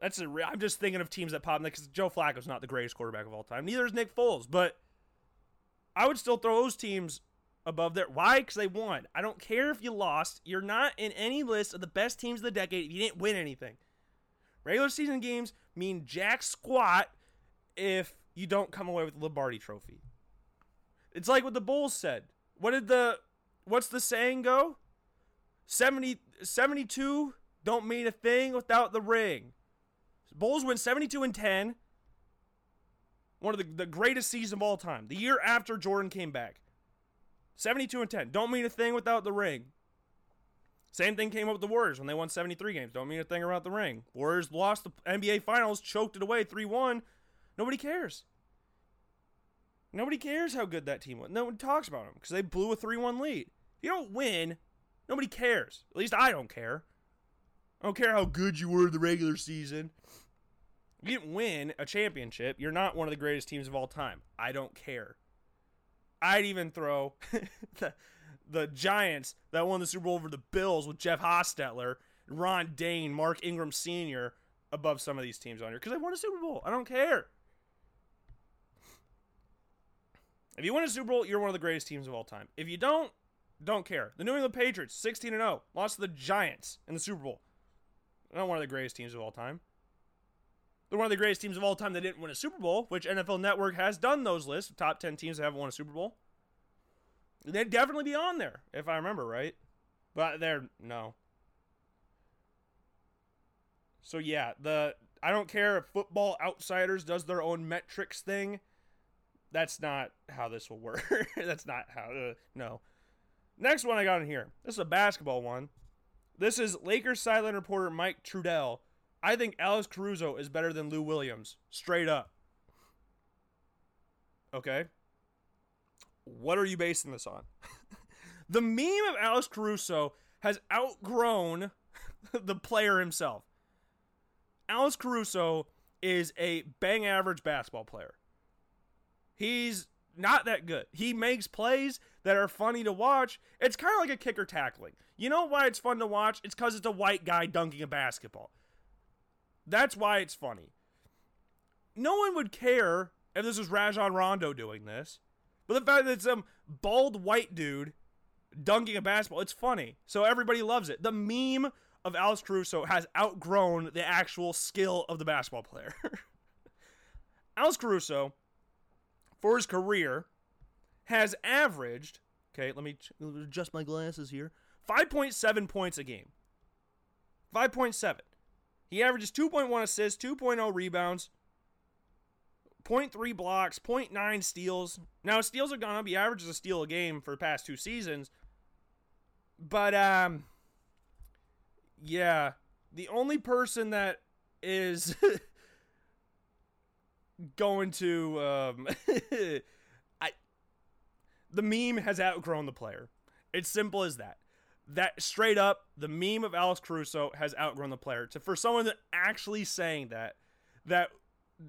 A: That's a. I'm just thinking of teams that pop because Joe Flacco's not the greatest quarterback of all time. Neither is Nick Foles, but I would still throw those teams above there. Why? Because they won. I don't care if you lost. You're not in any list of the best teams of the decade if you didn't win anything. Regular season games mean jack squat if you don't come away with the Lombardi trophy. It's like what the Bulls said. What did the what's the saying go? 70 72 don't mean a thing without the ring. Bulls win 72 and 10. One of the, the greatest seasons of all time. The year after Jordan came back. 72 and 10. Don't mean a thing without the ring. Same thing came up with the Warriors when they won 73 games. Don't mean a thing about the ring. Warriors lost the NBA Finals, choked it away 3 1. Nobody cares. Nobody cares how good that team was. No one talks about them because they blew a 3 1 lead. If you don't win, nobody cares. At least I don't care. I don't care how good you were the regular season. You didn't win a championship, you're not one of the greatest teams of all time. I don't care. I'd even throw the, the Giants that won the Super Bowl over the Bills with Jeff Hostetler, Ron Dayne, Mark Ingram Sr. above some of these teams on here because they won a Super Bowl. I don't care. If you win a Super Bowl, you're one of the greatest teams of all time. If you don't, don't care. The New England Patriots, 16 and 0, lost to the Giants in the Super Bowl. Not one of the greatest teams of all time. They're one of the greatest teams of all time that didn't win a Super Bowl, which NFL Network has done those lists top 10 teams that haven't won a Super Bowl. They'd definitely be on there, if I remember right. But they're no. So yeah, the I don't care if Football Outsiders does their own metrics thing. That's not how this will work. That's not how. Uh, no. Next one I got in here. This is a basketball one. This is Lakers sideline reporter Mike Trudell I think Alex Caruso is better than Lou Williams, straight up. Okay. What are you basing this on? the meme of Alex Caruso has outgrown the player himself. Alex Caruso is a bang average basketball player. He's not that good. He makes plays that are funny to watch. It's kind of like a kicker tackling. You know why it's fun to watch? It's because it's a white guy dunking a basketball. That's why it's funny. No one would care if this was Rajon Rondo doing this. But the fact that it's some bald white dude dunking a basketball, it's funny. So everybody loves it. The meme of Alex Caruso has outgrown the actual skill of the basketball player. Alex Caruso, for his career, has averaged, okay, let me adjust my glasses here, 5.7 points a game. 5.7. He averages 2.1 assists, 2.0 rebounds, 0.3 blocks, 0.9 steals. Now, steals have gone up. He averages a steal a game for the past two seasons. But, um, yeah, the only person that is going to, um, I, the meme has outgrown the player. It's simple as that. That straight up, the meme of Alex Caruso has outgrown the player. To for someone that actually saying that, that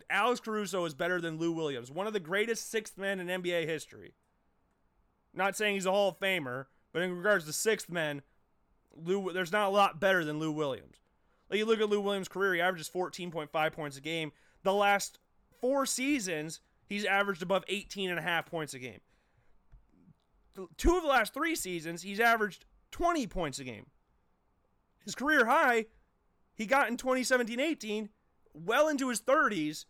A: Alex Caruso is better than Lou Williams, one of the greatest sixth men in NBA history. Not saying he's a Hall of Famer, but in regards to sixth men, Lou, there's not a lot better than Lou Williams. Like you look at Lou Williams' career, he averages 14.5 points a game. The last four seasons, he's averaged above 18 and a half points a game. Two of the last three seasons, he's averaged 20 points a game. His career high, he got in 2017 18 well into his 30s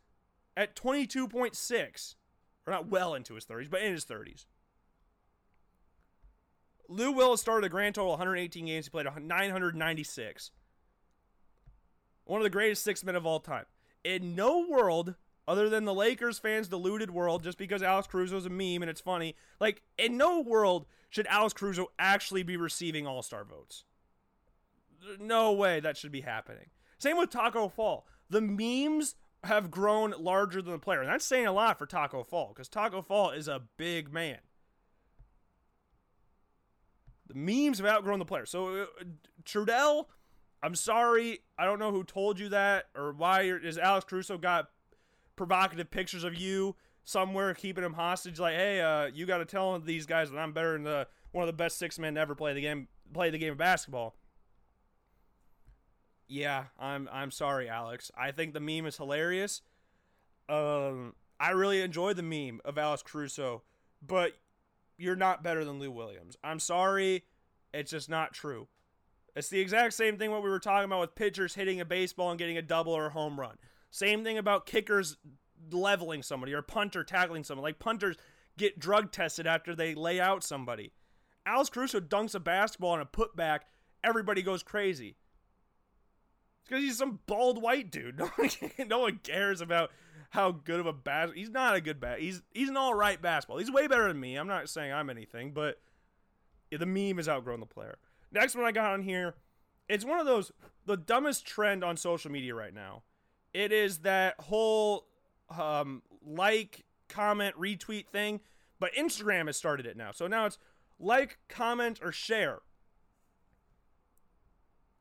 A: at 22.6. Or not well into his 30s, but in his 30s. Lou Will started a grand total of 118 games. He played 996. One of the greatest six men of all time. In no world, other than the Lakers fans' deluded world, just because Alex Cruz was a meme and it's funny, like, in no world should Alex Caruso actually be receiving All Star votes. No way that should be happening. Same with Tacko Fall the memes have grown larger than the player. And that's saying a lot for Tacko Fall because Tacko Fall is a big man. The memes have outgrown the player. So, uh, Trudell, I'm sorry. I don't know who told you that or why is Alex Caruso got provocative pictures of you somewhere keeping him hostage. Like, hey, uh, you got to tell these guys that I'm better than the, one of the best six men to ever play the game, play the game of basketball. Yeah, I'm I'm sorry, Alex. I think the meme is hilarious. Um, I really enjoy the meme of Alex Caruso, but you're not better than Lou Williams. I'm sorry, it's just not true. It's the exact same thing what we were talking about with pitchers hitting a baseball and getting a double or a home run. Same thing about kickers leveling somebody or punter tackling someone. Like punters get drug tested after they lay out somebody. Alex Caruso dunks a basketball on a putback, everybody goes crazy It's because he's some bald white dude. No one, no one cares about how good of a bas. He's not a good bat. He's he's an all right basketball. He's way better than me. I'm not saying I'm anything, but the meme has outgrown the player. Next one I got on here, it's one of those the dumbest trend on social media right now. It is that whole um, like, comment, retweet thing, but Instagram has started it now. So now it's like, comment, or share.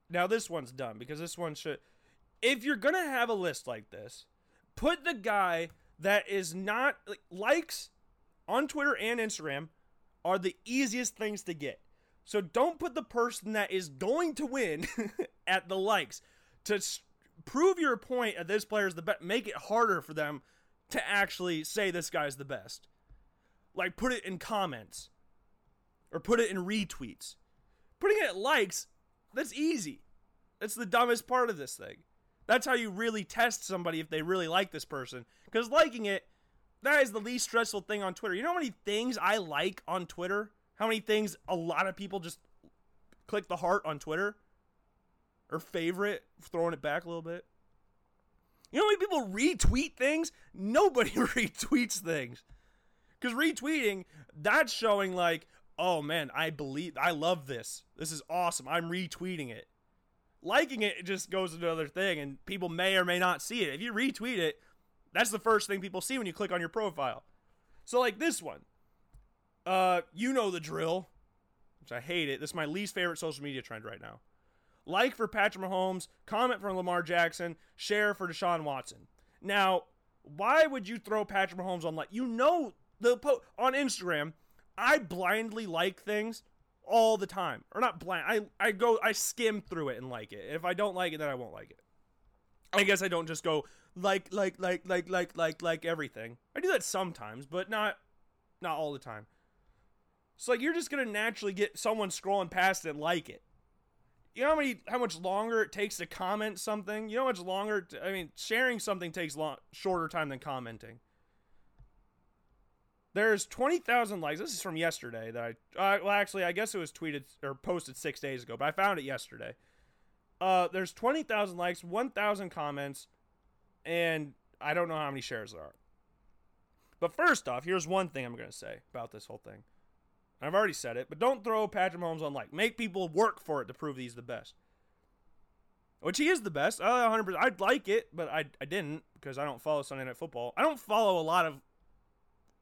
A: Now this one's done because this one should. If you're gonna have a list like this, put the guy that is not like, likes on Twitter and Instagram are the easiest things to get. So don't put the person that is going to win at the likes to prove your point that this player is the best. Make it harder for them to actually say this guy's the best. Like put it in comments or put it in retweets. Putting it at likes that's easy. That's the dumbest part of this thing. That's how you really test somebody if they really like this person. Because liking it, that is the least stressful thing on Twitter. You know how many things I like on Twitter? How many things a lot of people just click the heart on Twitter? Or favorite, throwing it back a little bit? You know how many people retweet things? Nobody retweets things. Because retweeting, that's showing like, oh man, I believe, I love this. This is awesome. I'm retweeting it. Liking it, it just goes to another thing, and people may or may not see it. If you retweet it, that's the first thing people see when you click on your profile. So like this one. Uh, you know the drill, which I hate it. This is my least favorite social media trend right now. Like for Patrick Mahomes, comment for Lamar Jackson, share for Deshaun Watson. Now, why would you throw Patrick Mahomes on like you know the po- on Instagram? I blindly like things all the time, or not blind. I I go I skim through it and like it. If I don't like it, then I won't like it. I guess I don't just go like like like like like like like everything. I do that sometimes, but not not all the time. So like you're just gonna naturally get someone scrolling past it and like it. You know how many how much longer it takes to comment something? You know how much longer to, I mean sharing something takes long shorter time than commenting. There's 20,000 likes. This is from yesterday that I uh, well actually I guess it was tweeted or posted 6 days ago, but I found it yesterday. Uh there's 20,000 likes, 1,000 comments and I don't know how many shares there are. But first off, here's one thing I'm going to say about this whole thing. I've already said it, but don't throw Patrick Mahomes on like. Make people work for it to prove he's the best. Which he is the best. Uh, 100%. I'd like it, but I, I didn't because I don't follow Sunday Night Football. I don't follow a lot of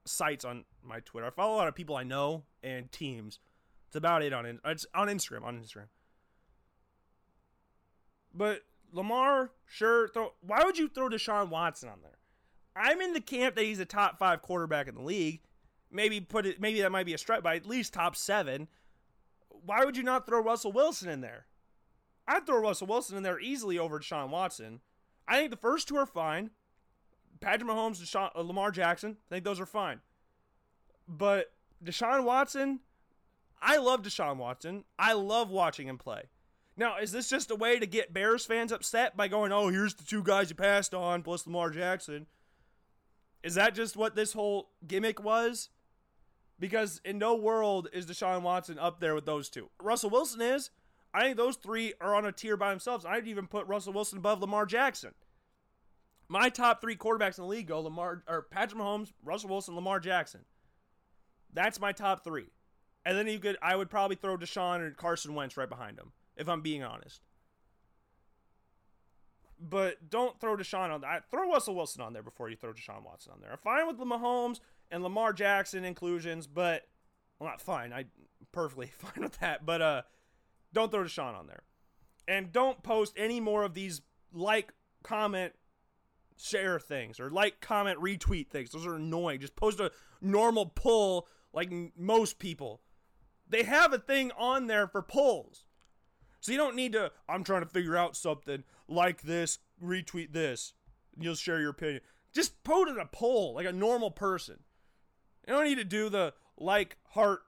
A: sites on my Twitter. I follow a lot of people I know and teams. It's about it on it's on Instagram. On Instagram. But Lamar, sure. Throw. Why would you throw Deshaun Watson on there? I'm in the camp that he's a top five quarterback in the league maybe put it maybe that might be a stretch, by at least top seven. Why would you not throw Russell Wilson in there? I'd throw Russell Wilson in there easily over Deshaun Watson. I think the first two are fine. Patrick Mahomes, Deshaun, uh, Lamar Jackson, I think those are fine. But Deshaun Watson, I love Deshaun Watson. I love watching him play. Now, is this just a way to get Bears fans upset by going, oh, here's the two guys you passed on plus Lamar Jackson? Is that just what this whole gimmick was? Because in no world is Deshaun Watson up there with those two. Russell Wilson is. I think those three are on a tier by themselves. I'd even put Russell Wilson above Lamar Jackson. My top three quarterbacks in the league go Lamar or Patrick Mahomes, Russell Wilson, Lamar Jackson. That's my top three. And then you could I would probably throw Deshaun and Carson Wentz right behind him, if I'm being honest. But don't throw Deshaun on that. Throw Russell Wilson on there before you throw Deshaun Watson on there. I'm fine with Mahomes and Lamar Jackson inclusions, but well, not fine. I perfectly fine with that, but uh, don't throw Deshaun on there, and don't post any more of these like, comment, share things or like, comment, retweet things. Those are annoying. Just post a normal pull like most people. They have a thing on there for polls. So you don't need to, I'm trying to figure out something like this, retweet this. You'll share your opinion. Just put in a poll like a normal person. You don't need to do the like, heart,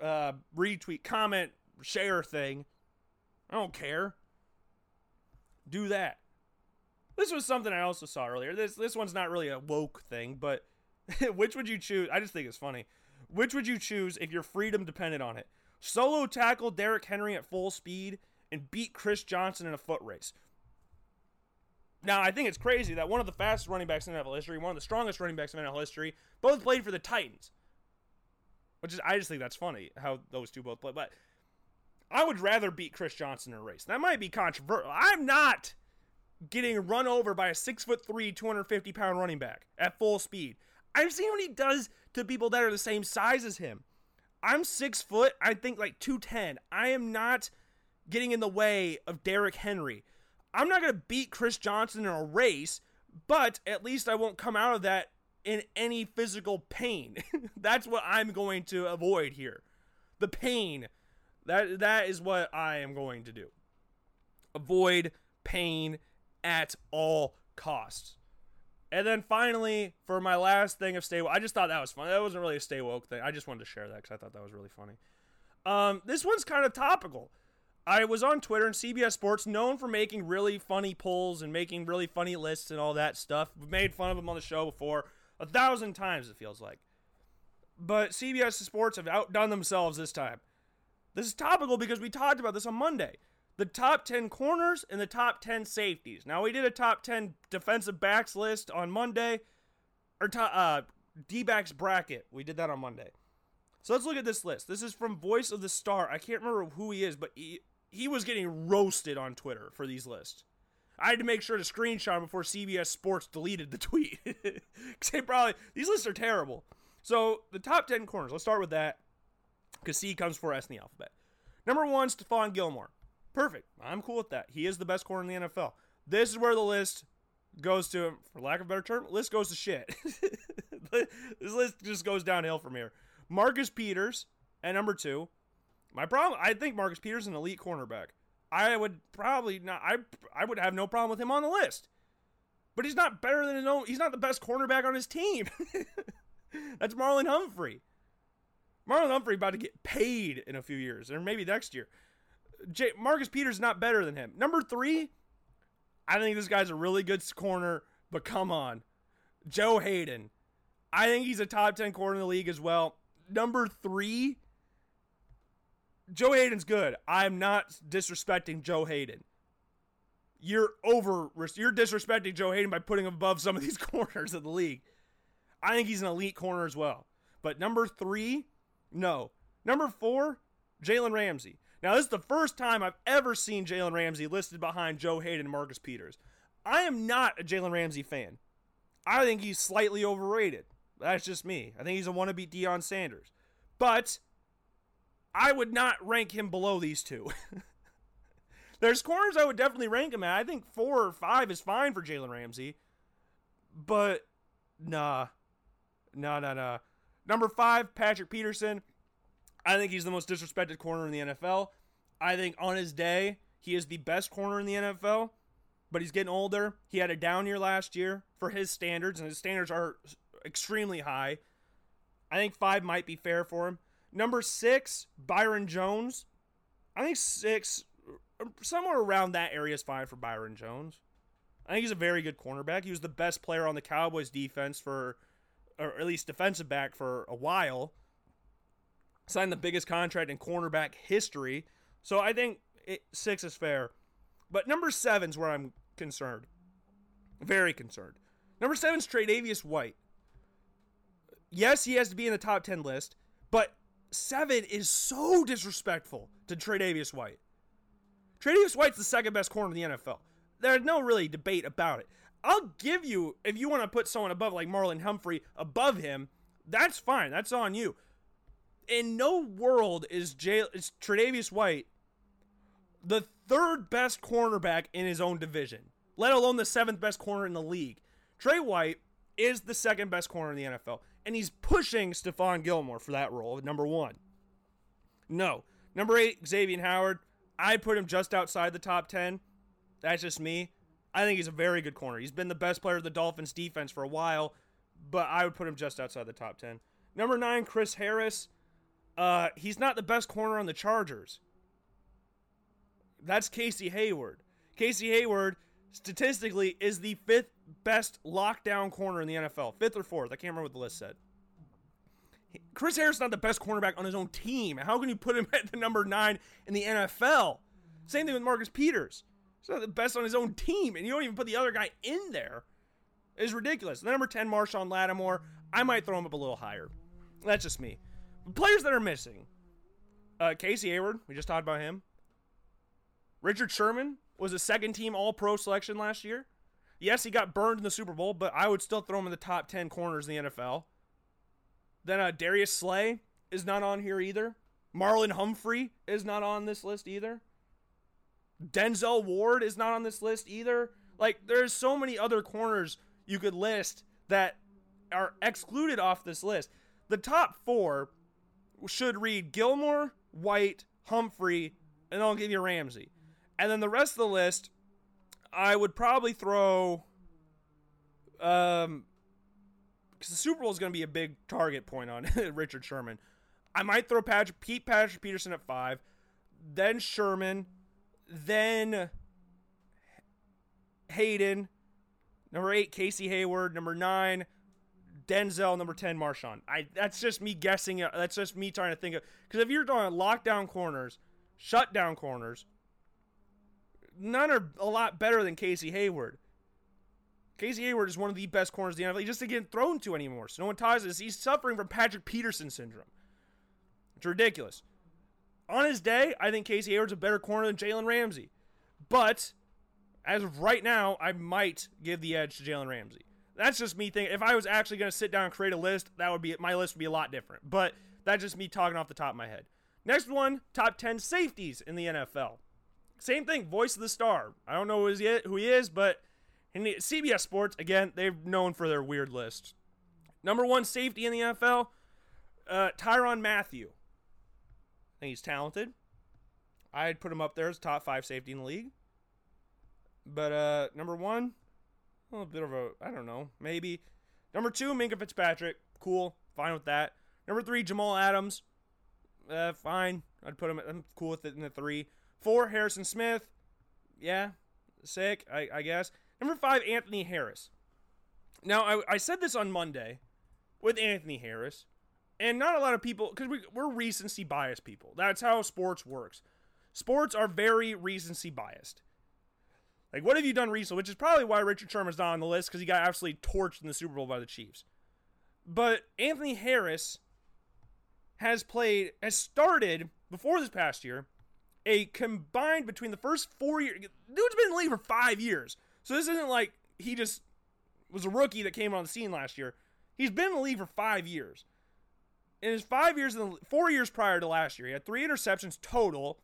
A: uh, retweet, comment, share thing. I don't care. Do that. This was something I also saw earlier. This this one's not really a woke thing, but which would you choose? I just think it's funny. Which would you choose if your freedom depended on it? Solo tackle Derrick Henry at full speed and beat Chris Johnson in a foot race. Now, I think it's crazy that one of the fastest running backs in NFL history, one of the strongest running backs in NFL history, both played for the Titans. Which is, I just think that's funny how those two both play. But I would rather beat Chris Johnson in a race. That might be controversial. I'm not getting run over by a six foot three, 250 pound running back at full speed. I've seen what he does to people that are the same size as him. I'm six foot, I think like 210. I am not getting in the way of Derrick Henry. I'm not going to beat Chris Johnson in a race, but at least I won't come out of that in any physical pain. That's what I'm going to avoid here. The pain. That that is what I am going to do. Avoid pain at all costs. And then finally, for my last thing of stay woke, I just thought that was funny. That wasn't really a stay woke thing. I just wanted to share that because I thought that was really funny. Um, this one's kind of topical. I was on Twitter and CBS Sports, known for making really funny polls and making really funny lists and all that stuff. We've made fun of them on the show before a thousand times, it feels like. But CBS Sports have outdone themselves this time. This is topical because we talked about this on Monday. The top 10 corners and the top 10 safeties. Now, we did a top 10 defensive backs list on Monday, or to, uh, D backs bracket. We did that on Monday. So let's look at this list. This is from Voice of the Star. I can't remember who he is, but he, he was getting roasted on Twitter for these lists. I had to make sure to screenshot before CBS Sports deleted the tweet. Because they probably, these lists are terrible. So the top 10 corners, let's start with that because C comes for S in the alphabet. Number one, Stephon Gilmore. Perfect. I'm cool with that. He is the best corner in the NFL. This is where the list goes to, for lack of a better term, list goes to shit. this list just goes downhill from here. Marcus Peters at number two. My problem, I think Marcus Peters is an elite cornerback. I would probably not. I I would have no problem with him on the list. But he's not better than his own. He's not the best cornerback on his team. That's Marlon Humphrey. Marlon Humphrey about to get paid in a few years, or maybe next year. J- Marcus Peters not better than him. Number three, I think this guy's a really good corner, but come on. Joe Haden. I think he's a top 10 corner in the league as well. Number three, Joe Haden's good. I'm not disrespecting Joe Haden. You're over. You're disrespecting Joe Haden by putting him above some of these corners of the league. I think he's an elite corner as well. But number three, no. Number four, Jalen Ramsey. Now, this is the first time I've ever seen Jalen Ramsey listed behind Joe Haden and Marcus Peters. I am not a Jalen Ramsey fan. I think he's slightly overrated. That's just me. I think he's a wannabe Deion Sanders. But I would not rank him below these two. There's corners I would definitely rank him at. I think four or five is fine for Jalen Ramsey. But nah. Nah, nah, nah. Number five, Patrick Peterson. I think he's the most disrespected corner in the NFL. I think on his day, he is the best corner in the NFL, but he's getting older. He had a down year last year for his standards, and his standards are extremely high. I think five might be fair for him. Number six, Byron Jones. I think six, somewhere around that area is fine for Byron Jones. I think he's a very good cornerback. He was the best player on the Cowboys defense for, or at least defensive back for a while. Signed the biggest contract in cornerback history. So I think it, six is fair. But number seven's where I'm concerned. Very concerned. Number seven's Tre'Davious White. Yes, he has to be in the top 10 list, but seven is so disrespectful to Tre'Davious White. Tre'Davious White's the second best corner in the NFL. There's no really debate about it. I'll give you if you want to put someone above like Marlon Humphrey above him, that's fine. That's on you. In no world is Jay is Tre'Davious White the third best cornerback in his own division, let alone the seventh best corner in the league. Tre White is the second best corner in the NFL and he's pushing Stephon Gilmore for that role, number one. No. Number eight, Xavier Howard. I put him just outside the top 10. That's just me. I think he's a very good corner. He's been the best player of the Dolphins defense for a while, but I would put him just outside the top 10. Number nine, Chris Harris. Uh, he's not the best corner on the Chargers. That's Casey Hayward. Casey Hayward, statistically, is the fifth best lockdown corner in the NFL. Fifth or fourth. I can't remember what the list said. Chris Harris is not the best cornerback on his own team. How can you put him at the number nine in the NFL? Same thing with Marcus Peters. He's not the best on his own team, and you don't even put the other guy in there. It's ridiculous. The number 10, Marshon Lattimore, I might throw him up a little higher. That's just me. Players that are missing. Uh, Casey Hayward, we just talked about him. Richard Sherman was a second team All Pro selection last year. Yes, he got burned in the Super Bowl, but I would still throw him in the top 10 corners in the NFL. Then uh, Darius Slay is not on here either. Marlon Humphrey is not on this list either. Denzel Ward is not on this list either. Like, there's so many other corners you could list that are excluded off this list. The top four should read Gilmore, White, Humphrey, and I'll give you Ramsey. And then the rest of the list I would probably throw, um, because the Super Bowl is going to be a big target point on Richard Sherman. I might throw Patrick, Pete Patrick Peterson at five, then Sherman, then Haden, number eight Casey Hayward, number nine Denzel, number ten Marshon. I that's just me guessing. Uh, that's just me trying to think of because if you're doing lockdown corners, shutdown corners, none are a lot better than Casey Hayward. Casey Hayward is one of the best corners in the NFL. He just get thrown to anymore. So no one ties this. He's suffering from Patrick Peterson syndrome. It's ridiculous. On his day, I think Casey Hayward's a better corner than Jalen Ramsey. But as of right now, I might give the edge to Jalen Ramsey. That's just me thinking. If I was actually going to sit down and create a list, that would be my list would be a lot different. But that's just me talking off the top of my head. Next one, top 10 safeties in the NFL. Same thing, voice of the star. I don't know who he is, but in CBS Sports, again, they're known for their weird list. Number one safety in the NFL, uh, Tyrann Mathieu. I think he's talented. I'd put him up there as top five safety in the league. But uh, number one, a little bit of a, I don't know, maybe. Number two, Minkah Fitzpatrick. Cool. Fine with that. Number three, Jamal Adams. Uh, fine. I'd put him, I'm cool with it in the three. Four, Harrison Smith. Yeah. Sick, I, I guess. Number five, Anthony Harris. Now, I, I said this on Monday with Anthony Harris, and not a lot of people, because we, we're recency biased people. That's how sports works. Sports are very recency biased. Like, what have you done recently? Which is probably why Richard Sherman's not on the list because he got absolutely torched in the Super Bowl by the Chiefs. But Anthony Harris has played, has started before this past year, a combined between the first four years. Dude's been in the league for five years. So this isn't like he just was a rookie that came on the scene last year. He's been in the league for five years. In his five years, in the, four years prior to last year, he had three interceptions total.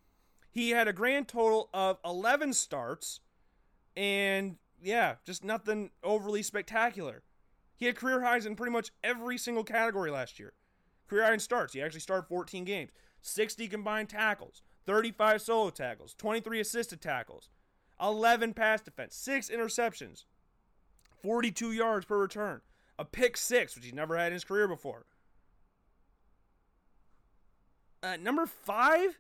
A: He had a grand total of 11 starts. And yeah, just nothing overly spectacular. He had career highs in pretty much every single category last year. Career high in starts. He actually started 14 games, 60 combined tackles, 35 solo tackles, 23 assisted tackles, 11 pass defense, 6 interceptions, 42 yards per return, a pick 6, which he's never had in his career before. Uh, number 5,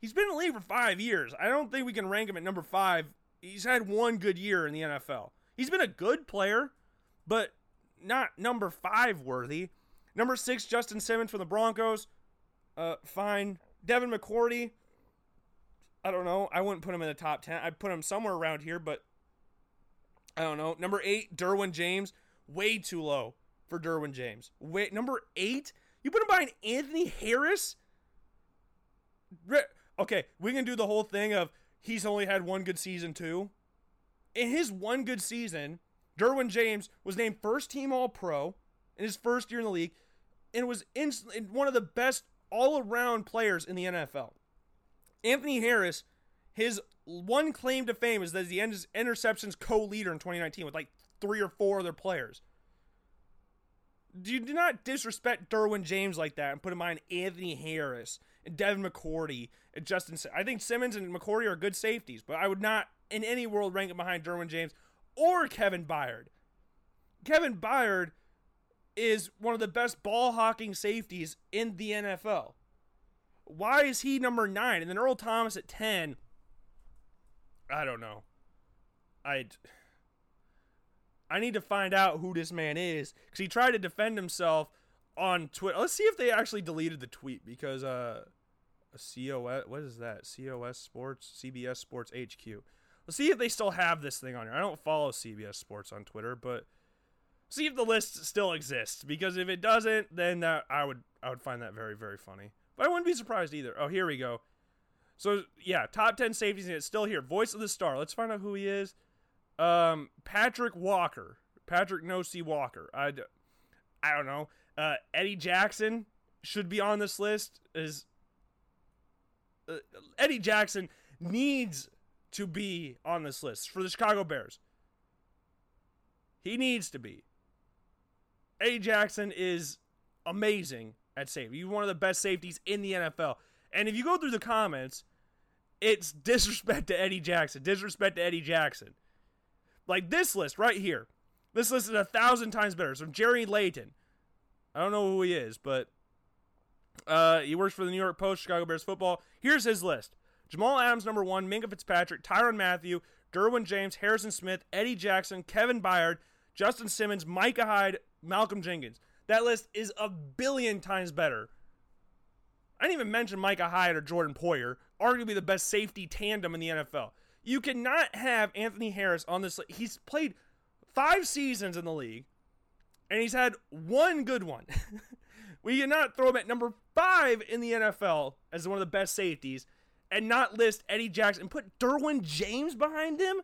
A: he's been in the league for 5 years. I don't think we can rank him at number 5. He's had one good year in the NFL. He's been a good player, but not number 5 worthy. Number 6, Justin Simmons from the Broncos. Uh, fine. Devin McCourty, I don't know. I wouldn't put him in the top 10. I'd put him somewhere around here, but I don't know. Number eight, Derwin James. Way too low for Derwin James. Wait, number eight? You put him behind Anthony Harris? Okay, we can do the whole thing of he's only had one good season, too. In his one good season, Derwin James was named first team All Pro in his first year in the league and was in, one of the best all around players in the NFL. Anthony Harris, his one claim to fame is that he's the interceptions co-leader in 2019 with like three or four other players. Do You do not disrespect Derwin James like that and put him behind Anthony Harris and Devin McCourty and Justin. I think Simmons and McCourty are good safeties, but I would not in any world rank him behind Derwin James or Kevin Byard. Kevin Byard is one of the best ball hawking safeties in the NFL. Why is he number nine? And then Earl Thomas at 10. I don't know. I I need to find out who this man is because he tried to defend himself on Twitter. Let's see if they actually deleted the tweet because uh, a COS what is that? COS Sports, CBS Sports HQ. Let's see if they still have this thing on here. I don't follow CBS Sports on Twitter, but see if the list still exists because if it doesn't, then uh, I would I would find that very very funny. But I wouldn't be surprised either. Oh, here we go. So yeah, top ten safeties, and it's still here. Voice of the star. Let's find out who he is. Um, Patrick Walker. Patrick No C Walker. I, I don't know. Uh, Eddie Jackson should be on this list. Is uh, Eddie Jackson needs to be on this list for the Chicago Bears. He needs to be. Eddie Jackson is amazing at safety. You're one of the best safeties in the NFL. And if you go through the comments, it's disrespect to Eddie Jackson, disrespect to Eddie Jackson. Like this list right here. This list is a thousand times better. So Jerry Layton. I don't know who he is, but uh, he works for the New York Post, Chicago Bears football. Here's his list. Jamal Adams, number one, Minkah Fitzpatrick, Tyrann Mathieu, Derwin James, Harrison Smith, Eddie Jackson, Kevin Byard, Justin Simmons, Micah Hyde, Malcolm Jenkins. That list is a billion times better. I didn't even mention Micah Hyde or Jordan Poyer, arguably the best safety tandem in the NFL. You cannot have Anthony Harris on this. List. He's played five seasons in the league, and he's had one good one. we cannot throw him at number five in the NFL as one of the best safeties and not list Eddie Jackson and put Derwin James behind him.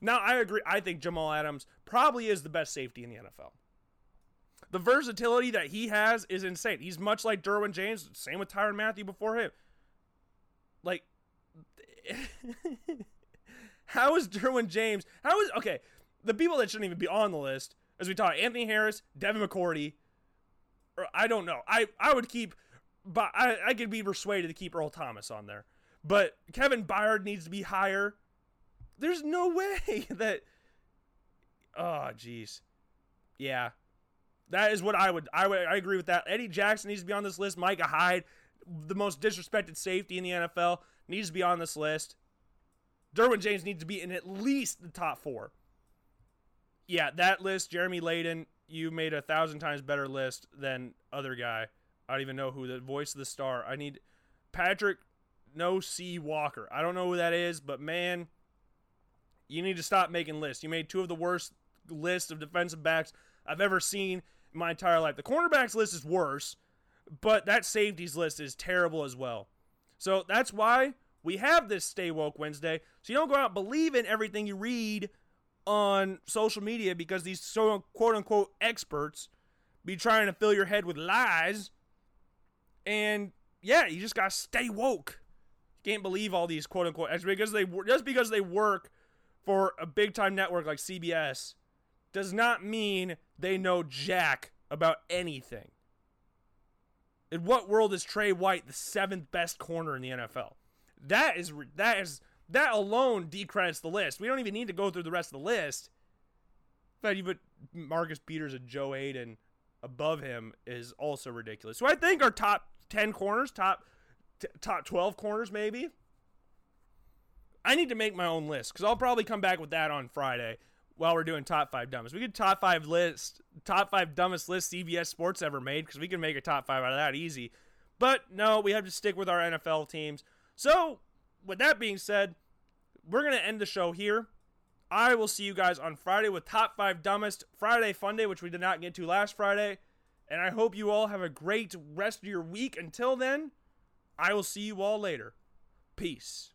A: Now, I agree. I think Jamal Adams probably is the best safety in the NFL. The versatility that he has is insane. He's much like Derwin James, same with Tyrann Mathieu before him. Like, how is Derwin James? How is okay? The people that shouldn't even be on the list, as we talk, Anthony Harris, Devin McCourty. Or I don't know. I I would keep, but I I could be persuaded to keep Earl Thomas on there. But Kevin Byard needs to be higher. There's no way that. Oh, jeez. Yeah, that is what I would. I would. I agree with that. Eddie Jackson needs to be on this list. Micah Hyde, the most disrespected safety in the NFL, needs to be on this list. Derwin James needs to be in at least the top four. Yeah, that list, Jeremy Layden, you made a thousand times better list than other guy. I don't even know who the voice of the star. I need Patrick No C Walker. I don't know who that is, but man, you need to stop making lists. You made two of the worst lists of defensive backs I've ever seen my entire life. The cornerbacks list is worse, but that safeties list is terrible as well. So that's why we have this Stay Woke Wednesday. So you don't go out believing everything you read on social media because these so quote unquote experts be trying to fill your head with lies. And yeah, you just gotta stay woke. You can't believe all these quote unquote experts because they just because they work for a big time network like CBS does not mean they know jack about anything. In what world is Tre White the seventh best corner in the NFL? That is that is that alone decredits the list. We don't even need to go through the rest of the list. Fact, you put Marcus Peters and Joe Haden above him is also ridiculous. So I think our top ten corners, top t- top twelve corners, maybe. I need to make my own list because I'll probably come back with that on Friday while we're doing top five dumbest. We could top five list, top five dumbest list CBS Sports ever made because we can make a top five out of that easy. But no, we have to stick with our NFL teams. So, with that being said, we're going to end the show here. I will see you guys on Friday with top five dumbest Friday Fun Day, which we did not get to last Friday. And I hope you all have a great rest of your week. Until then, I will see you all later. Peace.